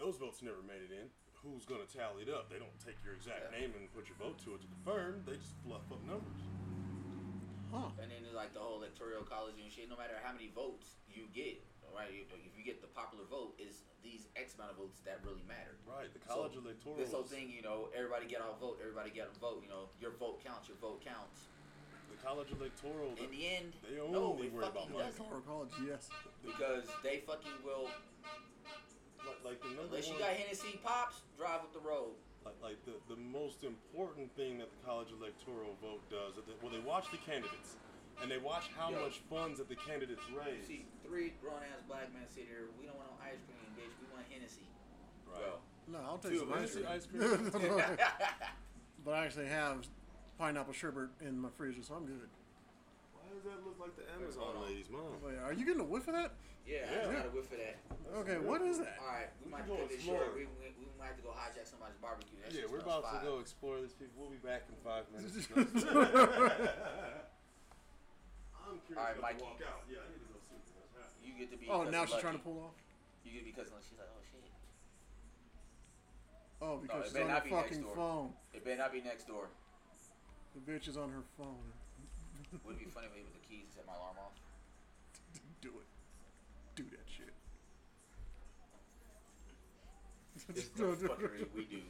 Those votes never made it in. Who's going to tally it up? They don't take your exact Yeah. name and put your vote to it to confirm. They just fluff up numbers. Huh. And then there's like the whole electoral college and shit. No matter how many votes you get, right? If if you get the popular vote, is these X amount of votes that really matter. Right. The college So, electoral. This whole thing, you know, everybody get out vote. Everybody get a vote. You know, your vote counts. Your vote counts. The college electoral. In the end, They no, only it worry about fucking money. doesn't. Or college, yes. Because they fucking will. like, But like the number Unless you one, got Hennessy pops, drive up the road. like, like the, the most important thing that the college electoral vote does, is that, well, they watch the candidates, and they watch how Yo. much funds that the candidates raise. See, three grown ass black men sit here. We don't want no ice cream, bitch. We want Hennessy. Right. Bro. No, I'll take some ice cream. ice cream. but I actually have pineapple sherbet in my freezer, so I'm good. Why does that look like the Amazon on. lady's mom? Oh, Wait, are you getting a whiff of that? Yeah, I Yeah. just got a whiff of that. Okay, what is that? All right, we might have to go cut this short. We, we, we might have to go hijack somebody's barbecue. That Yeah, we're smells about to go explore this. People, we'll be back in five minutes. I'm curious All right, about to Mikey. walk out. Yeah, I need to go see what's happening. You get to be. Oh, now she's Lucky. trying to pull off. You get to be cousin. Lucky. She's like, oh shit. Oh, it because she's on not her be next fucking door. phone. It better not be next door. The bitch is on her phone. Would it be funny if it was the keys to set my alarm off? Do it. Do that shit. This is the fuckery we do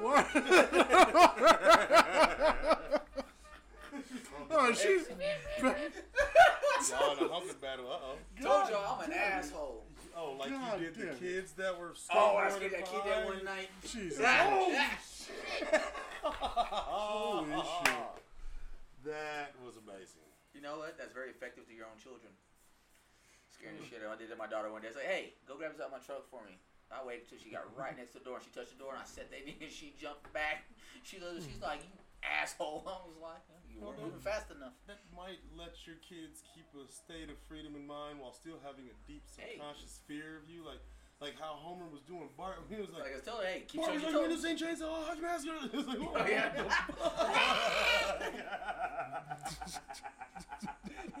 What? oh, she's. Y'all in a humping battle. Uh oh. Told y'all I'm an asshole. Oh, like God you did the damn it. kids that were Oh, I skateboarding scared that kid that one night. Jesus. you. Holy shit. That was amazing. You know what? That's very effective to your own children. Scaring the shit out. I did to my daughter one day. I said, "Hey, go grab this out of my truck for me." I waited until she got right next to the door and she touched the door and I said that in and she jumped back. She looked, she's like, "You asshole!" I was like, "You weren't moving fast enough." That might let your kids keep a state of freedom in mind while still having a deep Hey. subconscious fear of you, like like how Homer was doing Bart. He was Like I was telling her, "Hey, keep "Bart, your like toes." this ain't chainsaw? Oh, you mask it?" It's like, Oh yeah.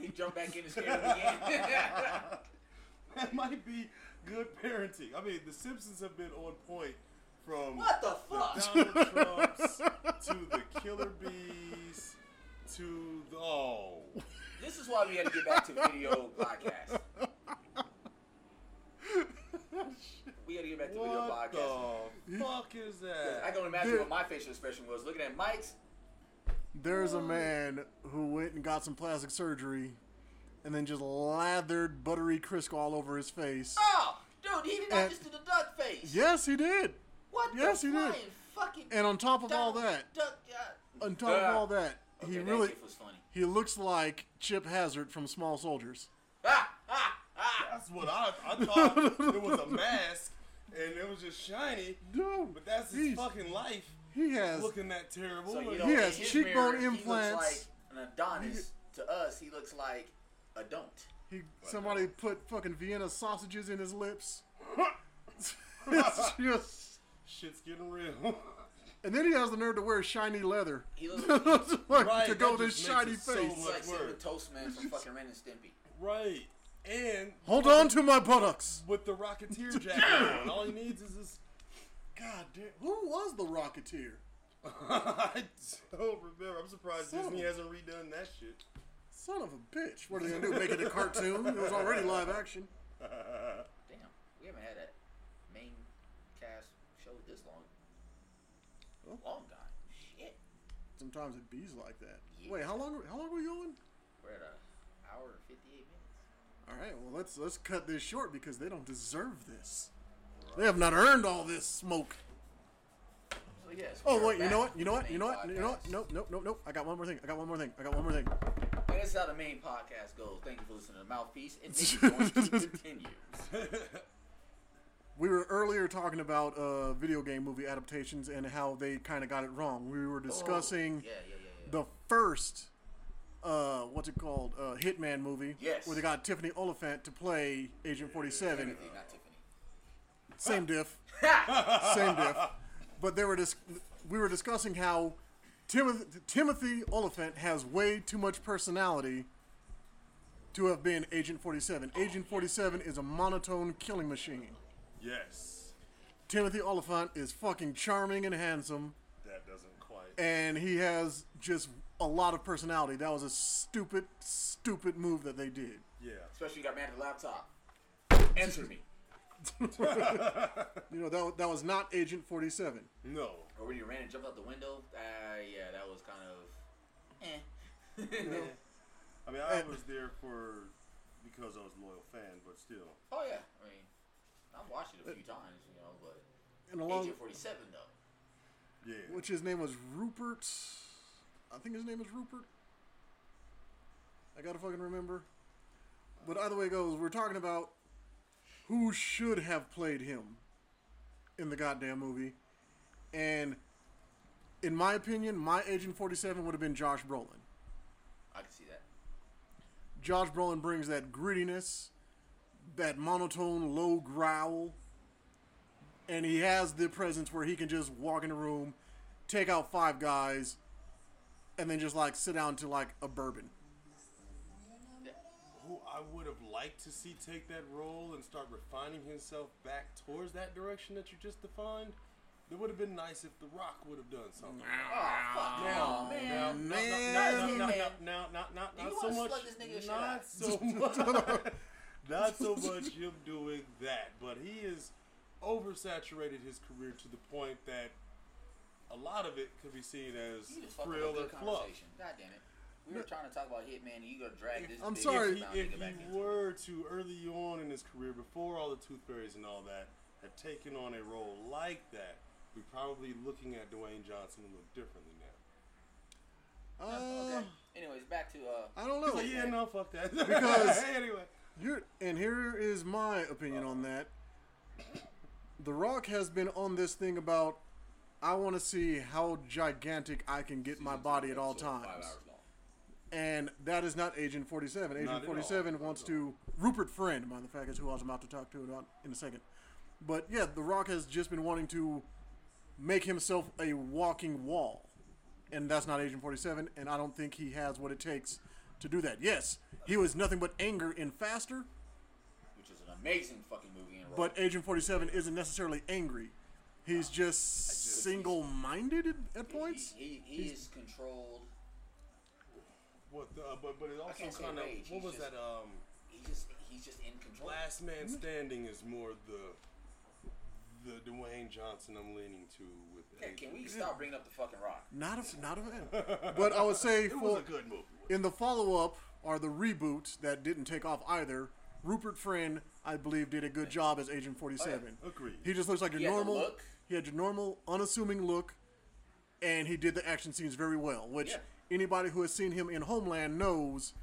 he jumped back in and scared him again. that might be good parenting. I mean, the Simpsons have been on point from what the the fuck? Donald Trumps to the Killer Bees to the oh. This is why we had to get back to video podcast. We gotta get back to video What podcast. the fuck is that? I can only imagine Dude. what my facial expression was. Looking at Mike's, There's a man who went and got some plastic surgery and then just lathered buttery Crisco all over his face. oh, dude, he did not And- just do the duck face. Yes, he did. What yes, the he did. flying fucking And on top of all duck- that, duck, uh, on top uh, of all that, he okay, that really was funny. he looks like Chip Hazard from Small Soldiers. Ah, ah, ah. That's what I I thought it was a mask and it was just shiny. Dude, But that's his he's- fucking life. he has Looking that terrible. So you know, He in has his cheekbone mirror, implants. He looks like an Adonis. To us, he looks like a don't. he somebody put fucking Vienna sausages in his lips. it's just, shit's getting real. and then he has the nerve to wear shiny leather. He looks like, like, Right, to go that with his just shiny makes it so face. he's much like Cinnamon work. Toast Man from fucking Ren and Stimpy. right. And Hold on to my buttocks. with the Rocketeer jacket on, all he needs is this. God damn, who was the Rocketeer? I don't remember. I'm surprised Son Disney of- hasn't redone that shit. Son of a bitch. What are they gonna do? Make it a cartoon? It was already live action. Damn, we haven't had a main cast show this long. Oh. Long time. Shit. Sometimes it bees like that. Yeah. Wait, how long? How long are we going? We're at a hour and fifty eight minutes. All right, well let's let's cut this short because they don't deserve this. They have not earned all this smoke. So yes. Oh wait, you know what? You know what? You know what? You know what? Nope, nope, nope, nope. I got one more thing. I got one more thing. I got one more thing. And this is how the main podcast goes. Thank you for listening to the MoufPiece. And this is going to continue. We were earlier talking about uh, video game movie adaptations and how they kind of got it wrong. We were discussing Oh, Yeah, yeah, yeah, yeah. the first, uh, what's it called, uh, Hitman movie. Yes. Where they got Tiffany Olyphant to play Agent 47. Timothy, not Tiffany. Same diff. Same diff. But they were dis- we were discussing how Timothy, Timothy Olyphant has way too much personality to have been Agent 47. Agent 47 is a monotone killing machine. Yes. Timothy Olyphant is fucking charming and handsome, That doesn't quite. and he has just a lot of personality. That was a stupid, stupid move that they did. Yeah. Especially you got man at the laptop. Answer me. You know, that, that was not Agent 47. No. Or when you ran and jumped out the window. Uh, yeah, that was kind of. Eh. I mean, I was there for because I was a loyal fan, but still. oh yeah, I mean, I've watched it a few times, you know, but And along, Agent Forty Seven though. Yeah. which his name was Rupert. I think his name is Rupert. I gotta fucking remember. But either way it goes, we're talking about who should have played him in the goddamn movie. And in my opinion, my Agent 47 would have been Josh Brolin. I can see that. Josh Brolin brings that grittiness, that monotone low growl, and he has the presence where he can just walk in a room, take out five guys, and then just like sit down to like a bourbon. Who I would have liked to see take that role and start refining himself back towards that direction that you just defined. It would have been nice if The Rock would have done something. Oh fuck Now, no, now, man. now, man. now, now, Man. now, now, now, Do not you so much, slug this nigga shit not so much, not so much him doing that, but he has oversaturated his career to the point that a lot of it could be seen as You just fucked up a frill and fluff. conversation. God damn it. We were trying to talk about Hitman and you gonna drag this I'm big sorry. If he, if nigga back he into it. were to early on in his career, before all the tooth fairies and all that, had taken on a role like that, we're probably looking at Dwayne Johnson a little differently now. Uh, Okay. Anyways, back to uh. I don't know. like, yeah, no, fuck that. Because- anyway, Here and here is my opinion on that. The Rock has been on this thing about I want to see how gigantic I can get my body at all times. And that is not Agent 47. Agent at 47 wants to Rupert Friend, mind the fact is who I was about to talk to about in a second. But yeah, The Rock has just been wanting to make himself a walking wall. And that's not Agent 47, and I don't think he has what it takes to do that. Yes, he was nothing but anger in Faster, Which is an amazing fucking movie in but Agent 47 isn't necessarily angry. He's just single-minded at- at points. He, he, he is controlled. what? The, uh, but but it also kind of what was just- that? Um, He just he's just in control. Last Man Standing is more the the Dwayne Johnson I'm leaning to with. Okay, Agent. can we stop bringing up the fucking rock? Not a not a fan. But I would say It was for a good movie. in the follow-up or the reboot that didn't take off either. Rupert Friend, I believe, did a good job as Agent 47. Agreed. He just looks like your He had the normal. look. He had your normal, unassuming look, and he did the action scenes very well. Which Yeah. anybody who has seen him in Homeland knows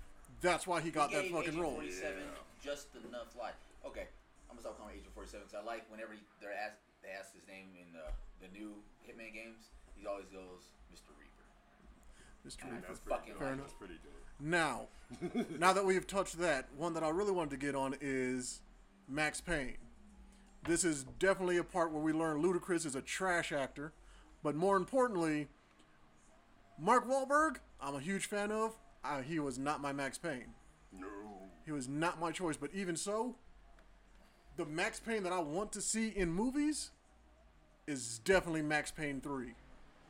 that's why he got He that gave fucking Agent role. 47 just enough life. Okay, I'm gonna stop calling him Agent 47 because I like whenever they're asked, they ask his name in the, the new Hitman games. He always goes Mr. Rieper. Mr. Rieper. That's pretty fucking dope. like That's pretty dope. Now, now that we've touched that, one that I really wanted to get on is Max Payne. This is definitely a part where we learn Ludacris is a trash actor, but more importantly, Mark Wahlberg, I'm a huge fan of. Uh, he was not my Max Payne. No. He was not my choice, but even so, the Max Payne that I want to see in movies is definitely Max Payne 3.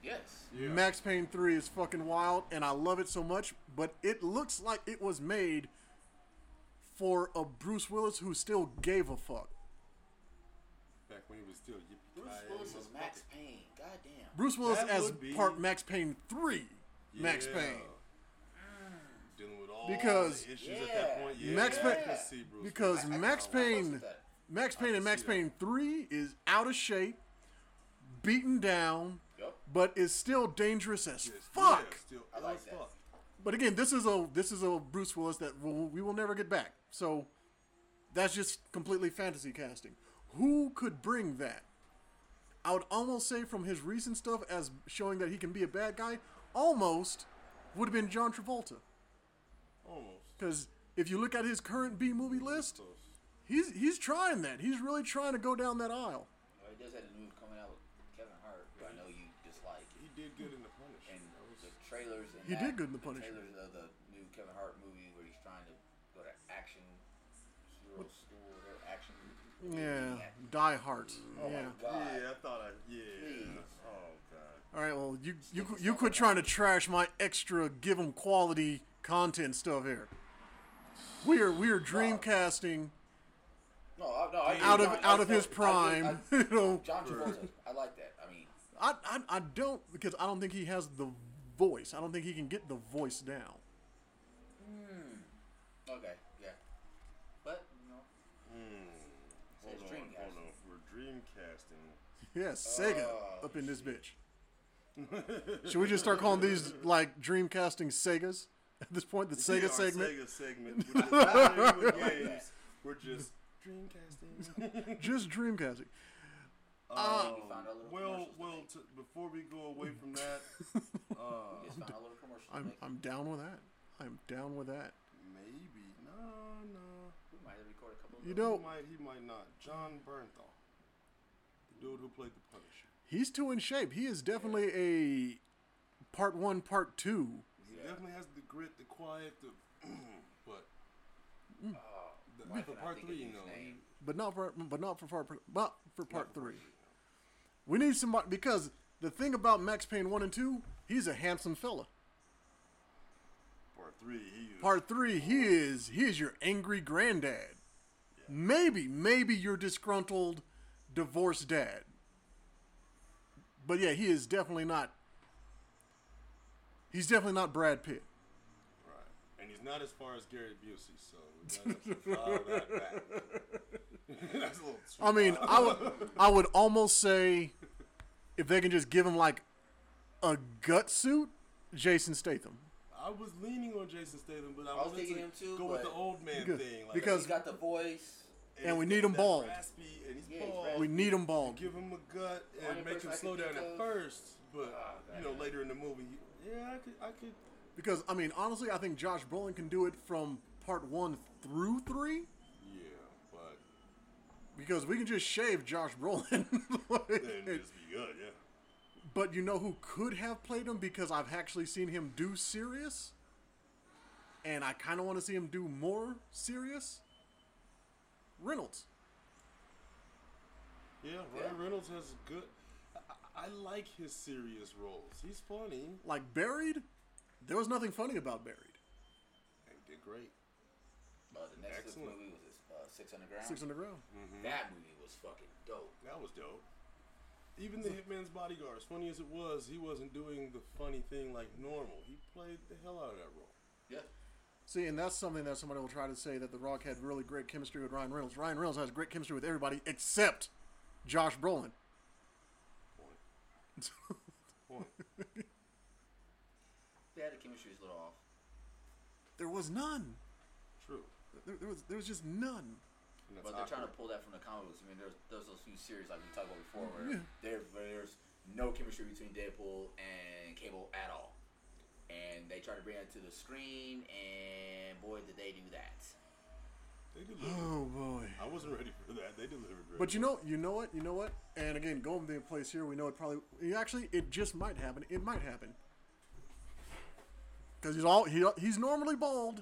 Yes. Yeah. Max Payne 3 is fucking wild, and I love it so much, but it looks like it was made for a Bruce Willis who still gave a fuck. Back when he was still yippee Bruce Willis is Max Payne. Goddamn. Bruce Willis That as would be- part Max Payne 3 Max Payne. Mm. Dealing with all Because- the issues at Yeah. that point. Yeah, Max I Payne- could see Bruce Because Willis. Max I fucks with Payne, that. Max Payne and Max see that. Payne 3 is out of shape, beaten down, Yup. but is still dangerous as Yes, fuck. yeah, still I like as that. fuck. But again, this is a this is a Bruce Willis that we'll, we will never get back. So that's just completely fantasy casting. Who could bring that? I would almost say from his recent stuff as showing that he can be a bad guy, almost would have been John Travolta. Almost. Because if you look at his current B movie list, he's he's trying that. He's really trying to go down that aisle. Well, he does have a movie coming out with Kevin Hart, who I know you dislike. He did good in the Punisher. And the trailers and He that, did good in The Punisher. trailers of the new Kevin Hart movie where he's trying to go to action hero school or action. Yeah, Die Hard. Oh yeah. my god. Yeah, I thought I. Yeah. Please. Oh god. All right. Well, you you you quit trying to trash my extra give 'em quality content stuff here. We are we are dreamcasting No, I, no, I out of I- out I- of his I- I- prime. you know, John Travolta. I like that. I mean, I, I I don't because I don't think he has the voice. I don't think he can get the voice down. Hmm. okay, yeah. But you know, Hold Says on, Dreamcast. hold on. We're dreamcasting. Yes, Sega Oh, up in this bitch. Should we just start calling these like dreamcasting Segas at this point? The See Sega our segment, Sega segment. We're just not playing games. We're just dreamcasting. just dreamcasting. you found our well, to well. T- before we go away from that, uh, You just found our little commercials. to I'm. I'm down with that. I'm down with that. maybe no, no. We might have recorded a couple. Of You know, He might, he might not. Jon Bernthal, the dude who played the Punisher. he's too in shape. He is definitely a part one, part two. He definitely has the grit, the quiet, the. but Mm. the, Why for part three, you know, name? but not for but not for part but for part not for three. three, We need somebody because the thing about Max Payne one and two, he's a handsome fella. Part three, he is. Part three, he is he is your angry granddad. Maybe maybe your disgruntled divorced dad. But yeah, he is definitely not. He's definitely not Brad Pitt. Right. And he's not as far as Gary Busey, so we gotta have to file that back. That's a little too I mean, far. I would I would almost say if they can just give him like a gut suit, Jason Statham. I was leaning on Jason Statham, but I, I was wanted thinking to him too, go with the old man Because- thing. Like, because- He's got the voice. And we need him bald. Raspy, and he's Yeah, bald. We need him bald. Give him a gut and make him slow down at first, but Ah, you know later in the movie, yeah, I could, I could. Because I mean, honestly, I think Josh Brolin can do it from part one through three. Yeah, but Because we can just shave Josh Brolin. then just be good, yeah. but you know who could have played him because I've actually seen him do serious, and I kind of want to see him do more serious. Reynolds. Yeah, Ryan Reynolds has good. I, I like his serious roles. He's funny Like Buried, there was nothing funny about Buried. and did great. Uh, the next Excellent. movie was this, uh, Six Underground. Six Underground. That movie was fucking dope. That was dope. Even the Hitman's Bodyguard, as funny as it was, he wasn't doing the funny thing like normal. He played the hell out of that role. Yeah. See, and that's something that somebody will try to say that The Rock had really great chemistry with Ryan Reynolds. Ryan Reynolds has great chemistry with everybody except Josh Brolin. Point. Point. They had the chemistry was a little off. There was none. True. There, there was there was just none. And that's But they're trying to pull that from the comic books. I mean, there's there's those few series like we talked about before where Yeah. there there's no chemistry between Deadpool and Cable at all, and they try to bring it to the screen, and boy, did they do that. They delivered. Oh boy. I wasn't ready for that. They delivered great. But you know, you know what, you know what, and again, going to the place here, we know it probably. Actually, it just might happen. It might happen because he's all he he's normally bald.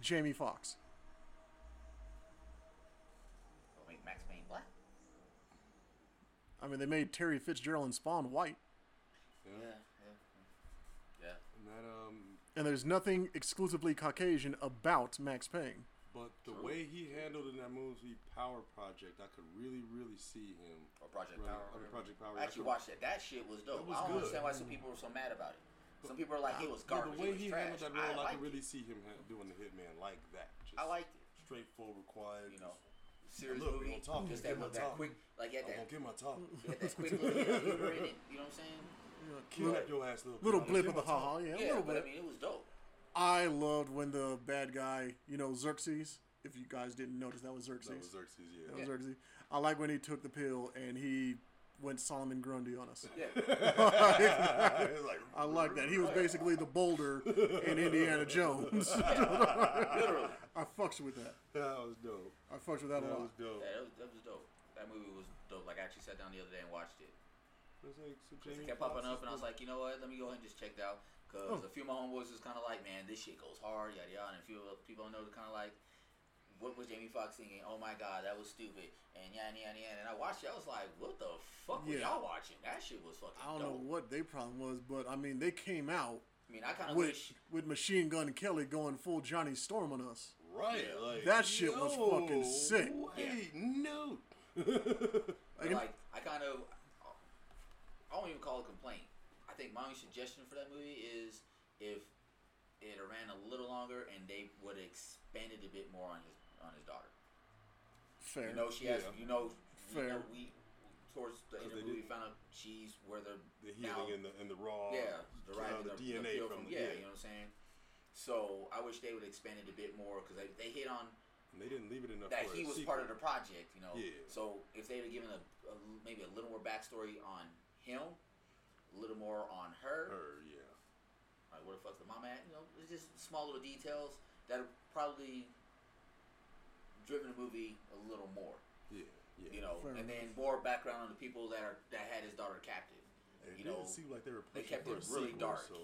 Jamie Foxx. Oh, what make Max Payne black? I mean, they made Terry Fitzgerald and Spawn white, yeah. That um, and there's nothing exclusively Caucasian about Max Payne. but the way he handled in that movie Power Project, I could really, really see him. Or Project running- Power. or whatever. Project Power. I actually yeah. watched that. That shit was dope. That was I don't good. understand why some people were so mad about it. Some people are like, it was But garbage. the way it was he trash. handled that role, I, liked could really it. see him doing the Hitman like that. Just I liked it. straightforward, quiet. You know, serious Look, we movie. gonna talk. Just Get that, my that talk. quick, like he had I'm gonna get my top. he had that quick little humor in it. You know what I'm saying? Kidnap your ass, little. Little blip I'm of the gonna get my ha ha, top. yeah, a Yeah, little but I bit. mean, it was dope. I loved when the bad guy, you know, Xerxes. If you guys didn't notice, that was Xerxes. That was Xerxes, yeah. That was Xerxes. I like when he took the pill and he went Solomon Grundy on us. Yeah. Like, I like that. He was basically the boulder in Indiana Jones. Literally. I fucks with that. that was dope. I fucks with that a That lot. was dope. Yeah, that was, that was dope. That movie was dope. Like, I actually sat down the other day and watched it. It was like, so It Jamie kept popping up, and I was like, you know what? Let me go ahead and just check it out. Because Oh. a few of my homeboys was kind of like, man, this shit goes hard, yada yada. And a few of the people I know were kind of like, what was Jamie Foxx thinking? Oh my god, that was stupid. And yeah, yeah, yeah. And I watched it. I was like, what the fuck were y'all watching? That shit was fucking. I don't dope. know what their problem was, but I mean, they came out I mean, I kind of with wish. with Machine Gun Kelly going full Johnny Storm on us. Right. Yeah. Like That shit was fucking sick. Wait, no. Like, like, I kind of, I won't even call it a complaint. I think my only suggestion for that movie is if it ran a little longer and they would have expanded a bit more on his on his daughter. fair. You know, she has. Yeah. You know, we Fair. know we towards the end of the movie did- found out she's where the The now- healing and the and the raw. yeah the right the, the, DNA peel from, yeah, you know what I'm saying. So I wish they would expand it a bit more because they, they hit on And they didn't leave it enough. that for he was sequel. part of the project, you know. Yeah. So if they'd have given a, a maybe a little more backstory on him, a little more on her, Her, yeah. like where the fuck's the mom at? You know, it's just small little details that have probably driven the movie a little more. Yeah, yeah. You know, Fair and then more background on the people that are that had his daughter captive. And it you know, didn't seem like they were they pushing kept for it a really sequel, dark. So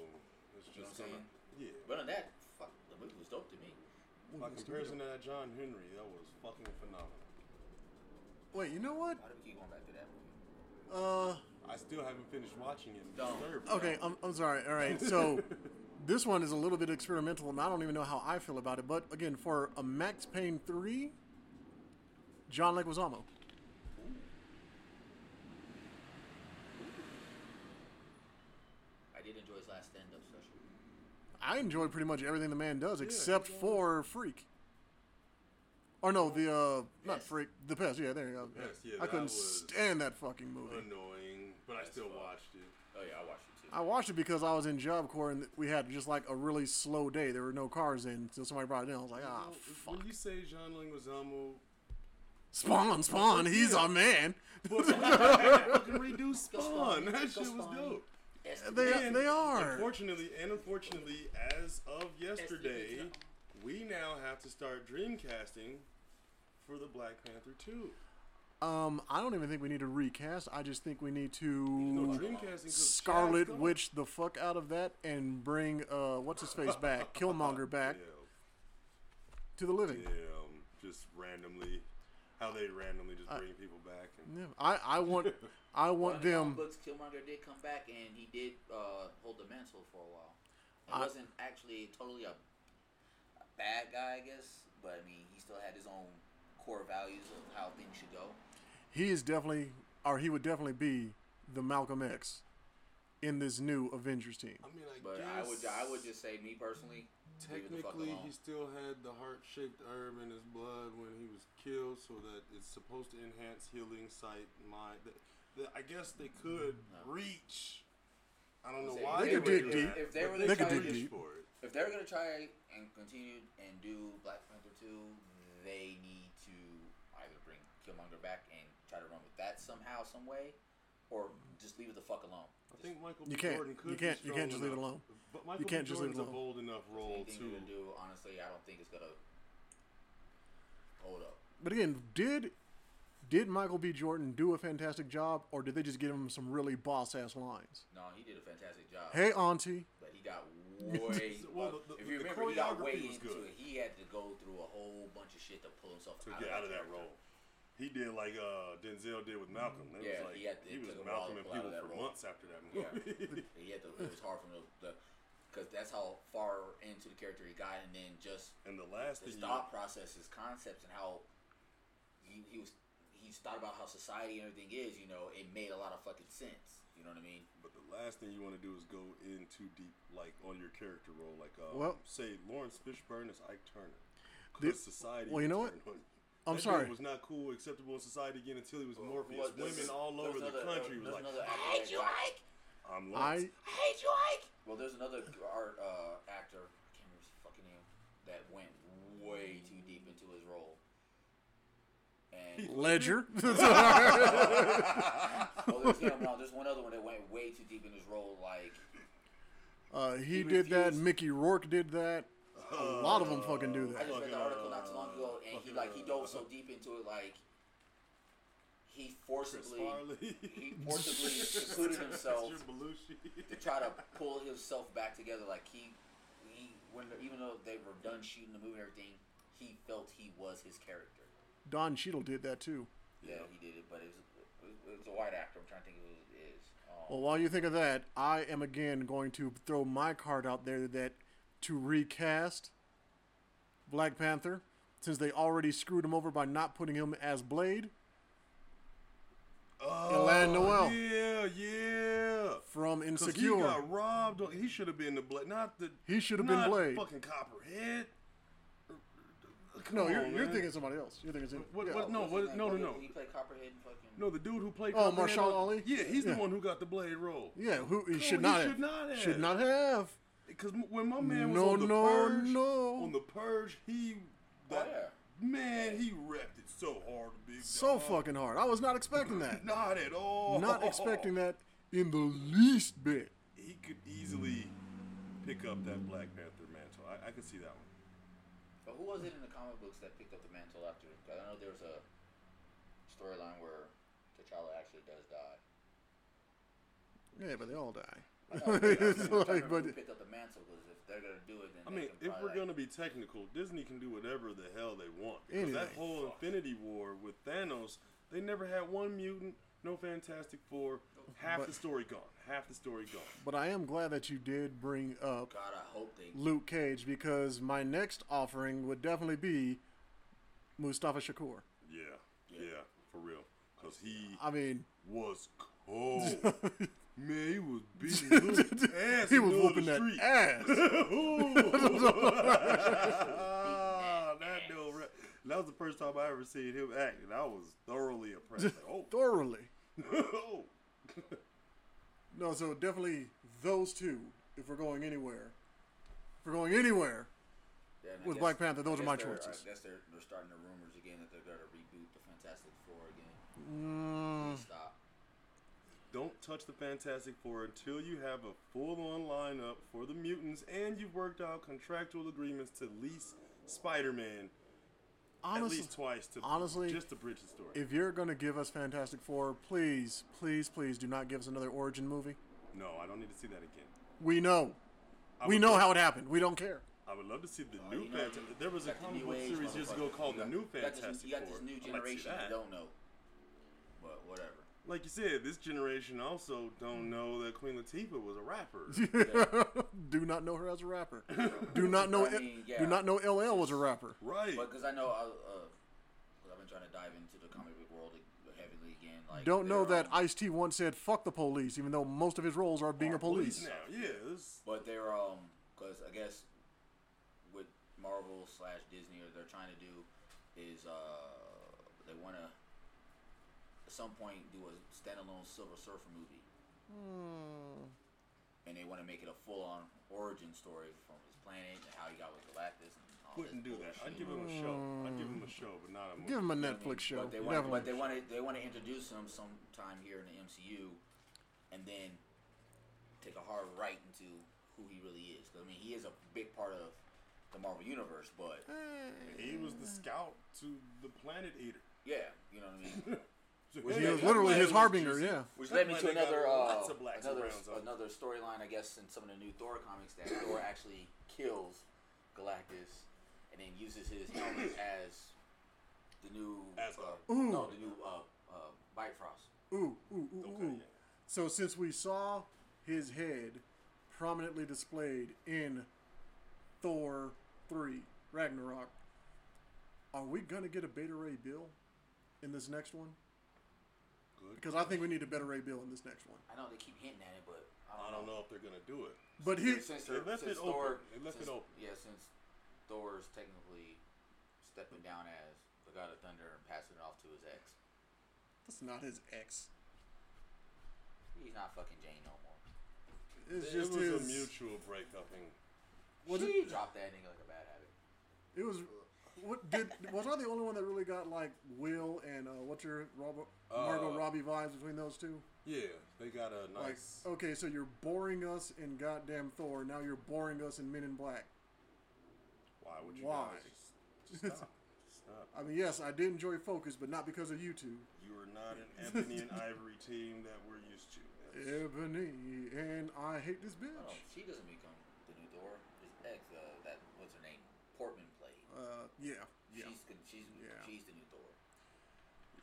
it's You know just what I'm kinda, yeah. But on that, fuck, the movie was dope to me. By comparison to that John Henry, that was fucking phenomenal. Wait, you know what? Why do we keep going back to that movie? Uh, I still haven't finished watching it. Disturbed. okay, I'm, I'm sorry. All right, so this one is a little bit experimental, and I don't even know how I feel about it. But again, for a Max Payne three, John Leguizamo. I did enjoy his last stand-up special. I enjoy pretty much everything the man does, except yeah. for Freak. Or no, the uh, not Freak, the Pest. Yeah, there you go. Pest, yeah, I couldn't stand that fucking movie. Annoying, but I still fuck. watched it. Oh yeah, I watched it too. I watched it because I was in Job Corps and we had just like a really slow day. There were no cars in, so somebody brought it in. I was like, ah, Well, fuck. When you say John Leguizamo, Spawn, Spawn, he's Yeah. a man. fucking redo Spawn. That shit was dope. They, And they are. Unfortunately, and unfortunately, as of yesterday, we now have to start dreamcasting for the Black Panther 2. Um, I don't even think we need to recast. I just think we need to dreamcasting 'cause Scarlet Chad's. Witch the fuck out of that and bring uh what's his face back, Killmonger back to the living. Yeah, um, just randomly, how they randomly just I- bring people back. And, Yeah, I I want I want of the comic them. books, Killmonger did come back and he did uh, hold the mantle for a while. He I- wasn't actually totally a, a bad guy, I guess, but I mean, he still had his own core values of how things should go. He is definitely, or he would definitely be the Malcolm X in this new Avengers team. I mean, I But guess I would, I would just say, me personally, leave it the fuck technically he still had the heart-shaped herb in his blood when he was killed, so that it's supposed to enhance healing, sight, mind. The, the, I guess they could No. reach. I don't know They why could dig deep. If they were They could dig deep. for it. if they're gonna try and continue and do Black Panther two, they need to either bring Killmonger back and try to run with that somehow, some way, or just leave it the fuck alone. I think Michael You can't- Jordan could you can't- you can't just leave it alone. But Michael can't B. just leave it Jordan's a alone. bold enough role to do, honestly, I don't think it's gonna hold up. But again, did did Michael B. Jordan do a fantastic job, or did they just give him some really boss ass lines? No, he did a fantastic job. Hey, Auntie. But he got way. Well, the- the- if you remember, he got way into good. it. He had to go through a whole bunch of shit to pull himself to out get of out of that character. role. He did like uh, Denzel did with Malcolm. It Yeah, was like he had to- he was took him a while Malcolm and people for role. months after that movie. Yeah, he had to. It was hard for him to, because that's how far into the character he got, and then just and the last his thing, you, thought process, his concepts, and how he, he was he's thought about how society and everything is. You know, it made a lot of fucking sense. You know what I mean? but the last thing you want to do is go in too deep, like on your character role, like uh, Well- say Laurence Fishburne is Ike Turner. The- Because society. well, you know will what? Turn. I'm That sorry. dude was not cool, acceptable in society again until he was Morpheus. Well, there's- Women all there's over the another- country was like, another I actor hate you, got- Ike. I'm I I hate you, Ike. Well, there's another art uh, actor, I can't remember his fucking name, that went way too deep into his role. And Ledger. oh, there's him. No, there's one other one that went way too deep in his role. Like uh, he, He did that. Mickey Rourke did that. A lot of them fucking do that. I just read the article not too long ago, and he like he dove so deep into it, like he forcibly he forcibly secluded himself to try to pull himself back together. Like he, he when even though they were done shooting the movie and everything, he felt he was his character. Don Cheadle did that too. Yeah, he did it, but it was, it was, a white actor. I'm trying to think of who it is. Um, Well, while you think of that, I am again going to throw my card out there that to recast Black Panther, since they already screwed him over by not putting him as Blade Oh, Y'lan Noel. Yeah, yeah. From Insecure. he got robbed. He should have been the Blade, not the. He should have been Blade. Fucking Copperhead. Come no, you're, on, you're thinking somebody else. You're thinking What- yeah. what- no, what- name? no, no, no. He played Copperhead fucking. No, the dude who played. Oh, Copperhead uh, Marshall on- Ali? Yeah, he's Yeah. the one who got the Blade role. Yeah, who he No, should he not should not have. Should not have. Because when my man was No, on the no, purge, no. on the purge, he, that, oh, yeah. man, he repped it so hard, big So dog. fucking hard. I was not expecting that. Not at all. not expecting that in the least bit. He could easily pick up that Black Panther mantle. I, I could see that one. But who was it in the comic books that picked up the mantle after? 'cause I know there was a storyline where T'Challa actually does die. Yeah, but they all die. I know, but I'm It's trying like, but who picked up the mantle because if they're gonna do it, then I mean, if we're like, gonna be technical, Disney can do whatever the hell they want. 'Cause that Anything. whole Infinity War with Thanos, they never had one mutant, no Fantastic Four. Half But- the story gone. Half the story gone. but I am glad that you did bring up God, I hope they. Luke Cage because my next offering would definitely be Mustafa Shakir. Yeah, yeah, for real. Cause he I mean, was cold. Man, he was beating Luke's ass. he was the middle of whooping the that street. ass. Ah, that dude, re- that was the first time I ever seen him act, and I was thoroughly impressed. Like, oh, Thoroughly. oh. No, so definitely those two. If we're going anywhere, if we're going anywhere, Yeah, with guess- Black Panther, those are my choices. I guess they're they're starting the rumors again that they're gonna reboot the Fantastic Four again. mm, Stop. Don't touch the Fantastic Four until you have a full-on lineup for the mutants, and you've worked out contractual agreements to lease Spider-Man at least twice to honestly, just to bridge the story. if you're gonna give us Fantastic Four, please, please, please do not give us another origin movie. no, I don't need to see that again. We know, I we know love- how it happened. We don't care. I would love to see the Oh, new you Fantastic. There was a comic new book series years ago called You the New you got this- Fantastic You got this new I'd like generation that that. don't know. But whatever. Like you said, this generation also don't know that Queen Latifah was a rapper. do not know her as a rapper. do not know. I mean, yeah. Do not know LL was a rapper. right. Because I know, I, uh, I've been trying to dive into the comic book world heavily again. Like Don't know that um, Ice T once said "fuck the police," even though most of his roles are being a police. now. Yeah, this, But they're um, cause I guess with Marvel slash Disney, or they're trying to do is uh, they want to at some point do a standalone Silver Surfer movie, hmm. and they want to make it a full on origin story from his planet and how he got with Galactus. And all wouldn't this do that. I'd bullshit. give him a show. I'd give him a show, but not a movie. Give him a You know what I Netflix mean? show. But they want, Definitely. but they want to, they want to introduce him sometime here in the MCU, and then take a hard right into who he really is. 'Cause, I mean, he is a big part of the Marvel universe, but He was the eh. scout to the Planet Eater. yeah, you know what I mean. he was literally his harbinger. Yeah. Which led me to why they got another uh, lots of blacks another another storyline, I guess, in some of the new Thor comics that Thor actually kills Galactus and then uses his helmet as the new Asgard. uh, no the new uh, uh, Bifrost. Ooh, ooh, ooh, Okay, ooh. yeah. So since we saw his head prominently displayed in Thor three Ragnarok, are we gonna get a Beta Ray Bill in this next one? Good. Because I think we need a better Ray Bill in this next one. I know they keep hinting at it, but I don't know if they're gonna do it. But he, Since, They left since it Thor, open. They left since- it open. Yeah, since Thor is technically stepping down as the God of Thunder and passing it off to his ex, that's not his ex. he's not fucking Jane no more. It's it just was his. a mutual breakup. And Was she it? dropped that nigga like a bad habit. It was. What did was I the only one that really got like Will and uh, what's your Robert, Margot Uh, Robbie vibes between those two? yeah, they got a Like, nice. okay, so you're boring us in goddamn Thor. Now you're boring us in Men in Black. why would you why? guys just, just stop? Stop. I mean, yes, I did enjoy Focus, but not because of you two. You are not an ebony and ivory team that we're used to. That's- Ebony and I hate this Oh, bitch. she doesn't become the new Thor. His ex, uh, that what's her name, Portman played. Uh, yeah, yeah, She's con- she's Yeah. she's the new Thor.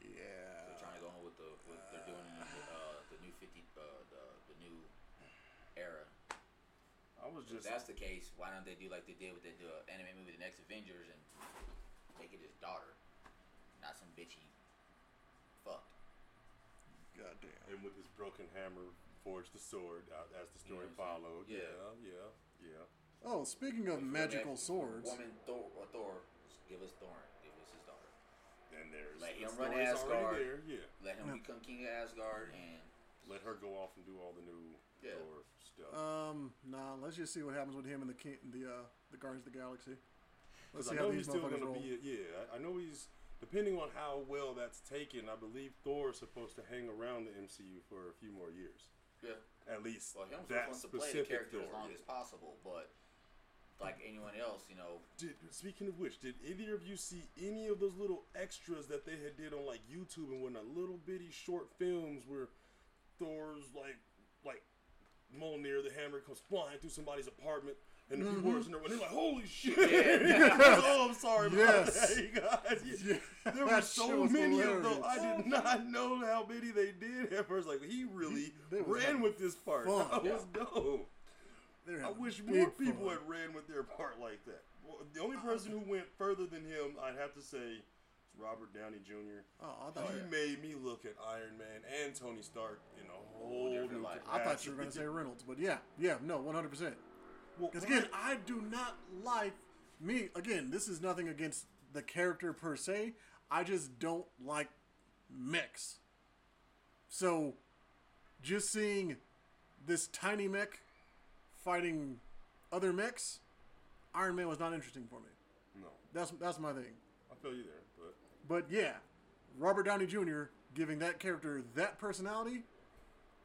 yeah. They're trying to go on with the what they're doing in the, uh, the new fifty uh, the the new era. I was just. If just that's the case, why don't they do like they did with the, the anime movie, The Next Avengers, and make it his daughter, not some bitchy fucked. Goddamn. and with his broken hammer forged the sword uh, as the story You know followed. saying? Yeah, yeah, yeah. Oh, speaking of magical that swords, Woman Thor or Thor, give us Thor, give us his daughter. And there's Let the him run Asgard. there. Yeah. Let him become king of Asgard, and Let her go off and do all the new Yeah. Thor stuff. um, nah. Let's just see what happens with him and the king, the uh, the Guardians of the Galaxy. Let's 'Cause see I how know these he's still gonna roll. be. Yeah, I, I know he's. Depending on how well that's taken, I believe Thor is supposed to hang around the MCU for a few more years. yeah. At least Well, him that wants to play the specific character Thor. as long yeah. as possible, but like anyone else, you know, Did, speaking of which, did either of you see any of those little extras that they had did on like YouTube and whatnot? Little bitty short films where Thor's like, like Mjolnir, the hammer comes flying through somebody's apartment, and the few Mm-hmm. words in there, and they're like, "Holy shit!" oh, I'm sorry about that, you guys. Yeah, There were so shit was many of hilarious. them. I did not know how many they did at first. Like he really They ran having with this part. fun. That was dope. They're I wish more people fun. had ran with their part like that. Well, the only person who went further than him, I'd have to say, is Robert Downey Jr. Oh, I thought, he you, made me look at Iron Man and Tony Stark in a whole different new light. I thought you were gonna say Reynolds, but yeah, yeah, no, one hundred percent. Because again, I do not like me. Again, this is nothing against the character per se. I just don't like mechs. So, just seeing this tiny mech fighting other mechs, Iron Man was not interesting for me. no, That's that's my thing. I feel you there, but But yeah, Robert Downey Jr. giving that character that personality,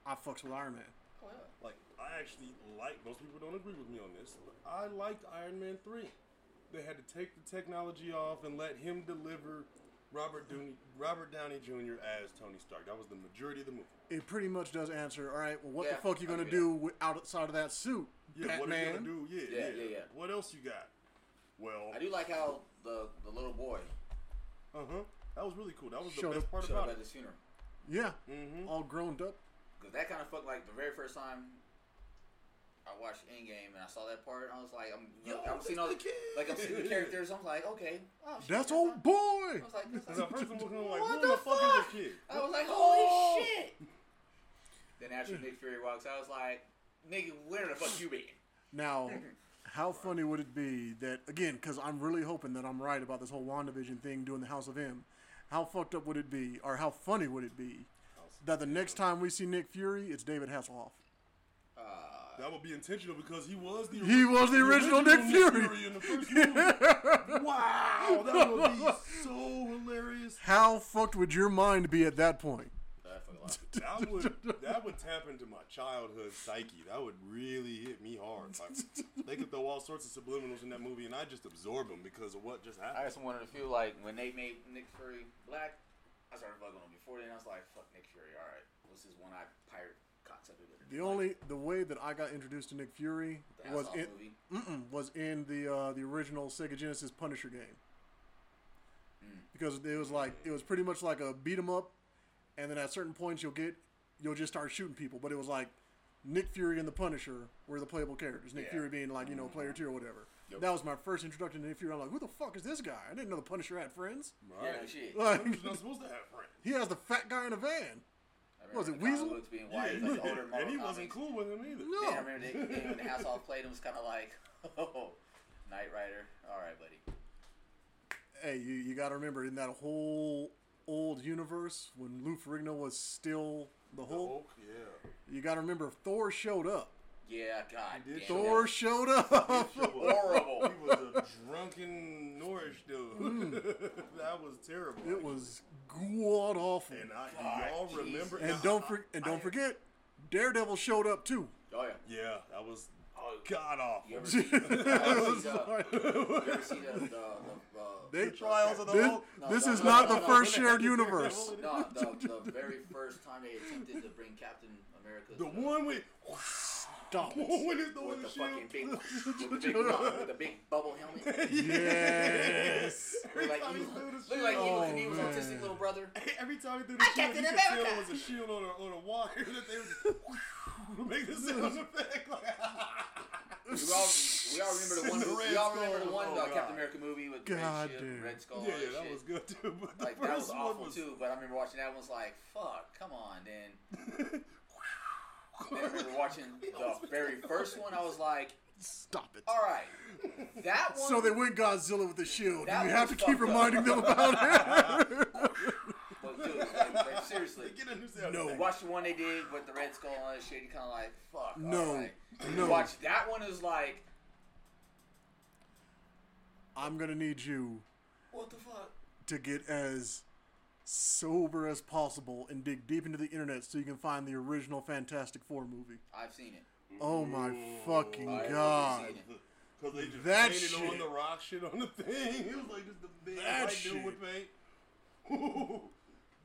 I fucks with Iron Man. oh yeah. like I actually like. Most people don't agree with me on this, but I liked Iron Man three. They had to take the technology off and let him deliver Robert Downey, Robert Downey Jr. as Tony Stark. That was the majority of the movie. It pretty much does answer. All right, well, what Yeah, the fuck you gonna agree. do with, outside of that suit, Yeah, Batman? what are you gonna do? Yeah, Yeah, yeah, yeah, yeah. What else you got? Well, I do like how the the little boy uh huh. That was really cool. That was the Showed best up- part showed about up at it. his funeral. Yeah, Mm-hmm. all grown up. Cause that kind of fucked like the very first time I watched Endgame and I saw that part, I was like, I'm, Yo, I'm seeing all the that's the kid. like I'm seeing the characters. I'm like, okay, oh, shit, That's not- old boy. I was like, that's Because not- at first I'm like, What who the the fuck is this kid? I was like, Oh. holy shit. Then after Nick Fury walks I was like, nigga, where the fuck you been? Now, how funny would it be that again? Because I'm really hoping that I'm right about this whole WandaVision thing doing the House of M. How fucked up would it be, or how funny would it be that the next time we see Nick Fury, it's David Hasselhoff? That would be intentional because he was the He was the original Nick Fury. in the first movie. wow, that would be so hilarious. How fucked would your mind be at that point? that fucking lot. That would that would tap into my childhood psyche. That would really hit me hard. Like, they could throw all sorts of subliminals in that movie, and I just absorb them because of what just happened. I just wanted to feel like when they made Nick Fury black, I started bugging him. Before then, I was like, fuck Nick Fury. All right, what's this one-eyed pirate cocksucker? gonna The do? only the way that I got introduced to Nick Fury the was Hasselhoff in movie. was in the uh, the original Sega Genesis Punisher game. Mm. Because it was like it was pretty much like a beat 'em up, and then at certain points you'll get you'll just start shooting people. But it was like Nick Fury and the Punisher were the playable characters. Nick Yeah. Fury being like you know player two or whatever. Yep. That was my first introduction to Nick Fury. I'm like, who the fuck is this guy? I didn't know the Punisher had friends. Yeah, shit. Like, He's not supposed to have friends. he has the fat guy in a van. I remember was it Weasel? books being Yeah, white, like older and he Marvel wasn't cool with him either. No. Yeah, I remember they, they, when the Hasselhoff played him, it was kind of like, oh, Knight Rider. All right, buddy. hey, you, you got to remember in that whole old universe when Lou Ferrigno was still the The Hulk, Hulk, yeah. you got to remember Thor showed up. Yeah, God He did damn. Thor that- showed up. Horrible. He was a drunken Norwich dude. that was terrible. It was god awful. And I, God, y'all jeez. remember? And now, don't I- for, and don't I- forget, Daredevil showed up too. Oh yeah. Yeah, that was Oh, god awful. you ever see, you the, Like, you ever see the, the, the, uh, they, Trials of the this, Hulk. No, this no, is no, not no, the no, first no, shared no, no, universe. no, no, the, the very first time they attempted to bring Captain America. The one with Stop it. when he's with the the fucking big, with the big, with the big bubble helmet. Yes. Look like he the look shield. like Oh, Knievel's man. autistic little brother. Every time he threw the I shield, you could tell it was a shield on a, on a wire that they would make the sound effect. Like, We all, we all remember the one. The we all remember the one Oh, uh, Captain America movie with the God red, ship, red skull. yeah, yeah, that shit. was good too. But the Like first that was one awful was, too. But I remember watching that one was like, fuck, come on, then. And I remember watching the very first one. I was like, Stop it. all right, that one. So they went Godzilla with the shield. That and you have to keep fucked up. reminding them about it. But dude, like, like, seriously. Get a new No. Watch the one they did with the red skull and all that shit. You kind of like, fuck. No, alright. no. Watch that one is like, I'm gonna need you what the fuck? to get as sober as possible and dig deep into the internet so you can find the original Fantastic Four movie. I've seen it. Oh my fucking I god. Because they just That painted on shit. the rock shit on the thing. It was like just a big That white dude shit. with paint.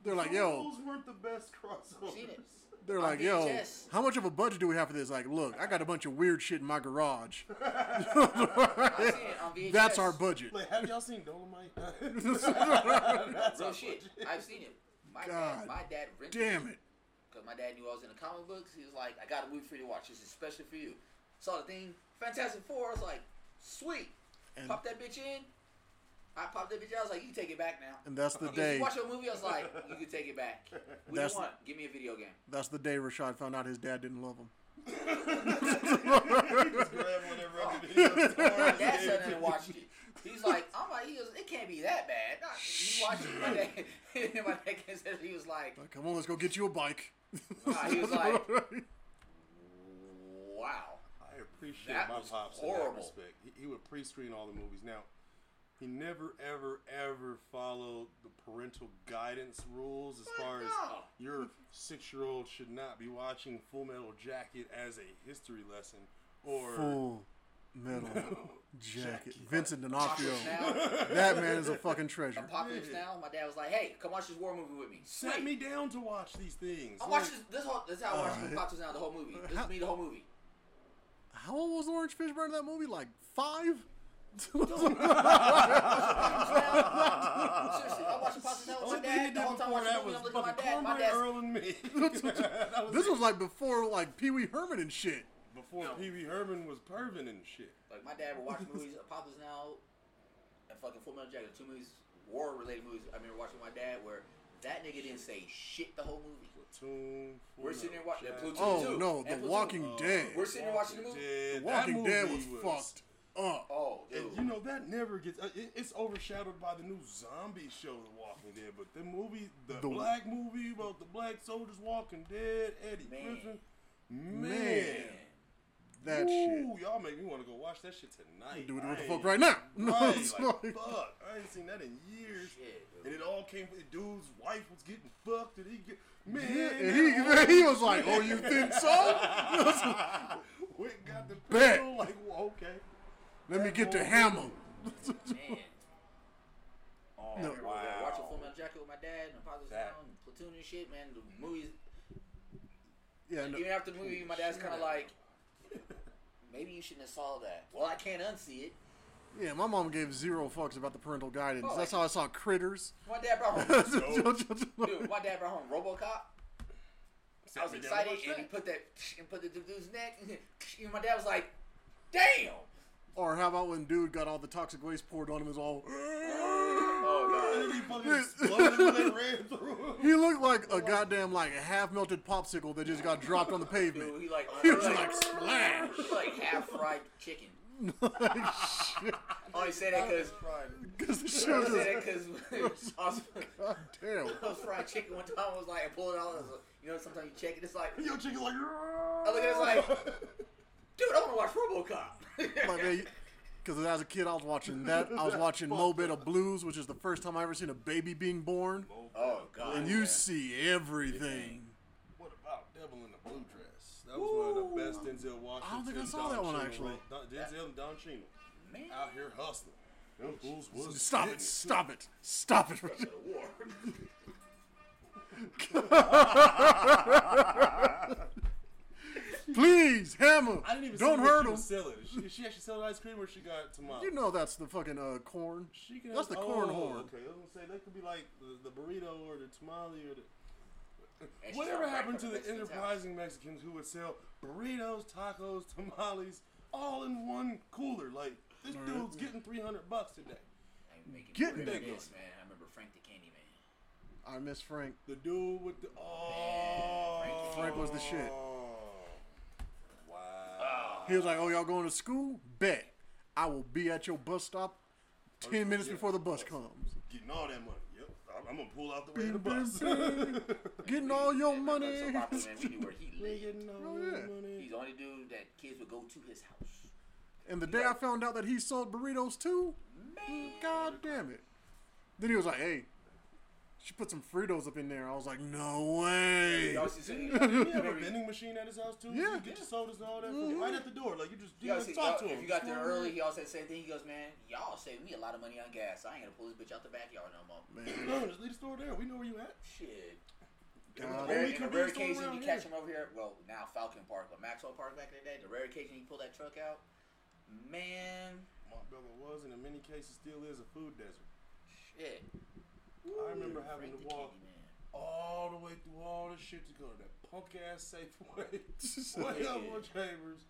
They're like, yo, Those weren't the best crossovers. Seen it. they're On like, yo, how much of a budget do we have for this? Like, look, I got a bunch of weird shit in my garage. I've seen it on VHS. That's our budget. Like, have y'all seen Dolomite? Real shit. I've seen it. My God dad, my dad rented Damn it. Because my dad knew I was in the comic books. He was like, I got a movie for you to watch. This is especially for you. Saw the thing, Fantastic Four. I was like, sweet. And- Pop that bitch in. I popped that bitch out. I was like, you can take it back now. And that's the If day. you watch a movie, I was like, you can take it back. What do That's- you want? Give me a video game. That's the day Rashad found out his dad didn't love him. Just grab whatever I could. My dad sat there and watched it. He's like, I'm like, he goes, it can't be that bad. Nah, He watched it. My dad, my dad came said he was like, Like, come on, let's go get you a bike. Nah, he was like- wow. I appreciate That my was pops in that respect. He, he would pre-screen all the movies. Now, he never, ever, ever followed the parental guidance rules as Fuck far as no. your six-year-old should not be watching Full Metal Jacket as a history lesson or Full metal jacket. Jacket. Vincent D'Onofrio. That man is a fucking treasure. Apocalypse Yeah. Now. My dad was like, hey, come watch this war movie with me. set Sweet. me down to watch these things. I Like, watched this. This whole. This is how I watched Uh, Apocalypse Now. The whole movie. This how- is me. The whole movie. How old was Laurence Fishburne in that movie? Like five? Seriously, I watched Apocalypse Now with Only my thing he dad. did The whole time before watching the movie, was I'm looking at my fucking dad. My Cornbread dad's Earl and me. That was this it. was like before like Pee Wee Herman and shit. before Pee Wee Herman was pervin and shit. like my dad would watch movies. Apocalypse Now and fucking Full Metal Jacket. Two movies, war related movies. I remember watching my dad where that nigga didn't say shit the whole movie. Platoon. Full We're sitting there Metal watching- Jacket. Platoon. Oh too. no, And The Platoon. Walking Dead. We're sitting there watching the movie. The Walking Dead was, fucked up. Oh, dude. And you know that never gets. Uh, it, it's overshadowed by the new zombie show, The Walking Dead. But the movie, the, The- black movie about the black soldiers walking dead, Eddie Man. Griffin, man, Man. That Ooh, shit. y'all make me want to go watch that shit tonight. Do it what the fuck right now. No, Right, it's like, fuck. I ain't seen that in years. Shit. And it all came. The dude's wife was getting fucked, and he get man. Yeah, and he, man, he was like, "Oh, you think so? And got the pistol. Like, well, okay. Let me get the hammer." Man. Oh I remember watching Full Metal Jacket with my dad and Apocalypse That- Now and Platoon and shit, man. The movies. Yeah, no, Even after the movie, my dad's kind of like, maybe you shouldn't have saw that. Well, I can't unsee it. yeah. My mom gave zero fucks about the parental guidance. Oh, That's like- how I saw Critters. My dad brought home, dude. My dad brought home RoboCop. I was me down to excited, and he put that and put the dude's neck. And my dad was like, "Damn!" Or how about when dude got all the toxic waste poured on him? Is all. Oh And then he fucking exploded when ran through. He looked like a goddamn like a half melted popsicle that just got dropped on the pavement. dude, he like He he was like, like splash. he like half fried chicken. Shit. I only say that because Because the I show only just. that because I was, God damn. I was fried chicken one time. I was like, I pulled it out. I was like, you know, sometimes you check it. It's like, Yo, chicken like. I look at it it's like, dude, I want to watch RoboCop. Like, man, because as a kid, I was watching that. I was watching Mo' Better Blues, which is the first time I ever seen a baby being born. oh god. And you see everything. What about Devil in the Blue Dress? That was one of the best Denzel Washington. I don't think I saw Don that one, Cheadle actually. wrote. Don, Denzel and Don Cheadle man, out here hustling. Them fools was Stop getting it! Stop it! Stop it! go to war. Please Please, Hammer. I didn't even Don't hurt what she him. was selling. Is she, she actually selling ice cream or she got tamales? You know that's the fucking uh, corn. She can That's have, the corn oh, horn. Okay, I was gonna say that could be like the, the burrito or the tamale or the. And Whatever happened to from the Mexican's house. enterprising Mexicans who would sell burritos, tacos, tamales, all in one cooler? Like this dude's getting three hundred bucks today. I'm making Getting me it. reminisce, man. I remember Frank the Candy Man. I miss Frank. The dude with the oh, Frank was the shit. Wow. He was like, "Oh, y'all going to school? Bet I will be at your bus stop oh, ten minutes yeah. before the bus comes. Getting all that money. Yep. I'm, I'm gonna pull out the way of the bus. Getting all your Man, money." So popular, man. We knew where he lived. Getting all Oh, your yeah. money. He's the only dude that kids would go to his house. And the day I found out that he sold burritos too, god damn it. Then he was like, "Hey, she put some Fritos up in there." I was like, "No way." Y'all see, see, Did he have a vending machine at his house too? Yeah. You get your sodas and all that from right at the door. Like you just you Y'all see, talk to him. if you got there Just early, he all said the same thing. He goes, man, y'all saved me a lot of money on gas. I ain't gonna pull this bitch out the backyard no more. Man, No, just leave the store there. We know where you at. Shit. God. Rare, in a rare convenience occasion you here. catch him over here. Well, now Falcon Park, but Maxwell Park back in the day. The rare occasion you pull that truck out, man, Montbello was and in many cases still is a food desert. shit. I remember having to walk Man. all the way through all this shit to go to that punk ass Safeway, way up on Chambers.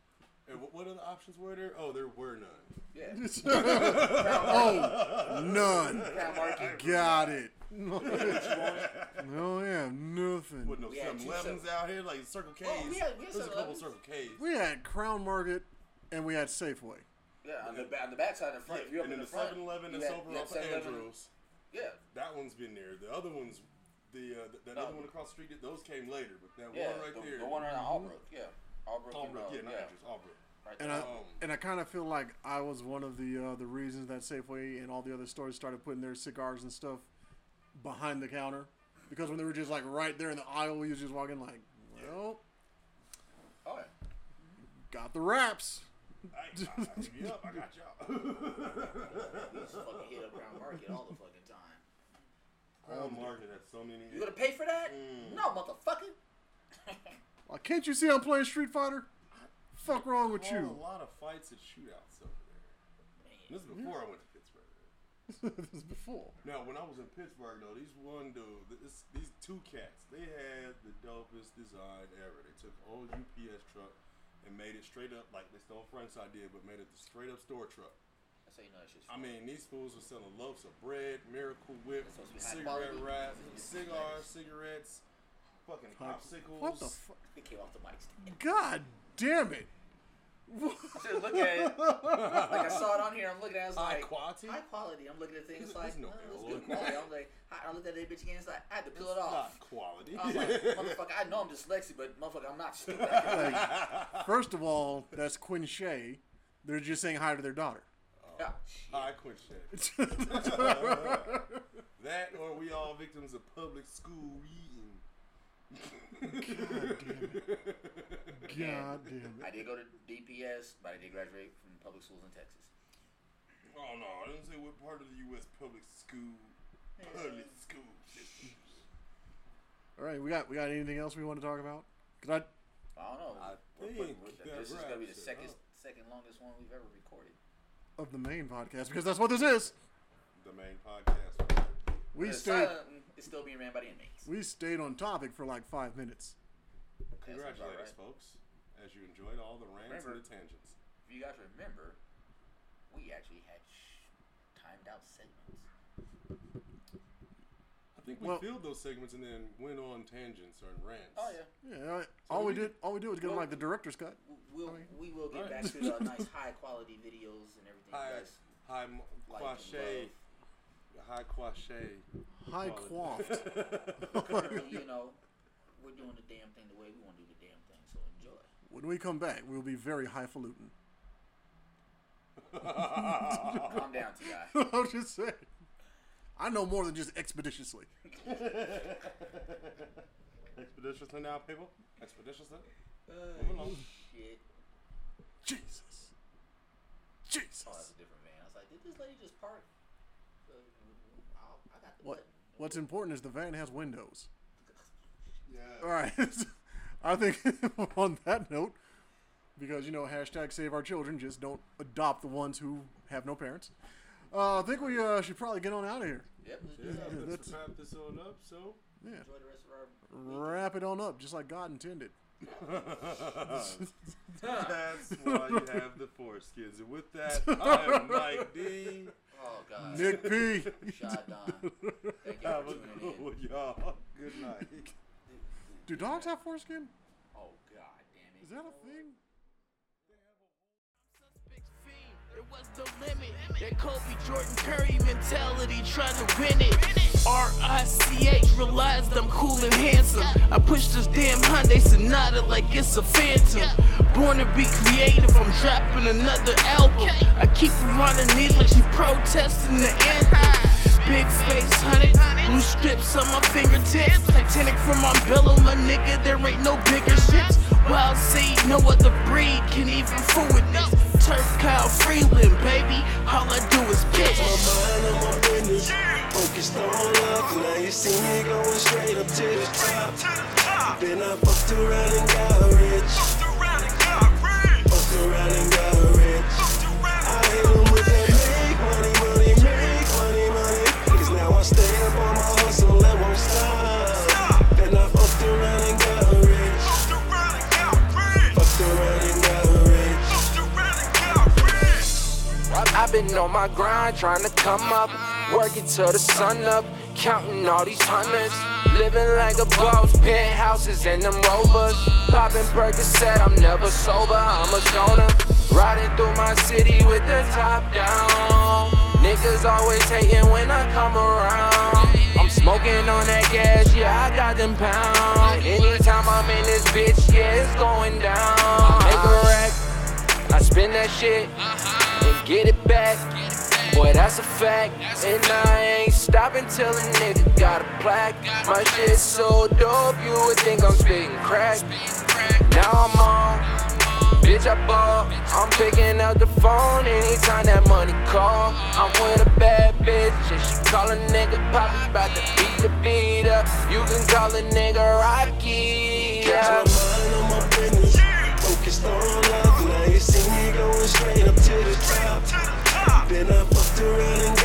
And what, what other options were there? Oh, there were none. Yeah. oh, none. Crown Market. Got it. No, oh, yeah, nothing. With no We had 7 two Elevens out here, like Circle K's. Oh, we had- we had There's a couple 7-Elevens. Circle K's. We had Crown Market and we had Safeway. Yeah, on the, ba- on the back side and front. if you're up and in then the the front, 7 Eleven you that's had- over you had off 7-Eleven. Andrews. Yeah. That one's been there. The other ones, the uh, th- that No. other one across the street, those came later. But that Yeah, one right the, there, the one on Albrook, yeah. Albrook, Albrook, yeah, not Andrews, Albrook. Right And there. I Um, and I kind of feel like I was one of the uh, the reasons that Safeway and all the other stores started putting their cigars and stuff behind the counter because when they were just like right there in the aisle, we was just walking like, well, oh, yeah. got the wraps. Hey, I, I hit you up. I got y'all. We used to fucking hit up Crown Market all the fucking time. Crown Market had so many. You gonna pay for that? Mm. No, motherfucker. Like, can't you see I'm playing Street Fighter? Fuck wrong with Called a lot of fights and shootouts over there. This is before I went to Pittsburgh. this is before. Now, when I was in Pittsburgh, though, these one dude, this, these two cats, they had the dopest design ever. They took an old UPS truck and made it straight up like they stole Frank's idea, but made it the straight up store truck. That's how you know that shit's I fun. mean, these fools were selling loaves of bread, Miracle Whip, That's supposed to be high cigarette wraps, cigars, cigarettes, fucking popsicles. What the fuck? It came off the mic stand. God damn it! I should look at it. Like I saw it on here. I'm looking at it. I was High like, quality? High quality. I'm looking at things It's- like, oh, it's no no, it's good quality. I'm like, I I looked at that bitch again. It's like, I had to peel it Not off. quality. I was like, motherfucker, I know I'm dyslexic, but motherfucker, I'm not stupid. Like, first of all, that's Quinn Shay. They're just saying hi to their daughter. Yeah. I quit shit. Uh, that or we all victims of public school reading. God damn it. God damn it! I did go to DPS, but I did graduate from public schools in Texas. Oh no, I didn't say what part of the U.S. public school public school system. All right, we got we got anything else we want to talk about? Cause I I don't know. I We're- think we're- that this is gonna be the wraps it second up. second longest one we've ever recorded. Of the main podcast because that's what this is. The main podcast. We The stayed uh, silent is still being ran by the inmates. we stayed on topic for like five minutes. Congratulations, right. folks, as you enjoyed all the rants Remember- and the tangents. If you guys remember, we actually had sh- timed out segments. I think we Well- filled those segments and then went on tangents or rants. Oh yeah. Yeah, all we we did all we did was get Well- like the director's cut. We'll, we will get Alright. back to the nice high quality videos and everything. High, you guys high m- like quache, high quache. High Quality. quaffed. love. You know, we're doing the damn thing the way we want to do the damn thing. So enjoy. when we come back, we'll be very highfalutin. Calm down, Ti. I'm just saying. I know more than just expeditiously. Expeditiously now, people. Expeditiously. Uh, Moving on. shit. Jesus. Oh, that's Jesus. a different van. I was like, did this lady just park? Uh, I'll- I got the What button. What's important is the van has windows. Yeah. All right. I think on that note, because you know hashtag Save Our Children. Just don't adopt the ones who have no parents. Uh, I think we uh, should probably get on out of here. Yep. Yeah, let's wrap this on up. So, Yeah, Enjoy the rest of our. wrap it on up, just like God intended. that's why you have the foreskins. And with that, I am Mike D. Oh God. Nick P. Shot Don. Thank you Have a tuning good in. one, y'all. Good night. Do dogs have foreskin? Oh God damn Is it. that a thing? Was no limit. That Kobe Jordan Curry mentality trying to win it. R-I-C-H realized I'm cool and handsome. I push this damn Hyundai Sonata like it's a phantom. Born to be creative, I'm dropping another album. I keep her on her knees like she protesting the anthem. Big face, honey, blue strips on my fingertips. Titanic from my bellow, my nigga, there ain't no bigger ships. Wild seed, no other breed can even fool with this. Turf Kyle Freeland, baby, all I do is pitch. My mind on my business, focused on love. Now you see me going straight up to the top. Then I fucked around and got rich. Fucked around and got rich. Been on my grind trying to come up, working till the sun up, counting all these hundreds. Living like a boss, penthouses and them rovers. Popping Percocet, I'm never sober, I'm a stoner. Riding through my city with the top down. Niggas always hating when I come around. I'm smoking on that gas, yeah, I got them pounds. Anytime I'm in this bitch, yeah, it's going down. Make a rack. I spin that shit get it back. Boy, that's a fact. And I ain't stopping till a nigga got a plaque. My shit so dope, you would think I'm spitting crack. Now I'm on. Bitch, I ball. I'm picking up the phone anytime that money call. I'm with a bad bitch and she call a nigga pop about to beat the beat up. You can call a nigga Rocky. Got Yeah. my mind on my business, focused on. See me going straight up to the top. Then I fucked around and